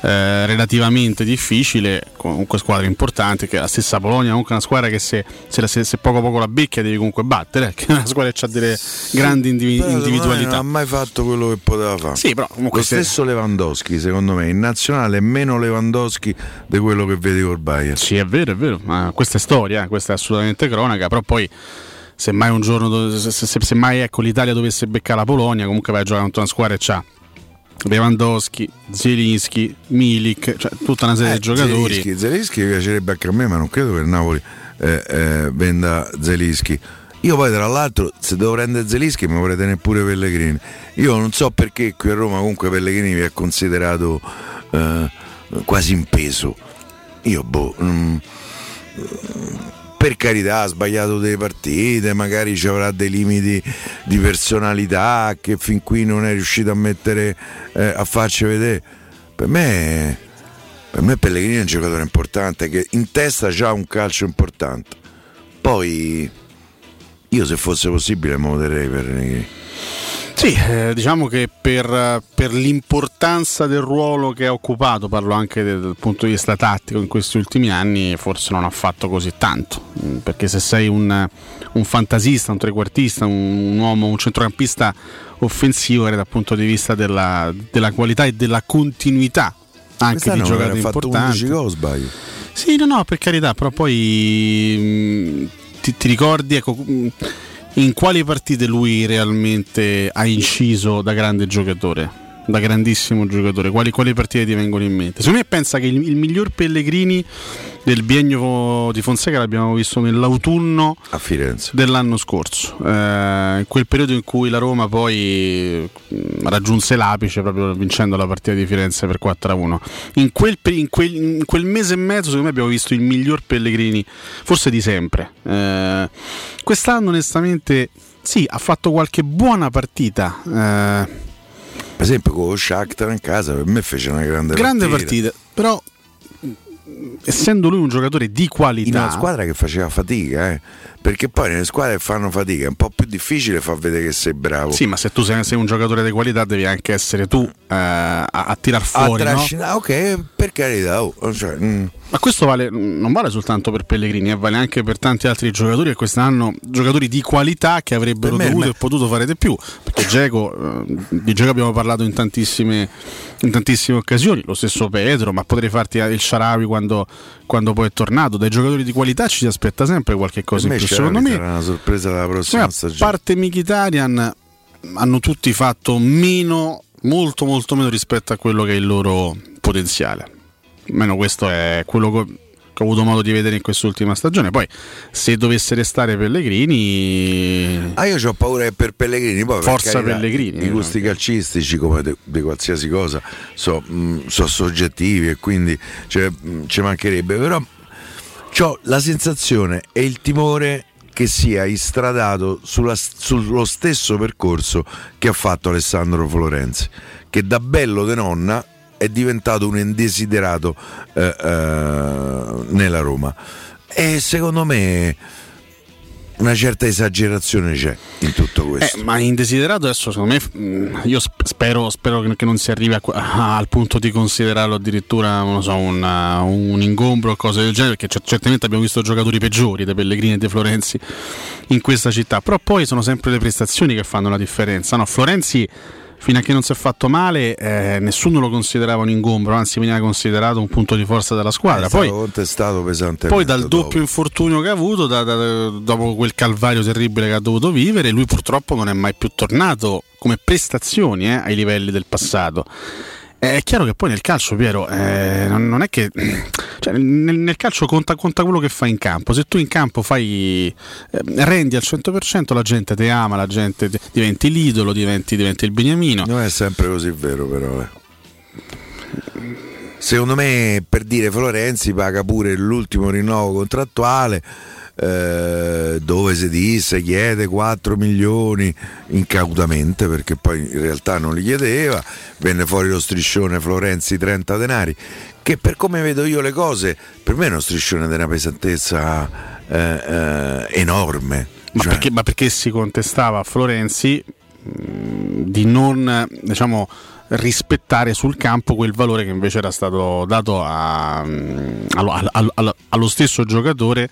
Speaker 1: eh, relativamente difficile. Comunque, squadre importanti. Che la stessa Polonia, comunque, è una squadra che se, se se- se poco poco la becchia devi comunque battere. Che è una squadra che ha delle grandi indivi- individualità.
Speaker 2: Non ha mai fatto quello che poteva fare.
Speaker 1: Sì, però comunque
Speaker 2: Lo stesso Lewandowski, secondo me, in nazionale è meno Lewandowski di quello che vedi col Bayern.
Speaker 1: Sì, è vero, è vero, ma questa è storia, eh, questa è assolutamente cronaca, però poi se mai un giorno, se, se- se mai ecco, l'Italia dovesse beccare la Polonia, comunque vai a giocare contro una squadra e c'ha Lewandowski, Zielinski, Milik, cioè tutta una serie
Speaker 2: Eh,
Speaker 1: di giocatori.
Speaker 2: Zelinski, Zelinski piacerebbe anche a me, ma non credo che il Napoli eh, eh, venda Zelinski. Io poi tra l'altro se devo prendere Zelinski mi vorrei tenere pure Pellegrini. Io non so perché qui a Roma comunque Pellegrini vi è considerato eh, quasi in peso. Io boh. mm, per carità ha sbagliato delle partite, magari ci avrà dei limiti di personalità che fin qui non è riuscito a mettere eh, a farci vedere. Per me, per me Pellegrini è un giocatore importante che in testa ha un calcio importante. Poi io se fosse possibile me lo terrei per Pellegrini.
Speaker 1: Sì, eh, diciamo che per, per l'importanza del ruolo che ha occupato, parlo anche del, dal punto di vista tattico in questi ultimi anni, forse non ha fatto così tanto. Mm, Perché se sei un, un fantasista, un trequartista, un, un uomo, un centrocampista offensivo, era dal punto di vista della, della qualità e della continuità anche
Speaker 2: Quest'anno
Speaker 1: di giocatori
Speaker 2: aveva fatto
Speaker 1: importanti.
Speaker 2: 11 gol, sbaglio.
Speaker 1: Sì, no, no, per carità, però poi mh, ti, ti ricordi ecco, mh, in quali partite lui realmente ha inciso da grande giocatore, da grandissimo giocatore? Quali, quali partite ti vengono in mente? Secondo me pensa che il, il miglior Pellegrini del biennio di Fonseca l'abbiamo visto nell'autunno dell'anno scorso, eh, in quel periodo in cui la Roma poi mh, raggiunse l'apice proprio vincendo la partita di Firenze per 4-1. In quel, in quel- in quel mese e mezzo secondo me abbiamo visto il miglior Pellegrini, forse di sempre. Eh, quest'anno onestamente sì, ha fatto qualche buona partita. eh,
Speaker 2: Per esempio con lo Shakhtar in casa per me fece una grande,
Speaker 1: grande
Speaker 2: partita.
Speaker 1: partita, però essendo lui un giocatore di qualità
Speaker 2: in una squadra che faceva fatica, eh. perché poi nelle squadre che fanno fatica è un po' più difficile far vedere che sei bravo.
Speaker 1: Sì, ma se tu sei, sei un giocatore di qualità devi anche essere tu eh, a, a tirar
Speaker 2: a
Speaker 1: fuori. no?
Speaker 2: ok, per carità, oh, cioè, mm.
Speaker 1: Ma questo vale, non vale soltanto per Pellegrini, eh, vale anche per tanti altri giocatori che quest'anno, giocatori di qualità che avrebbero
Speaker 2: me-
Speaker 1: dovuto
Speaker 2: me-
Speaker 1: e potuto fare di più. Perché Geco, eh, di Geco abbiamo parlato in tantissime, in tantissime occasioni, lo stesso Pedro, ma potrei farti il Sharawi quando, quando poi è tornato. Dai giocatori di qualità ci si aspetta sempre qualche cosa
Speaker 2: per
Speaker 1: in più. Secondo me,
Speaker 2: sarà una sorpresa della prossima
Speaker 1: a
Speaker 2: stagione.
Speaker 1: parte Mkhitaryan, hanno tutti fatto meno, molto molto meno rispetto a quello che è il loro potenziale. Almeno questo è quello che ho avuto modo di vedere in quest'ultima stagione. Poi, se dovesse restare Pellegrini,
Speaker 2: Ah, io ho paura che per Pellegrini, poi per
Speaker 1: Forza
Speaker 2: carità,
Speaker 1: Pellegrini,
Speaker 2: I gusti calcistici, come di qualsiasi cosa, sono soggettivi e quindi cioè, ci mancherebbe. Però ho la sensazione e il timore che sia istradato sulla- sullo stesso percorso che ha fatto Alessandro Florenzi, che da bello de nonna è diventato un indesiderato eh, eh, nella Roma. E secondo me una certa esagerazione c'è in tutto questo.
Speaker 1: Eh, ma indesiderato adesso secondo me mh, io sp- spero, spero che- non si arrivi a a- al punto di considerarlo addirittura so, un, uh, un ingombro o cose del genere perché cer- certamente abbiamo visto giocatori peggiori dei Pellegrini e dei Florenzi in questa città però poi sono sempre le prestazioni che fanno la differenza no, Florenzi fino a che non si è fatto male eh, nessuno lo considerava un ingombro anzi veniva considerato un punto di forza della squadra
Speaker 2: È
Speaker 1: poi
Speaker 2: stato contestato pesantemente.
Speaker 1: poi dal
Speaker 2: dopo.
Speaker 1: doppio infortunio che ha avuto, da- da- dopo quel calvario terribile che ha dovuto vivere, lui purtroppo non è mai più tornato come prestazioni eh, ai livelli del passato. È chiaro che poi nel calcio, Piero, eh, non è che. cioè, nel, nel calcio conta, conta quello che fai in campo. Se tu in campo fai. eh, rendi al 100%, la gente ti ama, la gente ti- diventi l'idolo, diventi, diventi il beniamino.
Speaker 2: Non è sempre così vero, però. eh. Secondo me, per dire Florenzi paga pure l'ultimo rinnovo contrattuale. Eh, dove si disse chiede 4 milioni incautamente perché poi in realtà non li chiedeva. Venne fuori lo striscione Florenzi 30 denari che per come vedo io le cose per me è uno striscione di una pesantezza eh, eh, enorme.
Speaker 1: Ma,
Speaker 2: Cioè,
Speaker 1: perché, ma perché si contestava a Florenzi mh, di non diciamo, rispettare sul campo quel valore che invece era stato dato a, mh, allo, allo- allo- stesso giocatore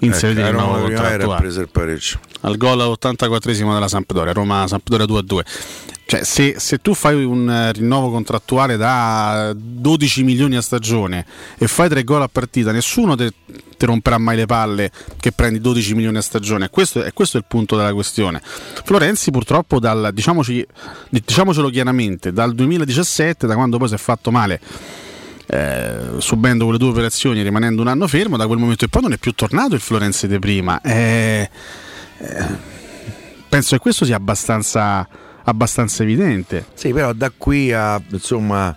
Speaker 1: in nuovo
Speaker 2: Roma prima era
Speaker 1: contrattuale al gol all'84esimo della Sampdoria, Roma Sampdoria 2-2. Cioè, se, se tu fai un eh, rinnovo contrattuale da 12 milioni a stagione e fai tre gol a partita, nessuno ti romperà mai le palle che prendi 12 milioni a stagione. Questo, è questo è il punto della questione. Florenzi, purtroppo, dal, diciamoci, diciamocelo chiaramente, dal 2017, da quando poi si è fatto male. eh, subendo quelle due operazioni e rimanendo un anno fermo, da quel momento in poi non è più tornato il Florenzi di prima. Eh, eh, penso che questo sia abbastanza, abbastanza evidente.
Speaker 2: Sì, però da qui a insomma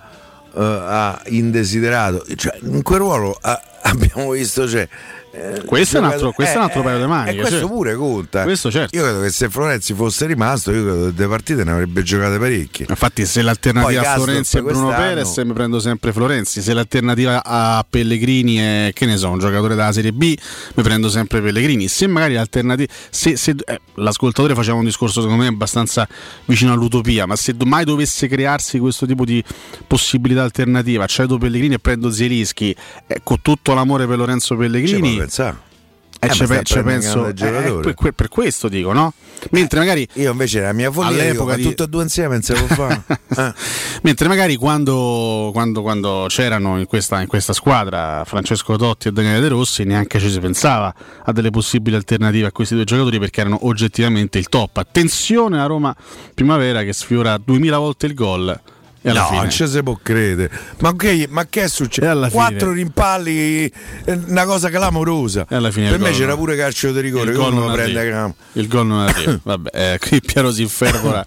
Speaker 2: eh, a indesiderato, cioè, in quel ruolo ah, abbiamo visto cioè, eh,
Speaker 1: Questo è un altro, questo è un altro paio di maniche.
Speaker 2: E questo
Speaker 1: certo.
Speaker 2: pure conta.
Speaker 1: Questo certo.
Speaker 2: Io credo che se Florenzi fosse rimasto, io credo che delle partite ne avrebbe giocate parecchie.
Speaker 1: Infatti, se l'alternativa
Speaker 2: Poi
Speaker 1: a Florenzi è Bruno Perez, mi prendo sempre Florenzi. Se l'alternativa a Pellegrini è che ne so, un giocatore della Serie B, mi prendo sempre Pellegrini. Se magari l'alternativa. Se, se- eh, l'ascoltatore faceva un discorso, secondo me, abbastanza vicino all'utopia, ma se mai dovesse crearsi questo tipo di possibilità alternativa, cedo Pellegrini e prendo Zielinski, eh, con tutto l'amore per Lorenzo Pellegrini.
Speaker 2: Pensare.
Speaker 1: Eh,
Speaker 2: Eh,
Speaker 1: pe- penso
Speaker 2: un grande
Speaker 1: eh, per, per questo dico, no? Mentre magari
Speaker 2: Io invece la mia follia
Speaker 1: all'epoca di-
Speaker 2: tutto e due insieme non si può fare. Eh.
Speaker 1: Mentre magari quando, quando- quando c'erano in questa, in questa squadra Francesco Totti e Daniele De Rossi, neanche ci si pensava a delle possibili alternative a questi due giocatori perché erano oggettivamente il top. Attenzione a Roma Primavera che sfiora 2000 volte il gol.
Speaker 2: No,
Speaker 1: fine.
Speaker 2: non ci si può credere. Ma che, ma che è successo? Quattro rimpalli, eh, una cosa clamorosa.
Speaker 1: alla fine
Speaker 2: per me
Speaker 1: gol
Speaker 2: c'era
Speaker 1: non-
Speaker 2: pure calcio di rigore,
Speaker 1: il gol non
Speaker 2: lo prende
Speaker 1: Il gol non arriva. Vabbè, eh, qui Piero si infervora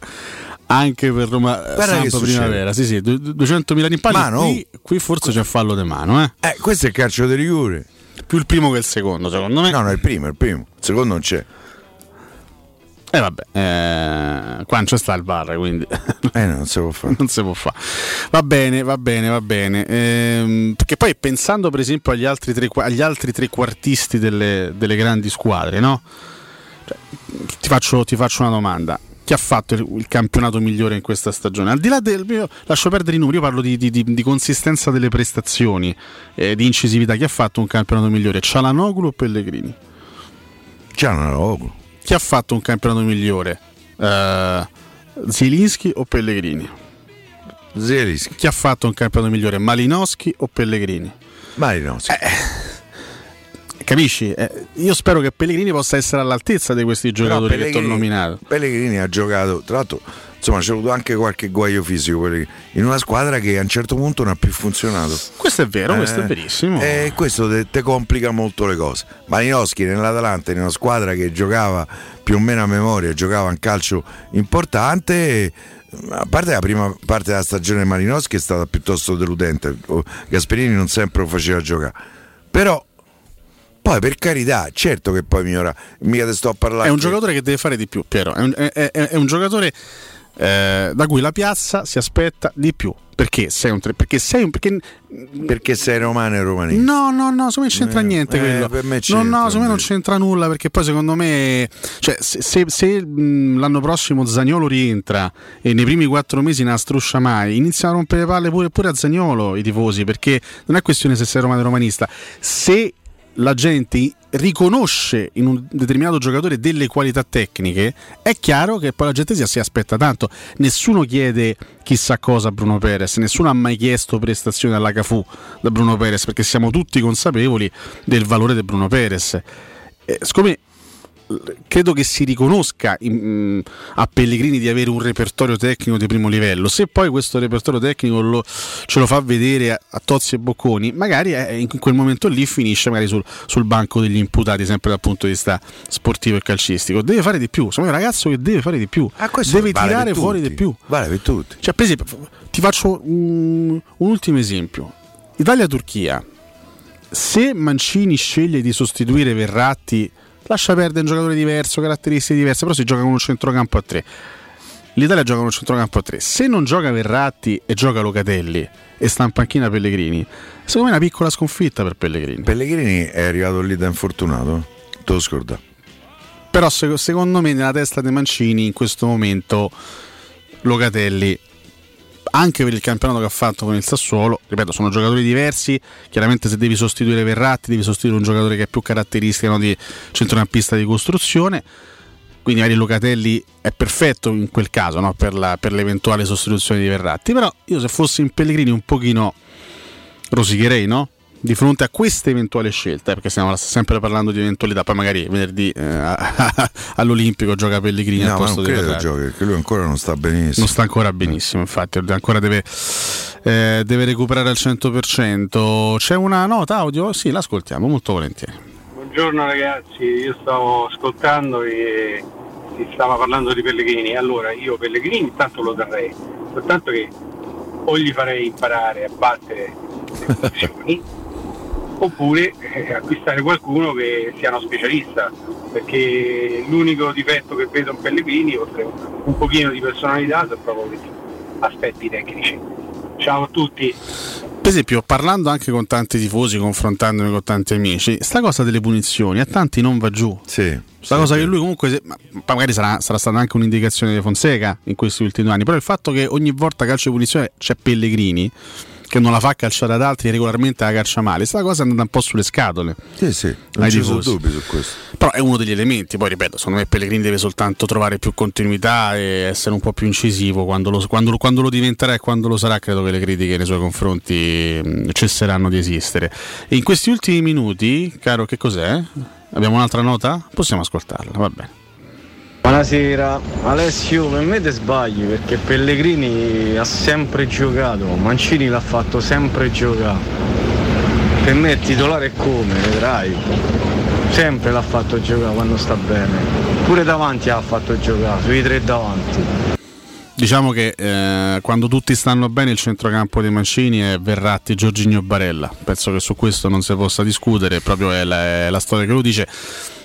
Speaker 1: anche per Roma
Speaker 2: Guarda che
Speaker 1: Samp. Primavera. Sì, sì, du- du- 200.000 rimpalli.
Speaker 2: Mano.
Speaker 1: Qui, qui forse c'è fallo di mano, eh.
Speaker 2: Eh, questo è il calcio di rigore.
Speaker 1: Più il primo che il secondo, secondo me.
Speaker 2: No, no, è il primo, il primo. Il secondo non c'è.
Speaker 1: E vabbè, eh, qua non c'è sta il bar, quindi
Speaker 2: Eh, no, non si può fare.
Speaker 1: non si può fare. Va bene, va bene, va bene. Ehm, perché poi pensando per esempio agli altri tre, agli altri trequartisti delle, delle grandi squadre, no? Cioè, ti, faccio, ti faccio una domanda. Chi ha fatto il, il campionato migliore in questa stagione? Al di là del mio, lascio perdere i numeri, io parlo di, di- di- di consistenza delle prestazioni, eh, di incisività. Chi ha fatto un campionato migliore? Cialanoglu o Pellegrini?
Speaker 2: Cialanoglu.
Speaker 1: Chi ha fatto un campionato migliore? Eh, Zielinski o Pellegrini?
Speaker 2: Zielinski.
Speaker 1: Chi ha fatto un campionato migliore? Malinowski o Pellegrini?
Speaker 2: Malinowski.
Speaker 1: Capisci? Eh, io spero che Pellegrini possa essere all'altezza di questi giocatori che ti ho nominato.
Speaker 2: Pellegrini ha giocato, tra l'altro, insomma, c'è avuto anche qualche guaio fisico in una squadra che a un certo punto non ha più funzionato.
Speaker 1: Questo è vero, questo è
Speaker 2: Eh,
Speaker 1: verissimo.
Speaker 2: E questo te, te complica molto le cose. Malinowski nell'Atalanta, in una squadra che giocava più o meno a memoria, giocava un calcio importante. A parte la prima parte della stagione Malinowski è stata piuttosto deludente. Gasperini non sempre lo faceva giocare. Però poi per carità, certo che poi migliora. Mica te sto a parlare.
Speaker 1: È un giocatore che deve fare di più, Piero. È un, è- è- è un giocatore eh, da cui la piazza si aspetta di più. Perché sei un tre- perché sei un perché
Speaker 2: Perché sei romano e romanista.
Speaker 1: No, no, no, secondo me non c'entra
Speaker 2: Eh,
Speaker 1: niente
Speaker 2: eh,
Speaker 1: quello.
Speaker 2: per me
Speaker 1: no,
Speaker 2: c'entra,
Speaker 1: no, secondo me non c'entra nulla perché poi secondo me, cioè, se, se- se, mh, l'anno prossimo Zagnolo rientra e nei primi quattro mesi non struscia mai, iniziano a rompere le palle pure, pure a Zagnolo i tifosi perché non è questione se sei romano o romanista. Se la gente riconosce in un determinato giocatore delle qualità tecniche, è chiaro che poi la gente si, aspetta tanto. Nessuno chiede chissà cosa a Bruno Perez, nessuno ha mai chiesto prestazioni alla Cafu da Bruno Perez perché siamo tutti consapevoli del valore di Bruno Perez. Eh, siccome credo che si riconosca in- a Pellegrini di avere un repertorio tecnico di primo livello. Se poi questo repertorio tecnico lo- ce lo fa vedere a, a Tozzi e Bocconi, magari è- in quel momento lì finisce magari sul, sul banco degli imputati, sempre dal punto di vista sportivo e calcistico. Deve fare di più. Sono un ragazzo che deve fare di più. deve
Speaker 2: vale
Speaker 1: tirare fuori di più.
Speaker 2: Vale per tutti.
Speaker 1: Cioè, per esempio, ti faccio un, un ultimo esempio. Italia-Turchia. Se Mancini sceglie di sostituire Verratti, lascia perdere un giocatore diverso, caratteristiche diverse, però si gioca con un centrocampo a tre. L'Italia gioca con un centrocampo a tre. Se non gioca Verratti e gioca Locatelli e sta in panchina Pellegrini, secondo me è una piccola sconfitta per Pellegrini.
Speaker 2: Pellegrini è arrivato lì da infortunato? Te lo scorda.
Speaker 1: Però se- secondo me nella testa dei Mancini in questo momento Locatelli anche per il campionato che ha fatto con il Sassuolo, ripeto, sono giocatori diversi. Chiaramente, se devi sostituire Verratti, devi sostituire un giocatore che ha più caratteristiche no, di centrocampista di costruzione. Quindi, magari Locatelli è perfetto in quel caso no, per, la- per l'eventuale sostituzione di Verratti. Però, io se fossi in Pellegrini, un pochino rosicherei, no? Di fronte a queste eventuali scelte, perché stiamo sempre parlando di eventualità, poi magari venerdì eh, all'Olimpico gioca Pellegrini al
Speaker 2: No, ma
Speaker 1: posto
Speaker 2: non
Speaker 1: di
Speaker 2: credo
Speaker 1: Verratti.
Speaker 2: giochi, perché lui ancora non sta benissimo.
Speaker 1: Non sta ancora benissimo, infatti, ancora deve, eh, deve recuperare al 100%. C'è una nota audio? Sì, l'ascoltiamo molto volentieri.
Speaker 26: Buongiorno ragazzi, io stavo ascoltando e si stava parlando di Pellegrini. Allora io Pellegrini intanto lo terrei, soltanto che o gli farei imparare a battere le posizioni oppure eh, acquistare qualcuno che sia uno specialista, perché l'unico difetto che vedo in Pellegrini, oltre un pochino di personalità, sono proprio questi aspetti tecnici. Ciao a tutti.
Speaker 1: Per esempio, parlando anche con tanti tifosi, confrontandomi con tanti amici, sta cosa delle punizioni a tanti non va giù.
Speaker 2: Sì.
Speaker 1: Sta cosa che lui comunque, se- magari sarà, sarà stata anche un'indicazione di Fonseca in questi ultimi anni, però il fatto che ogni volta calcio di punizione c'è Pellegrini, che non la fa calciare ad altri regolarmente la calcia male, sta cosa è andata un po' sulle scatole.
Speaker 2: Sì, sì, non ci sono dubbi su questo.
Speaker 1: Però è uno degli elementi, poi ripeto, secondo me Pellegrini deve soltanto trovare più continuità e essere un po' più incisivo quando lo, quando quando lo diventerà e quando lo sarà, credo che le critiche nei suoi confronti mh, cesseranno di esistere. E in questi ultimi minuti, caro, che cos'è? Abbiamo un'altra nota? Possiamo ascoltarla, va bene.
Speaker 27: Buonasera, Alessio, per me te sbagli perché Pellegrini ha sempre giocato, Mancini l'ha fatto sempre giocare. Per me è titolare come, vedrai. Sempre l'ha fatto giocare quando sta bene. Pure davanti l'ha fatto giocare, sui tre davanti.
Speaker 1: Diciamo che eh, quando tutti stanno bene il centrocampo dei Mancini è Verratti, Giorginio Barella. Penso che su questo non si possa discutere, proprio è la, è la storia che lo dice.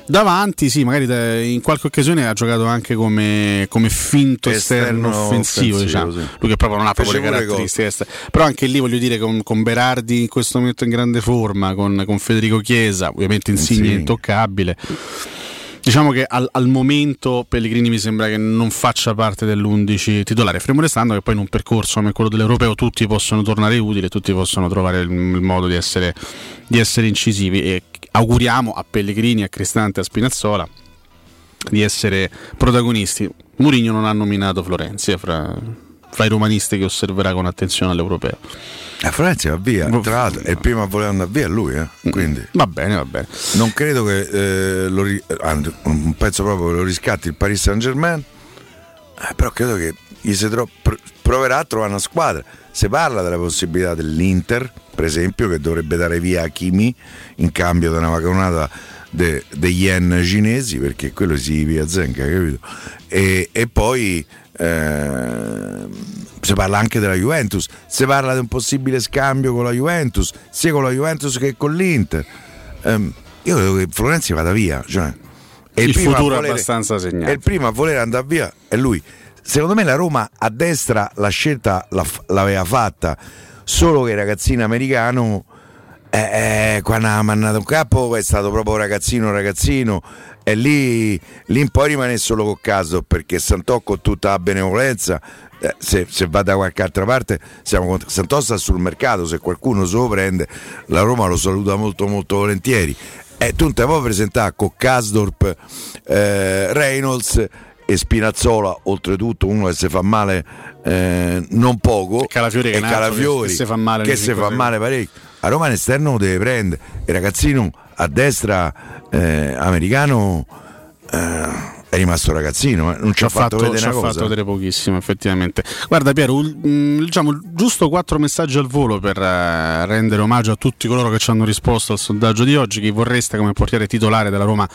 Speaker 1: Davanti, sì, magari in qualche occasione ha giocato anche come, come finto esterno,
Speaker 2: Esterno
Speaker 1: offensivo,
Speaker 2: offensivo,
Speaker 1: diciamo.
Speaker 2: sì.
Speaker 1: lui che proprio non ha proprio
Speaker 2: Fece
Speaker 1: le caratteristiche estere. Però anche lì voglio dire con, con Berardi in questo momento in grande forma, con, con Federico Chiesa, ovviamente Insigne
Speaker 2: Insigne.
Speaker 1: intoccabile. Diciamo che al, al momento Pellegrini mi sembra che non faccia parte dell'11 titolare, fermo restando che poi in un percorso come quello dell'Europeo tutti possono tornare utili, tutti possono trovare il, il modo di essere, di essere incisivi e auguriamo a Pellegrini, a Cristante, a Spinazzola di essere protagonisti. Mourinho non ha nominato Florenzi eh, fra, fra i romanisti che osserverà con attenzione all'Europeo.
Speaker 2: A Florenzi va via, tra l'altro è il primo a voler andare via lui, eh? quindi
Speaker 1: Va bene, va bene.
Speaker 2: non credo che eh, lo ri- anzi, un pezzo proprio che lo riscatti il Paris Saint Germain, però credo che gli si tro- pr- proverà a trovare una squadra. Si parla della possibilità dell'Inter, per esempio, che dovrebbe dare via Hakimi in cambio di una vagonata de- degli yen cinesi, perché quello si via Zenga, capito? E, e poi eh, si parla anche della Juventus, si parla di un possibile scambio con la Juventus, sia con la Juventus che con l'Inter. Ehm, io credo che Florenzi vada via. Cioè, è
Speaker 1: Il
Speaker 2: a
Speaker 1: futuro è
Speaker 2: volere-
Speaker 1: abbastanza segnato.
Speaker 2: È il primo a voler andare via è lui. secondo me la Roma a destra la scelta la- l'aveva fatta, solo che il ragazzino americano eh, eh, quando ha mandato un capo è stato proprio ragazzino ragazzino e lì, lì in poi rimane solo col caso perché Santò con tutta la benevolenza. Eh, se, se va da qualche altra parte siamo con- Santò sta sul mercato se qualcuno se lo prende la Roma lo saluta molto molto volentieri. E tu non te puoi presentare con Kasdorp eh, Reynolds e Spinazzola oltretutto uno che si fa male eh, non poco
Speaker 1: Calafiori
Speaker 2: e
Speaker 1: un altro
Speaker 2: Calafiori
Speaker 1: che- si fa male
Speaker 2: che si fa male parecchio. A Roma in esterno lo deve prendere. Il ragazzino a destra eh, americano eh, è rimasto ragazzino eh, non ci ha fatto, vedere
Speaker 1: ha
Speaker 2: cosa
Speaker 1: fatto vedere pochissimo, effettivamente. Guarda, Piero, mh, diciamo giusto quattro messaggi al volo per eh, rendere omaggio a tutti coloro che ci hanno risposto al sondaggio di oggi. Chi vorreste come portiere titolare della Roma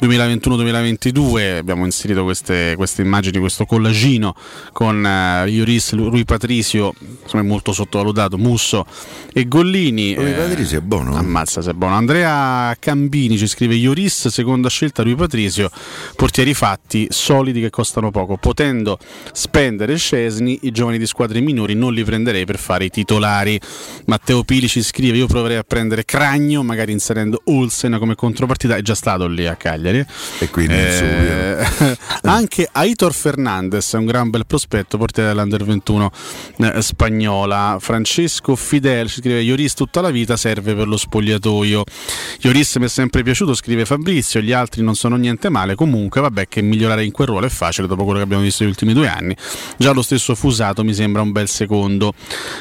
Speaker 1: 2021-2022? Abbiamo inserito queste, queste immagini, questo collagino con eh, Ioris, Rui Patricio, insomma, molto sottovalutato, Musso e Gollini.
Speaker 2: Rui Patricio è buono.
Speaker 1: Ammazza se è buono. Andrea Cambini ci scrive Ioris, seconda scelta Rui Patricio, portieri fatti, solidi che costano poco. Potendo spendere Scesni, i giovani di squadre minori non li prenderei per fare i titolari. Matteo Pili ci scrive: Io proverei a prendere Cragno, magari inserendo Olsen come contropartita. È già stato lì a Cagliari.
Speaker 2: E quindi
Speaker 1: Eh, anche Aitor Fernandez è un gran bel prospetto, portiere dell'Under 21 eh, spagnola. Francesco Fidel ci scrive: Ioris tutta la vita serve per lo spogliatoio. Ioris mi è sempre piaciuto, scrive Fabrizio. Gli altri non sono niente male. Comunque, vabbè, che migliorare in quel ruolo è facile dopo quello che abbiamo visto negli ultimi due anni. Già lo stesso Fusato mi sembra un bel secondo.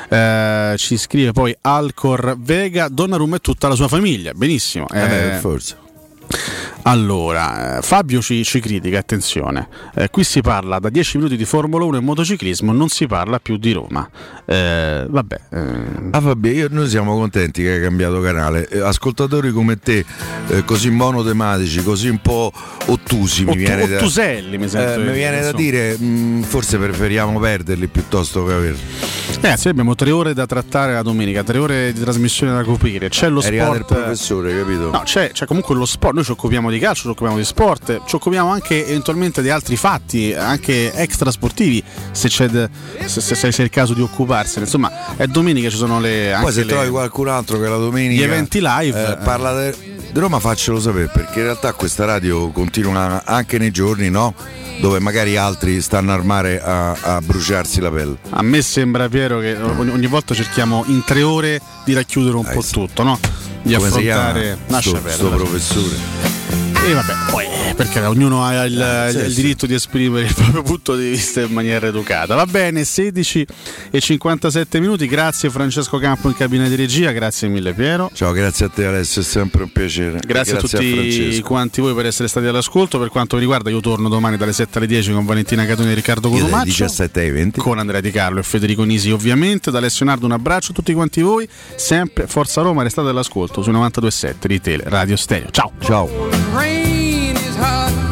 Speaker 1: Eh, ci scrive poi Alcor Vega, Donnarumma e tutta la sua famiglia. Benissimo.
Speaker 2: Eh
Speaker 1: Eh,
Speaker 2: forza.
Speaker 1: Allora, eh, Fabio ci, ci critica, attenzione, eh, qui si parla da 10 minuti di Formula 1 e motociclismo, non si parla più di Roma. Eh, vabbè,
Speaker 2: Ah vabbè, io- noi siamo contenti che hai cambiato canale. Eh, Ascoltatori come te, eh, così monotematici, così un po' ottusi, mi
Speaker 1: Ottu-
Speaker 2: viene da,
Speaker 1: ottuselli, mi sento
Speaker 2: eh, mi viene da dire, mh, forse preferiamo perderli piuttosto che averli.
Speaker 1: Ragazzi, noi abbiamo tre ore da trattare la domenica, tre ore di trasmissione da coprire. C'è lo
Speaker 2: È arrivato il
Speaker 1: sport.
Speaker 2: professore, capito?
Speaker 1: No, c'è, c'è comunque lo sport, noi ci occupiamo di calcio, ci occupiamo di sport, ci occupiamo anche eventualmente di altri fatti, anche extra sportivi, se c'è, de- se, se- se c'è il caso di occuparsene. Insomma, è domenica ci sono le...
Speaker 2: Poi se
Speaker 1: le-
Speaker 2: trovi qualcun altro che la domenica
Speaker 1: Gli eventi live,
Speaker 2: eh,
Speaker 1: eh.
Speaker 2: parla de- di Roma faccelo sapere perché in realtà questa radio continua anche nei giorni no? dove magari altri stanno a armare a, a bruciarsi la pelle
Speaker 1: A me sembra Piero che ogni, ogni volta cerchiamo in tre ore di racchiudere un po' tutto, no? Di
Speaker 2: Eh, come
Speaker 1: affrontare. Lascia
Speaker 2: sto, sto professore
Speaker 1: E vabbè, poi eh, perché ognuno ha il,
Speaker 2: Eh, sì,
Speaker 1: il
Speaker 2: sì.
Speaker 1: diritto di esprimere il proprio punto di vista in maniera educata. Va bene, 16 e 57 minuti. Grazie Francesco Campo in cabina di regia, grazie mille Piero.
Speaker 2: ciao grazie a te Alessio è sempre un piacere
Speaker 1: Grazie, a tutti
Speaker 2: Francesco
Speaker 1: quanti voi per essere stati all'ascolto. Per quanto mi riguarda, io torno domani dalle 7 alle 10 con Valentina Catoni e Riccardo Colomaccio.
Speaker 2: 17 ai 20
Speaker 1: Con Andrea Di Carlo e Federico Nisi, ovviamente. Da Alessio Nardo un abbraccio a tutti quanti voi. Sempre Forza Roma, restate all'ascolto su 92.7 di Tele Radio Stereo. Ciao.
Speaker 2: ciao heart